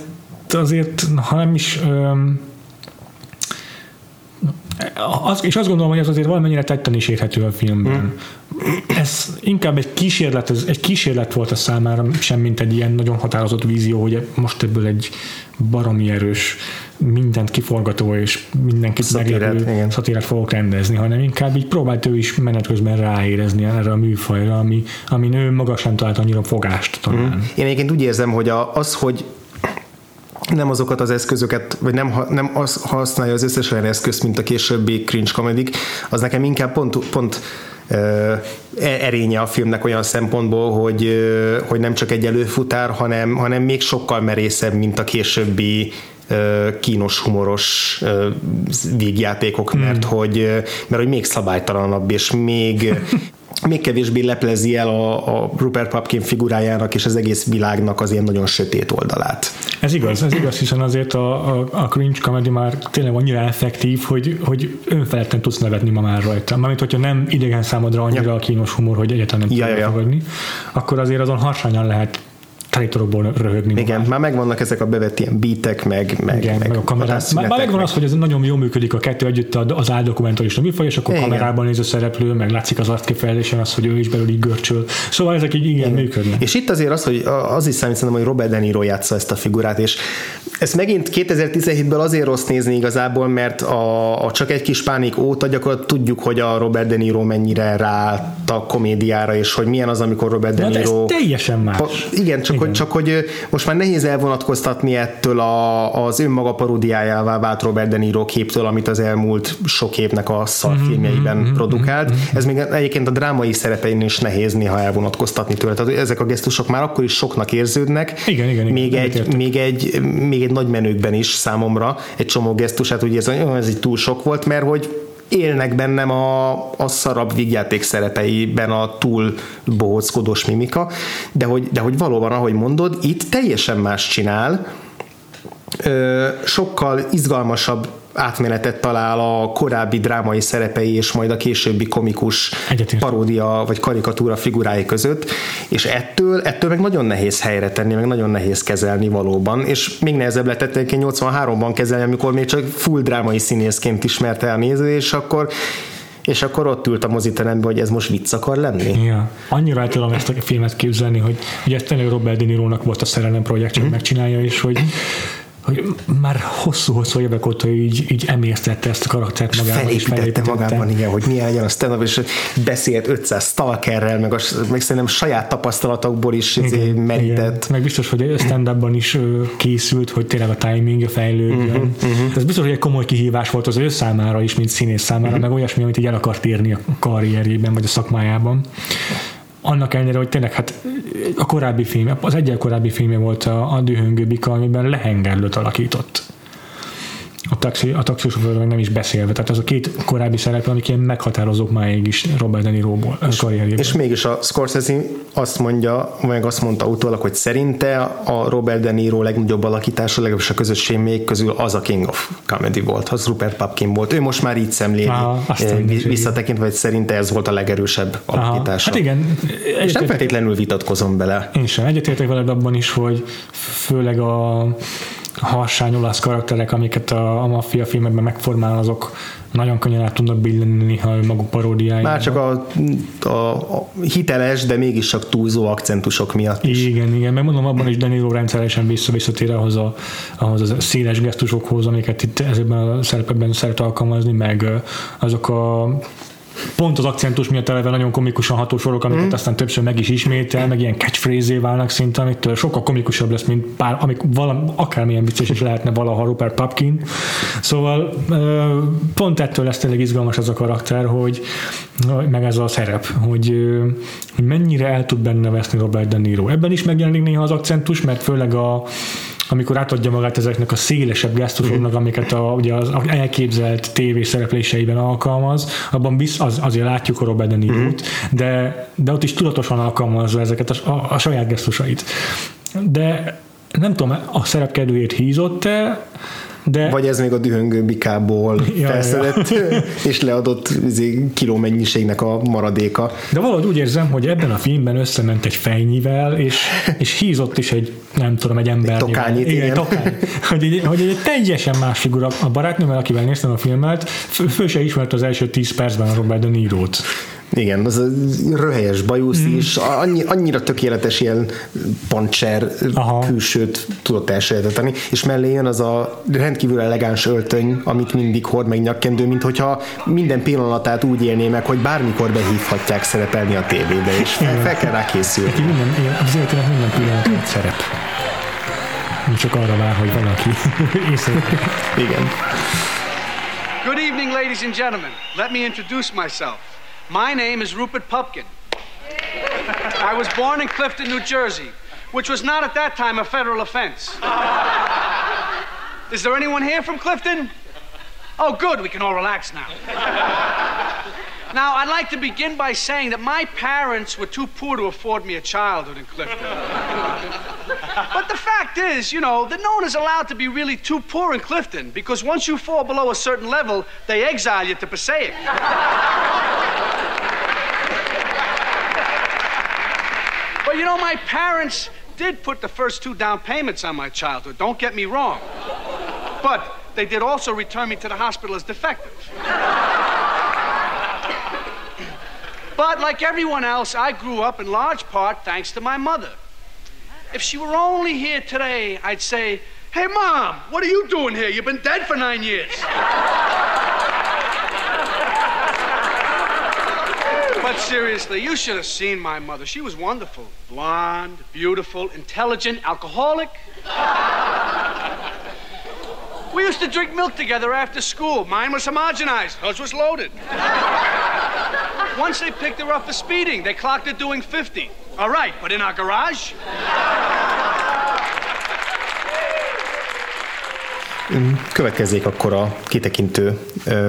[SPEAKER 2] azért, ha nem is az, és azt gondolom, hogy ez azért valamennyire tetten is érhető a filmben. Mm. Ez inkább egy kísérlet, ez egy kísérlet volt a számára, sem mint egy ilyen nagyon határozott vízió, hogy most ebből egy baromi erős, mindent kiforgató és mindenkit meglepő szatírát fogok rendezni, hanem inkább így próbált ő is menet közben ráérezni erre a műfajra, ami, ami ő maga sem talált annyira fogást talán. Mm.
[SPEAKER 1] Én egyébként úgy érzem, hogy a, az, hogy nem azokat az eszközöket, vagy nem, nem az használja az összes olyan eszközt, mint a későbbi cringe komedik, az nekem inkább pont, pont e, erénye a filmnek olyan szempontból, hogy, hogy nem csak egy előfutár, hanem, hanem még sokkal merészebb, mint a későbbi kínos, humoros végjátékok, mert, hmm. hogy, mert hogy még szabálytalanabb, és még még kevésbé leplezi el a, a Rupert Pupkin figurájának és az egész világnak az ilyen nagyon sötét oldalát.
[SPEAKER 2] Ez igaz, ez igaz, hiszen azért a, a, a cringe comedy már tényleg annyira effektív, hogy, hogy önfeledten tudsz nevetni ma már rajta. Mármint, hogyha nem idegen számodra annyira ja. a kínos humor, hogy egyáltalán nem ja, tudod ja, ja. akkor azért azon harsányan lehet telitorokból röhögni.
[SPEAKER 1] Igen, már. már megvannak ezek a bevett ilyen beatek, meg, meg,
[SPEAKER 2] Igen,
[SPEAKER 1] meg,
[SPEAKER 2] meg a kamerát. Már, már megvan meg. az, hogy ez nagyon jól működik a kettő együtt az áldokumentalista műfaj, és akkor igen. kamerában néz a szereplő, meg látszik az arckifejezésen az, hogy ő is belül így görcsöl. Szóval ezek így igen, igen. működnek.
[SPEAKER 1] És itt azért az, hogy az is számít hogy Robert De Niro játsza ezt a figurát, és ezt megint 2017-ből azért rossz nézni igazából, mert a, a csak egy kis pánik óta gyakorlatilag tudjuk, hogy a Robert De Niro mennyire ráállt a komédiára, és hogy milyen az, amikor Robert De Niro...
[SPEAKER 2] ez teljesen más. Pa,
[SPEAKER 1] igen, csak. Hogy, csak hogy most már nehéz elvonatkoztatni ettől a, az önmaga paródiájává vált Robert De Niro képtől, amit az elmúlt sok évnek a szarfilmjeiben mm-hmm, produkált. Mm-hmm. Ez még egyébként a drámai szerepein is nehéz néha elvonatkoztatni tőle. Tehát ezek a gesztusok már akkor is soknak érződnek.
[SPEAKER 2] Igen, igen, igen,
[SPEAKER 1] még, egy, még, egy, még egy nagy menőkben is számomra egy csomó gesztusát úgy érzem, hogy ez egy túl sok volt, mert hogy élnek bennem a, a szarabb vígjáték szerepeiben a túl bohóckodós mimika, de hogy, de hogy valóban, ahogy mondod, itt teljesen más csinál, sokkal izgalmasabb átmenetet talál a korábbi drámai szerepei és majd a későbbi komikus Egyetért. paródia vagy karikatúra figurái között, és ettől, ettől meg nagyon nehéz helyre tenni, meg nagyon nehéz kezelni valóban, és még nehezebb lett 83-ban kezelni, amikor még csak full drámai színészként ismerte el néző, és akkor és akkor ott ült a moziteremben, hogy ez most vicc akar lenni.
[SPEAKER 2] Ja. Annyira el tudom ezt a filmet képzelni, hogy ugye tényleg Robert De Niro-nak volt a szerelem projekt, hogy mm. megcsinálja, és hogy hogy már hosszú-hosszú évek óta így, így emésztette ezt a karaktert magában.
[SPEAKER 1] Felépítette, magában, igen, hogy milyen legyen a stand és beszélt 500 stalkerrel, meg, a, meg szerintem saját tapasztalatokból is igen, izé merített. Igen.
[SPEAKER 2] Meg biztos, hogy stand is készült, hogy tényleg a timing fejlődjön. Uh-huh, uh-huh. Ez biztos, hogy egy komoly kihívás volt az ő számára is, mint színész számára, uh-huh. meg olyasmi, amit így el akart érni a karrierjében, vagy a szakmájában annak ellenére, hogy tényleg hát a korábbi film, az egyel korábbi filmje volt a, a Dühöngő Bika, amiben lehengerlőt alakított a, taxi, a taxisofőrről nem is beszélve. Tehát az a két korábbi szereplő, amik ilyen meghatározók máig is Robert De Niro-ból
[SPEAKER 1] és, és mégis a Scorsese azt mondja, vagy azt mondta utólag, hogy szerinte a Robert De Niro legnagyobb alakítása, legalábbis a közösség még közül az a King of Comedy volt, az Rupert Pupkin volt. Ő most már így szemléli, Aha, visszatekintve, hogy szerinte ez volt a legerősebb alakítása.
[SPEAKER 2] Hát igen.
[SPEAKER 1] És nem feltétlenül vitatkozom bele.
[SPEAKER 2] Én sem. Egyetértek veled abban is, hogy főleg a harsány olasz karakterek, amiket a, a maffia filmekben megformál, azok nagyon könnyen át tudnak billenni ha maguk paródiái.
[SPEAKER 1] Már csak a, a, a, hiteles, de mégis csak túlzó akcentusok miatt
[SPEAKER 2] is. Igen, igen, meg mondom, abban is Danilo rendszeresen vissza-visszatér ahhoz a, ahhoz a széles gesztusokhoz, amiket itt ezekben a szerepekben szeret alkalmazni, meg azok a pont az akcentus miatt eleve nagyon komikusan ható sorok, amiket mm. aztán többször meg is ismétel, meg ilyen catchphrase válnak szinte, amitől sokkal komikusabb lesz, mint pár, amik valam, akármilyen vicces is lehetne valaha Rupert Pupkin. Szóval pont ettől lesz tényleg izgalmas az a karakter, hogy meg ez a szerep, hogy, hogy mennyire el tud benne veszni Robert De Niro. Ebben is megjelenik néha az akcentus, mert főleg a amikor átadja magát ezeknek a szélesebb gesztusoknak, amiket a, ugye az elképzelt tévé szerepléseiben alkalmaz, abban biz, az, azért látjuk a Robert De Niro-t, de, de ott is tudatosan alkalmazza ezeket a, a, a saját gesztusait. De nem tudom, a szerep kedvéért hízott-e, de...
[SPEAKER 1] Vagy ez még a dühöngő bikából ja, felszedett ja. és leadott izé, kiló mennyiségnek a maradéka.
[SPEAKER 2] De valahogy úgy érzem, hogy ebben a filmben összement egy fejnyivel, és, és hízott is egy, nem tudom, egy ember. Egy
[SPEAKER 1] tokányit, igen. igen.
[SPEAKER 2] Tokány. hogy, egy, hogy egy teljesen más figura. A barátnőmmel, akivel néztem a filmet, fő, fő se ismert az első tíz percben a Robert De Niro-t.
[SPEAKER 1] Igen, az a röhelyes bajusz mm. is, annyi, annyira tökéletes ilyen pancser Aha. külsőt tudott elsajátítani, és mellé jön az a rendkívül elegáns öltöny, amit mindig hord meg nyakkendő, mint hogyha minden pillanatát úgy élné meg, hogy bármikor behívhatják szerepelni a tévébe, és fel, fel kell rá készülni.
[SPEAKER 2] Minden, az életének minden pillanat szerep. Nem csak arra vár, hogy valaki.
[SPEAKER 1] Igen.
[SPEAKER 3] Good evening, ladies and gentlemen. Let me introduce myself. My name is Rupert Pupkin. I was born in Clifton, New Jersey, which was not at that time a federal offense. Is there anyone here from Clifton? Oh, good, we can all relax now. Now, I'd like to begin by saying that my parents were too poor to afford me a childhood in Clifton. But the fact is, you know, that no one is allowed to be really too poor in Clifton because once you fall below a certain level, they exile you to Passaic. but you know, my parents did put the first two down payments on my childhood, don't get me wrong. But they did also return me to the hospital as defective. But like everyone else, I grew up in large part thanks to my mother. If she were only here today, I'd say, Hey, Mom, what are you doing here? You've been dead for nine years. but seriously, you should have seen my mother. She was wonderful. Blonde, beautiful, intelligent, alcoholic. we used to drink milk together after school. Mine was homogenized, hers was loaded. Once they picked her up for speeding. They clocked her doing 50. All right, but in our garage?
[SPEAKER 1] Következzék akkor a kitekintő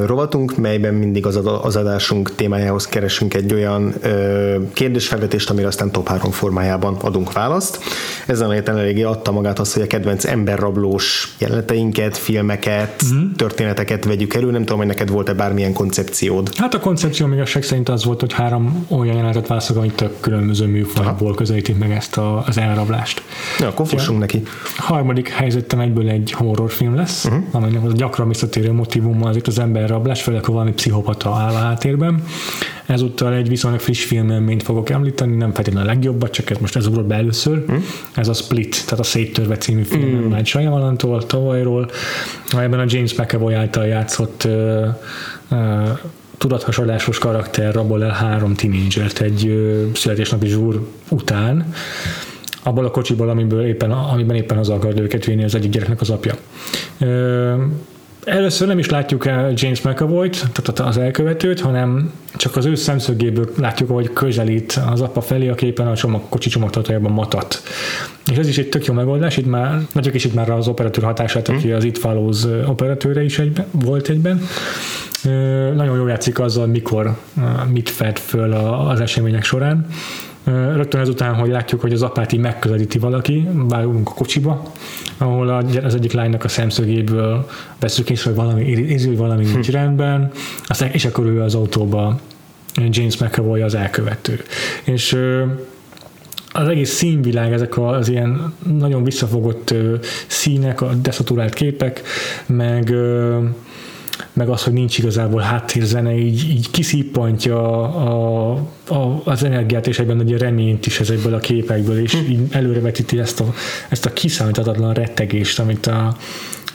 [SPEAKER 1] rovatunk, melyben mindig az, adásunk témájához keresünk egy olyan kérdésfelvetést, amire aztán top 3 formájában adunk választ. Ezen a héten eléggé adta magát azt, hogy a kedvenc emberrablós jeleneteinket, filmeket, mm. történeteket vegyük elő. Nem tudom, hogy neked volt-e bármilyen koncepciód.
[SPEAKER 2] Hát a koncepció még a szerint az volt, hogy három olyan jelenetet válaszok, amit tök különböző műfajból közelítik meg ezt a, az elrablást.
[SPEAKER 1] Ja, akkor fussunk ja. neki.
[SPEAKER 2] A harmadik helyzetem egyből egy horrorfilm lesz, lesz, uh-huh. aminek az gyakran visszatérő motivum az itt az emberrablás, főleg ha valami pszichopata áll a háttérben. Ezúttal egy viszonylag friss filmélményt fogok említeni, nem feltétlenül a legjobbat, csak ez most ez ugrott be először. Uh-huh. Ez a Split, tehát a Széttörve című film, uh-huh. Night Shyamalan-tól, tavalyról, ebben a James McAvoy által játszott uh, uh, tudathasadásos karakter rabol el három tinédzsert egy uh, születésnapi zsúr után abból a kocsiból, amiből éppen, amiben éppen az akar őket vinni az egyik gyereknek az apja. Először nem is látjuk el James McAvoy-t, tehát az elkövetőt, hanem csak az ő szemszögéből látjuk, hogy közelít az apa felé, aki éppen a csomag, kocsi csomagtartójában matat. És ez is egy tök jó megoldás, itt már, nagyok is itt már az operatőr hatását, aki hmm. az It Follows operatőre is egyben, volt egyben. Nagyon jól játszik azzal, mikor mit fed föl az események során Rögtön ezután, hogy látjuk, hogy az apát így megközelíti valaki, vágunk a kocsiba, ahol az egyik lánynak a szemszögéből veszük észre, hogy valami, érzi, hogy valami nincs hm. rendben, aztán, és akkor ő az autóba James McAvoy az elkövető. És az egész színvilág, ezek az ilyen nagyon visszafogott színek, a deszaturált képek, meg meg az, hogy nincs igazából háttérzene, így, így kiszippantja a, a, az energiát és egyben egy reményt is ezekből a képekből, és hm. így előrevetíti ezt a, ezt a kiszámíthatatlan rettegést, amit a,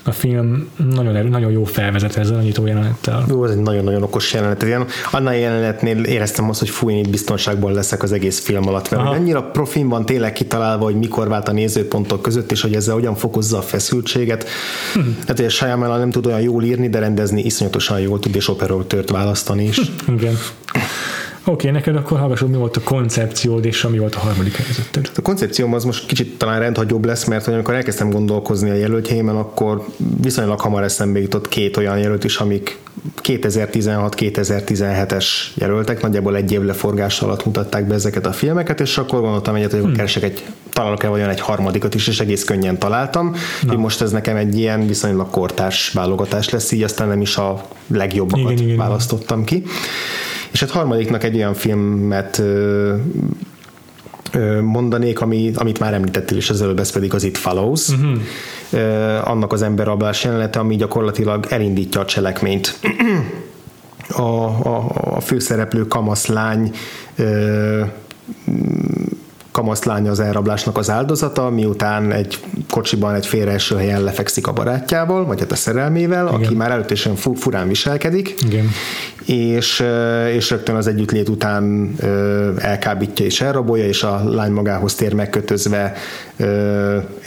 [SPEAKER 2] a film nagyon, nagyon jó felvezet ezzel a nyitó jelenettel.
[SPEAKER 1] Jó, ez egy nagyon-nagyon okos jelenet. Ilyen, annál jelenetnél éreztem azt, hogy fúj, itt biztonságban leszek az egész film alatt, mert annyira profin van tényleg kitalálva, hogy mikor vált a nézőpontok között, és hogy ezzel hogyan fokozza a feszültséget. Hm. Hát, hogy a Shyamalan nem tud olyan jól írni, de rendezni iszonyatosan jól tud, és operatőrt választani is.
[SPEAKER 2] Hm. Igen. Oké, okay, neked akkor hallgassuk, mi volt a koncepciód, és mi volt a harmadik helyzeted.
[SPEAKER 1] A koncepcióm az most kicsit talán rendhagyóbb lesz, mert hogy amikor elkezdtem gondolkozni a jelöltjeimen, akkor viszonylag hamar eszembe jutott két olyan jelölt is, amik 2016-2017-es jelöltek, nagyjából egy év leforgás alatt mutatták be ezeket a filmeket, és akkor gondoltam egyet, hogy hmm. keresek egy, találok el olyan egy harmadikat is, és egész könnyen találtam. Így most ez nekem egy ilyen viszonylag kortárs válogatás lesz, így aztán nem is a legjobbakat igen, igen, választottam ki. És hát harmadiknak egy olyan filmet mondanék, ami, amit már említettél is az előbb, ez pedig az It Follows. Uh-huh. Annak az emberrablás jelenete, ami gyakorlatilag elindítja a cselekményt. A, a, a főszereplő kamaszlány az elrablásnak az áldozata, miután egy kocsiban egy félreeső helyen lefekszik a barátjával, vagy hát a szerelmével, Igen. aki már előttesen furán viselkedik, Igen. És, és rögtön az együttlét után elkábítja és elrabolja, és a lány magához tér megkötözve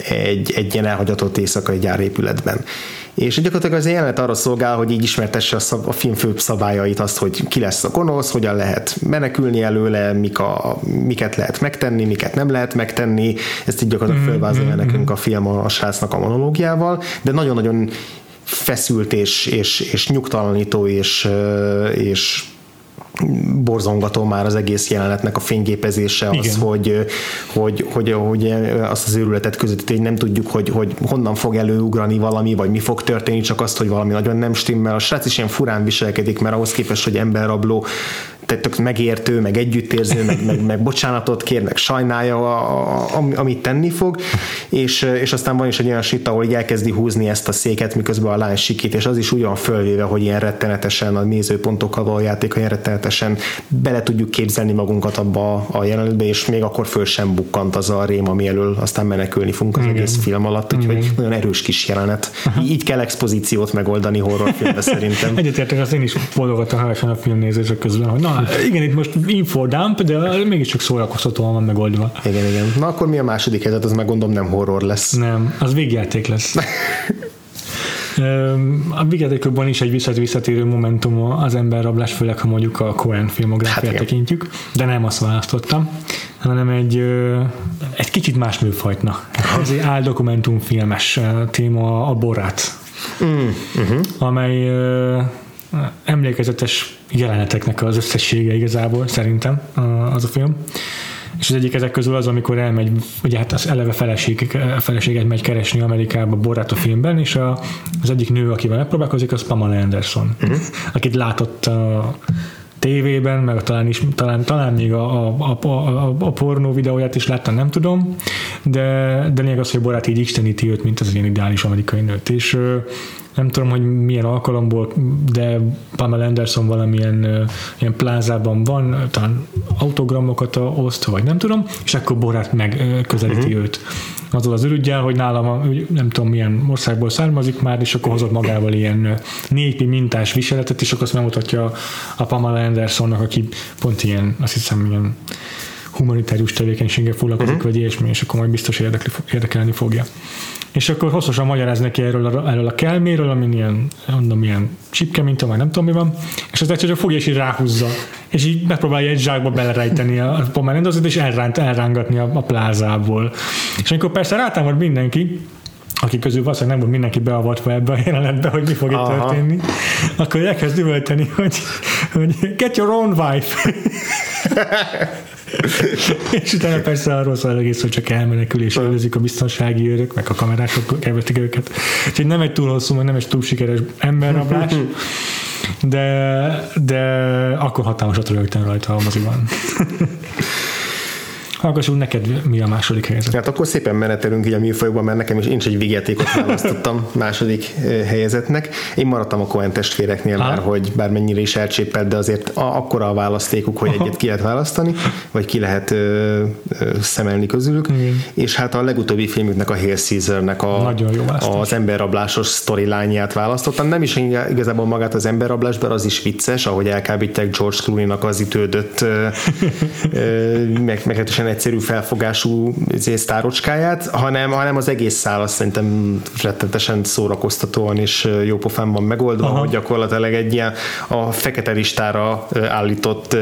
[SPEAKER 1] egy, egy ilyen elhagyatott éjszakai gyárépületben. És gyakorlatilag az jelenet arra szolgál, hogy így ismertesse a, szab, a film főbb szabályait, azt, hogy ki lesz a gonosz, hogyan lehet menekülni előle, mik a, miket lehet megtenni, miket nem lehet megtenni. Ezt így gyakorlatilag mm-hmm. fölvázolja mm-hmm. nekünk a film a, a srácnak a monológiával, de nagyon-nagyon feszült és, és, és nyugtalanító és, és borzongató már az egész jelenetnek a fényképezése, az, Igen. hogy, hogy, hogy, hogy azt az őrületet között, hogy nem tudjuk, hogy, hogy honnan fog előugrani valami, vagy mi fog történni, csak azt, hogy valami nagyon nem stimmel. A srác is ilyen furán viselkedik, mert ahhoz képest, hogy emberrabló, tök megértő, meg együttérző, meg, meg, meg bocsánatot kér, meg sajnálja, a, a, amit tenni fog, és, és aztán van is egy olyan sit, ahol elkezdi húzni ezt a széket, miközben a lány sikít, és az is ugyan fölvéve, hogy ilyen rettenetesen a nézőpontokkal való játék, ilyen rettenetesen bele tudjuk képzelni magunkat abba a jelenetbe, és még akkor föl sem bukkant az a rém, ami elől aztán menekülni fogunk az Igen. egész film alatt, úgyhogy Igen. nagyon erős kis jelenet. Aha. Így kell expozíciót megoldani horrorfilmbe szerintem.
[SPEAKER 2] Egyetértek, az én is boldogattam a filmnézések közben, hogy na, igen, itt most infodump, de mégiscsak szórakoztatóan van megoldva.
[SPEAKER 1] Igen, igen. Na akkor mi a második helyzet? Az meg gondolom nem horror lesz.
[SPEAKER 2] Nem, az végjáték lesz. A vigyátékokban is egy visszatérő momentum az emberrablás, főleg ha mondjuk a Cohen filmográfiát hát tekintjük, de nem azt választottam, hanem egy, egy kicsit más műfajtna. Ez egy áldokumentumfilmes téma a Borát, mm, uh-huh. amely emlékezetes jeleneteknek az összessége igazából szerintem az a film. És az egyik ezek közül az, amikor elmegy, ugye hát az eleve feleség, feleséget megy keresni Amerikába Borat a filmben, és a, az egyik nő, akivel megpróbálkozik, az Pamela Anderson, uh-huh. akit látott a tévében, meg talán, is, talán, talán még a, a, a, a, a pornó videóját is láttam, nem tudom, de, de lényeg az, hogy Borát így isteníti őt, mint az ilyen ideális amerikai nőt, és nem tudom, hogy milyen alkalomból, de Pamela Anderson valamilyen ilyen plázában van, talán autogramokat oszt, vagy nem tudom, és akkor Borát megközelíti uh-huh. őt. Azzal az ürügyel, hogy nálam nem tudom milyen országból származik már, és akkor hozott magával ilyen népi mintás viseletet, és akkor azt megmutatja a Pamela Andersonnak, aki pont ilyen, azt hiszem, ilyen humanitárius tevékenységgel foglalkozik, uh-huh. vagy ilyesmi, és akkor majd biztos érdekli, érdekelni fogja. És akkor hosszasan magyaráz neki erről a, erről a kelméről, ami ilyen, mondom, ilyen csipke, mint vagy nem tudom mi van, és az egyszer csak fogja és így ráhúzza, és így megpróbálja egy zsákba belerejteni a pomerendozat, és elránt, elrángatni a, a plázából. És amikor persze rátámad mindenki, akik közül valószínűleg nem volt mindenki beavatva ebbe a jelenetbe, hogy mi fog itt történni, akkor elkezd üvölteni, hogy, hogy get your own wife. és utána persze arról szól egész, hogy csak elmenekül és előzik a biztonsági őrök, meg a kamerások kevetik őket. Úgyhogy nem egy túl hosszú, nem egy túl sikeres emberrablás, de, de akkor hatalmasat rögtön rajta a moziban. Hallgassunk neked mi a második helyzet.
[SPEAKER 1] Hát akkor szépen menetelünk így a műfajokban, mert nekem is én is egy vigyátékot választottam második helyezetnek. Én maradtam a Cohen testvéreknél már, hogy bármennyire is elcsépelt, de azért a, akkora a választékuk, hogy egyet ki lehet választani, vagy ki lehet ö, ö, szemelni közülük. Igen. És hát a legutóbbi filmüknek a Hail Caesar-nek a, Nagyon jó az emberrablásos storyline-ját választottam. Nem is igazából magát az emberrablás, bár az is vicces, ahogy elkábítják George Clooney-nak az ütődött meg, meglehetősen egyszerű felfogású izé, sztárocskáját, hanem, hanem az egész szál azt szerintem rettetesen szórakoztatóan és jópofán van megoldva, Aha. hogy gyakorlatilag egy ilyen a fekete listára állított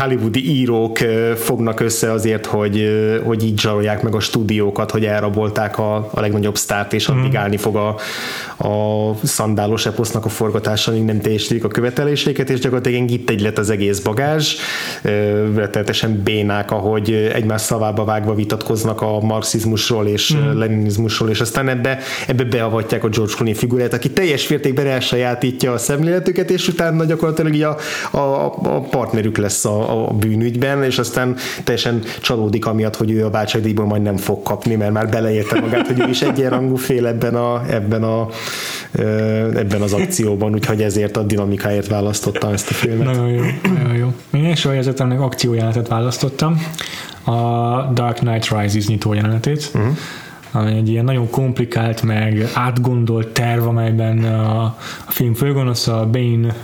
[SPEAKER 1] hollywoodi írók fognak össze azért, hogy, hogy így zsarolják meg a stúdiókat, hogy elrabolták a, a legnagyobb sztárt, és addig mm. állni fog a, a szandálos eposznak a forgatása, amíg nem teljesítik a követeléseiket, és gyakorlatilag itt egy lett az egész bagázs, rettenetesen bénák, ahogy egymás szavába vágva vitatkoznak a marxizmusról és mm. leninizmusról, és aztán ebbe, ebbe beavatják a George Clooney figurát, aki teljes mértékben elsajátítja a szemléletüket, és utána gyakorlatilag a, a, a partnerük lesz a, a bűnügyben, és aztán teljesen csalódik amiatt, hogy ő a bácsadíjból majd nem fog kapni, mert már beleérte magát, hogy ő is egyenrangú fél ebben a, ebben a ebben az akcióban, úgyhogy ezért a dinamikáért választottam ezt a filmet.
[SPEAKER 2] Nagyon jó, nagyon jó. Én első helyzetemnek akciójelenetet választottam, a Dark Knight Rises nyitó jelenetét, uh-huh ami egy ilyen nagyon komplikált, meg átgondolt terv, amelyben a, a film főgonosz, a Bane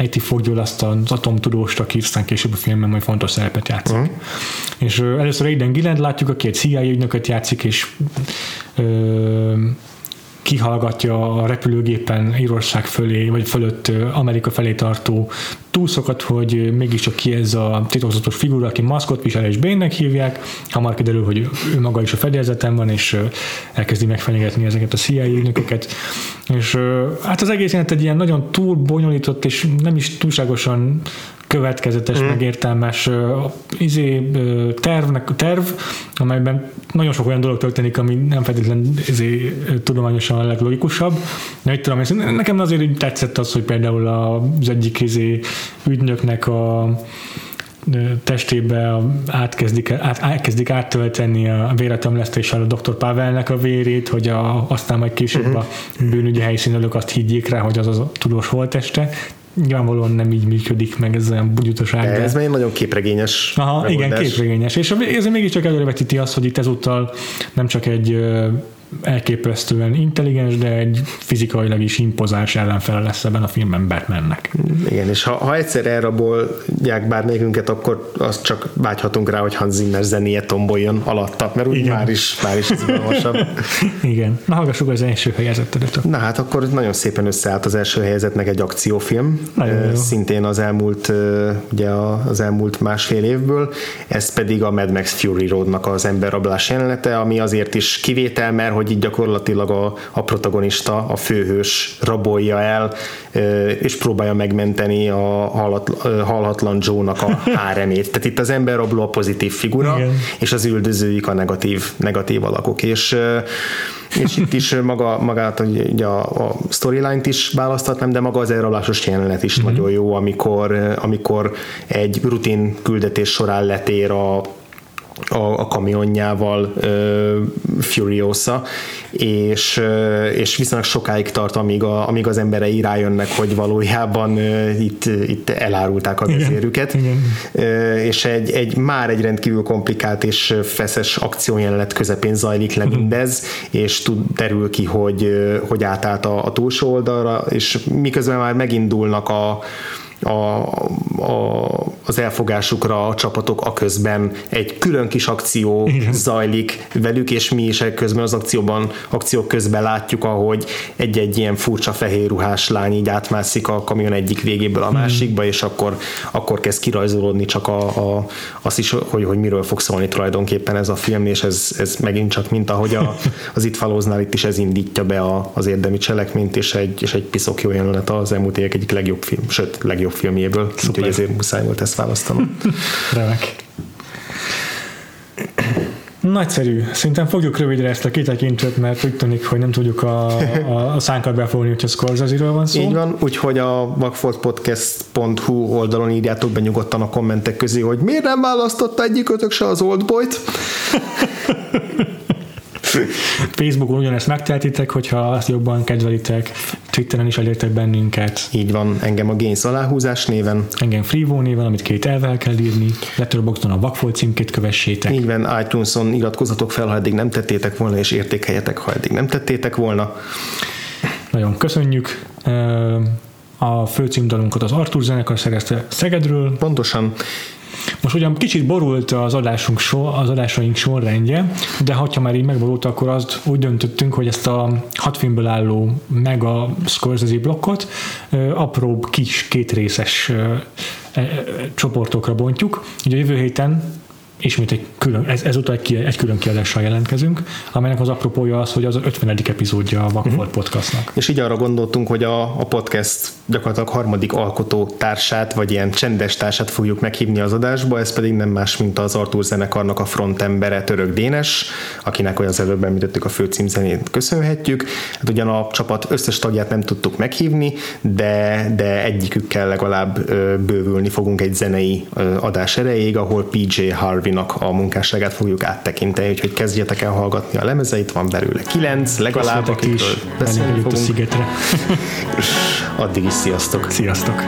[SPEAKER 2] IT fogja azt az atomtudóst, aki aztán később a filmben majd fontos szerepet játszik. Uh-huh. És először Aiden Gilland látjuk, aki egy CIA ügynököt játszik, és ö, kihallgatja a repülőgépen Írország fölé, vagy fölött Amerika felé tartó túlszokat, hogy mégiscsak ki ez a titokzatos figura, aki maszkot visel és Bénnek hívják, hamar kiderül, hogy ő maga is a fedélzeten van, és elkezdi megfenyegetni ezeket a CIA ügynököket. És hát az egész egy ilyen nagyon túl bonyolított, és nem is túlságosan következetes, mm. megértelmes uh, izé, uh, tervnek, terv, amelyben nagyon sok olyan dolog történik, ami nem feltétlenül izé, tudományosan a leglogikusabb. De itt tudom, nekem azért tetszett az, hogy például az egyik izé, ügynöknek a testébe átkezdik, át, átkezdik áttölteni a véretömlesztéssel a dr. Pavelnek a vérét, hogy a, aztán majd később uh-huh. a bűnügyi helyszínelők azt higgyék rá, hogy az az a tudós holteste nyilvánvalóan nem így működik meg ez olyan bugyutaság.
[SPEAKER 1] De ez még nagyon képregényes.
[SPEAKER 2] Aha, megoldás. igen, képregényes. És ez mégiscsak előrevetíti azt, hogy itt ezúttal nem csak egy elképesztően intelligens, de egy fizikailag is impozáns ellenfele lesz ebben a filmben Batmannek.
[SPEAKER 1] Igen, és ha, ha egyszer elrabolják bármelyikünket, akkor azt csak vágyhatunk rá, hogy Hans Zimmer zenéje tomboljon alatta, mert úgy Igen. már is, már is izgalmasabb.
[SPEAKER 2] Igen. Na, hallgassuk az első helyezettedet.
[SPEAKER 1] Na hát akkor nagyon szépen összeállt az első helyezetnek egy akciófilm. Nagyon Szintén az elmúlt, ugye az elmúlt másfél évből, ez pedig a Mad Max Fury Roadnak az emberrablás jelenete, ami azért is kivétel, mert hogy így gyakorlatilag a, a protagonista, a főhős rabolja el, és próbálja megmenteni a halhatlan Joe-nak a háremét. Tehát itt az emberrabló a pozitív figura, Igen. és az üldözőik a negatív, negatív alakok. És és itt is maga, magát ugye a, a storyline-t is választhatnám, de maga az elrablásos jelenet is mm-hmm. nagyon jó, amikor, amikor egy rutin küldetés során letér a a, a kamionjával uh, Furiosa, és, uh, és viszonylag sokáig tart, amíg, a, amíg az emberei rájönnek, hogy valójában uh, itt, itt elárulták a vezérüket, és egy, egy már egy rendkívül komplikált és feszes akciójelenet közepén zajlik le mindez, és tud, derül ki, hogy, hogy átállt a, a túlsó oldalra, és miközben már megindulnak a a, a, az elfogásukra a csapatok a közben egy külön kis akció Igen. zajlik velük, és mi is közben az akcióban, akciók közben látjuk, ahogy egy-egy ilyen furcsa fehér ruhás lány így átmászik a kamion egyik végéből a másikba, mm. és akkor, akkor kezd kirajzolódni csak a, a, azt is, hogy, hogy miről fog szólni tulajdonképpen ez a film, és ez, ez megint csak mint ahogy a, az itt falóznál itt is ez indítja be a, az érdemi cselekményt, és egy, és egy piszok jó jelenet az elmúlt évek egyik legjobb film, sőt, legjobb filmjéből, úgyhogy ezért muszáj volt ezt választanom.
[SPEAKER 2] Remek. Nagyszerű. Szerintem fogjuk rövidre ezt a kitekintőt, mert úgy tűnik, hogy nem tudjuk a, a, a szánkat befogni, hogy a scorsese van szó.
[SPEAKER 1] Így van, úgyhogy a vagfoltpodcast.hu oldalon írjátok be nyugodtan a kommentek közé, hogy miért nem választotta egyikötök se az Oldboy-t.
[SPEAKER 2] Facebookon ugyanezt megtehetitek, hogyha azt jobban kedvelitek, Twitteren is elértek bennünket.
[SPEAKER 1] Így van, engem a Gains aláhúzás néven.
[SPEAKER 2] Engem Freevo néven, amit két elvel kell írni. Letterboxdon a Vakfolt címkét kövessétek.
[SPEAKER 1] Így van, iTunes-on iratkozatok fel, ha eddig nem tettétek volna, és értékeljetek, ha eddig nem tettétek volna.
[SPEAKER 2] Nagyon köszönjük. A főcímdalunkat az Artur zenekar szerezte Szegedről.
[SPEAKER 1] Pontosan.
[SPEAKER 2] Most ugyan kicsit borult az adásunk sor, az adásaink sorrendje, de ha már így megborult, akkor azt úgy döntöttünk, hogy ezt a hat filmből álló mega Scorsese blokkot apróbb kis kétrészes csoportokra bontjuk. Ugye jövő héten ismét egy külön, ez, ezúttal egy, egy külön kiadással jelentkezünk, amelynek az apropója az, hogy az 50. epizódja a Vakfolt uh-huh. podcastnak.
[SPEAKER 1] És így arra gondoltunk, hogy a, a podcast gyakorlatilag harmadik alkotó társát, vagy ilyen csendes társát fogjuk meghívni az adásba, ez pedig nem más, mint az Artur zenekarnak a frontembere Török Dénes, akinek olyan az előbb említettük a főcímzenét köszönhetjük. Hát ugyan a csapat összes tagját nem tudtuk meghívni, de, de egyikükkel legalább bővülni fogunk egy zenei adás erejéig, ahol PJ Harvey Harvey-nak a munkásságát fogjuk áttekinteni, úgyhogy kezdjetek el hallgatni a lemezeit, van belőle kilenc, legalább,
[SPEAKER 2] akikről beszélni fogunk. A szigetre.
[SPEAKER 1] Addig is sziasztok!
[SPEAKER 2] Sziasztok!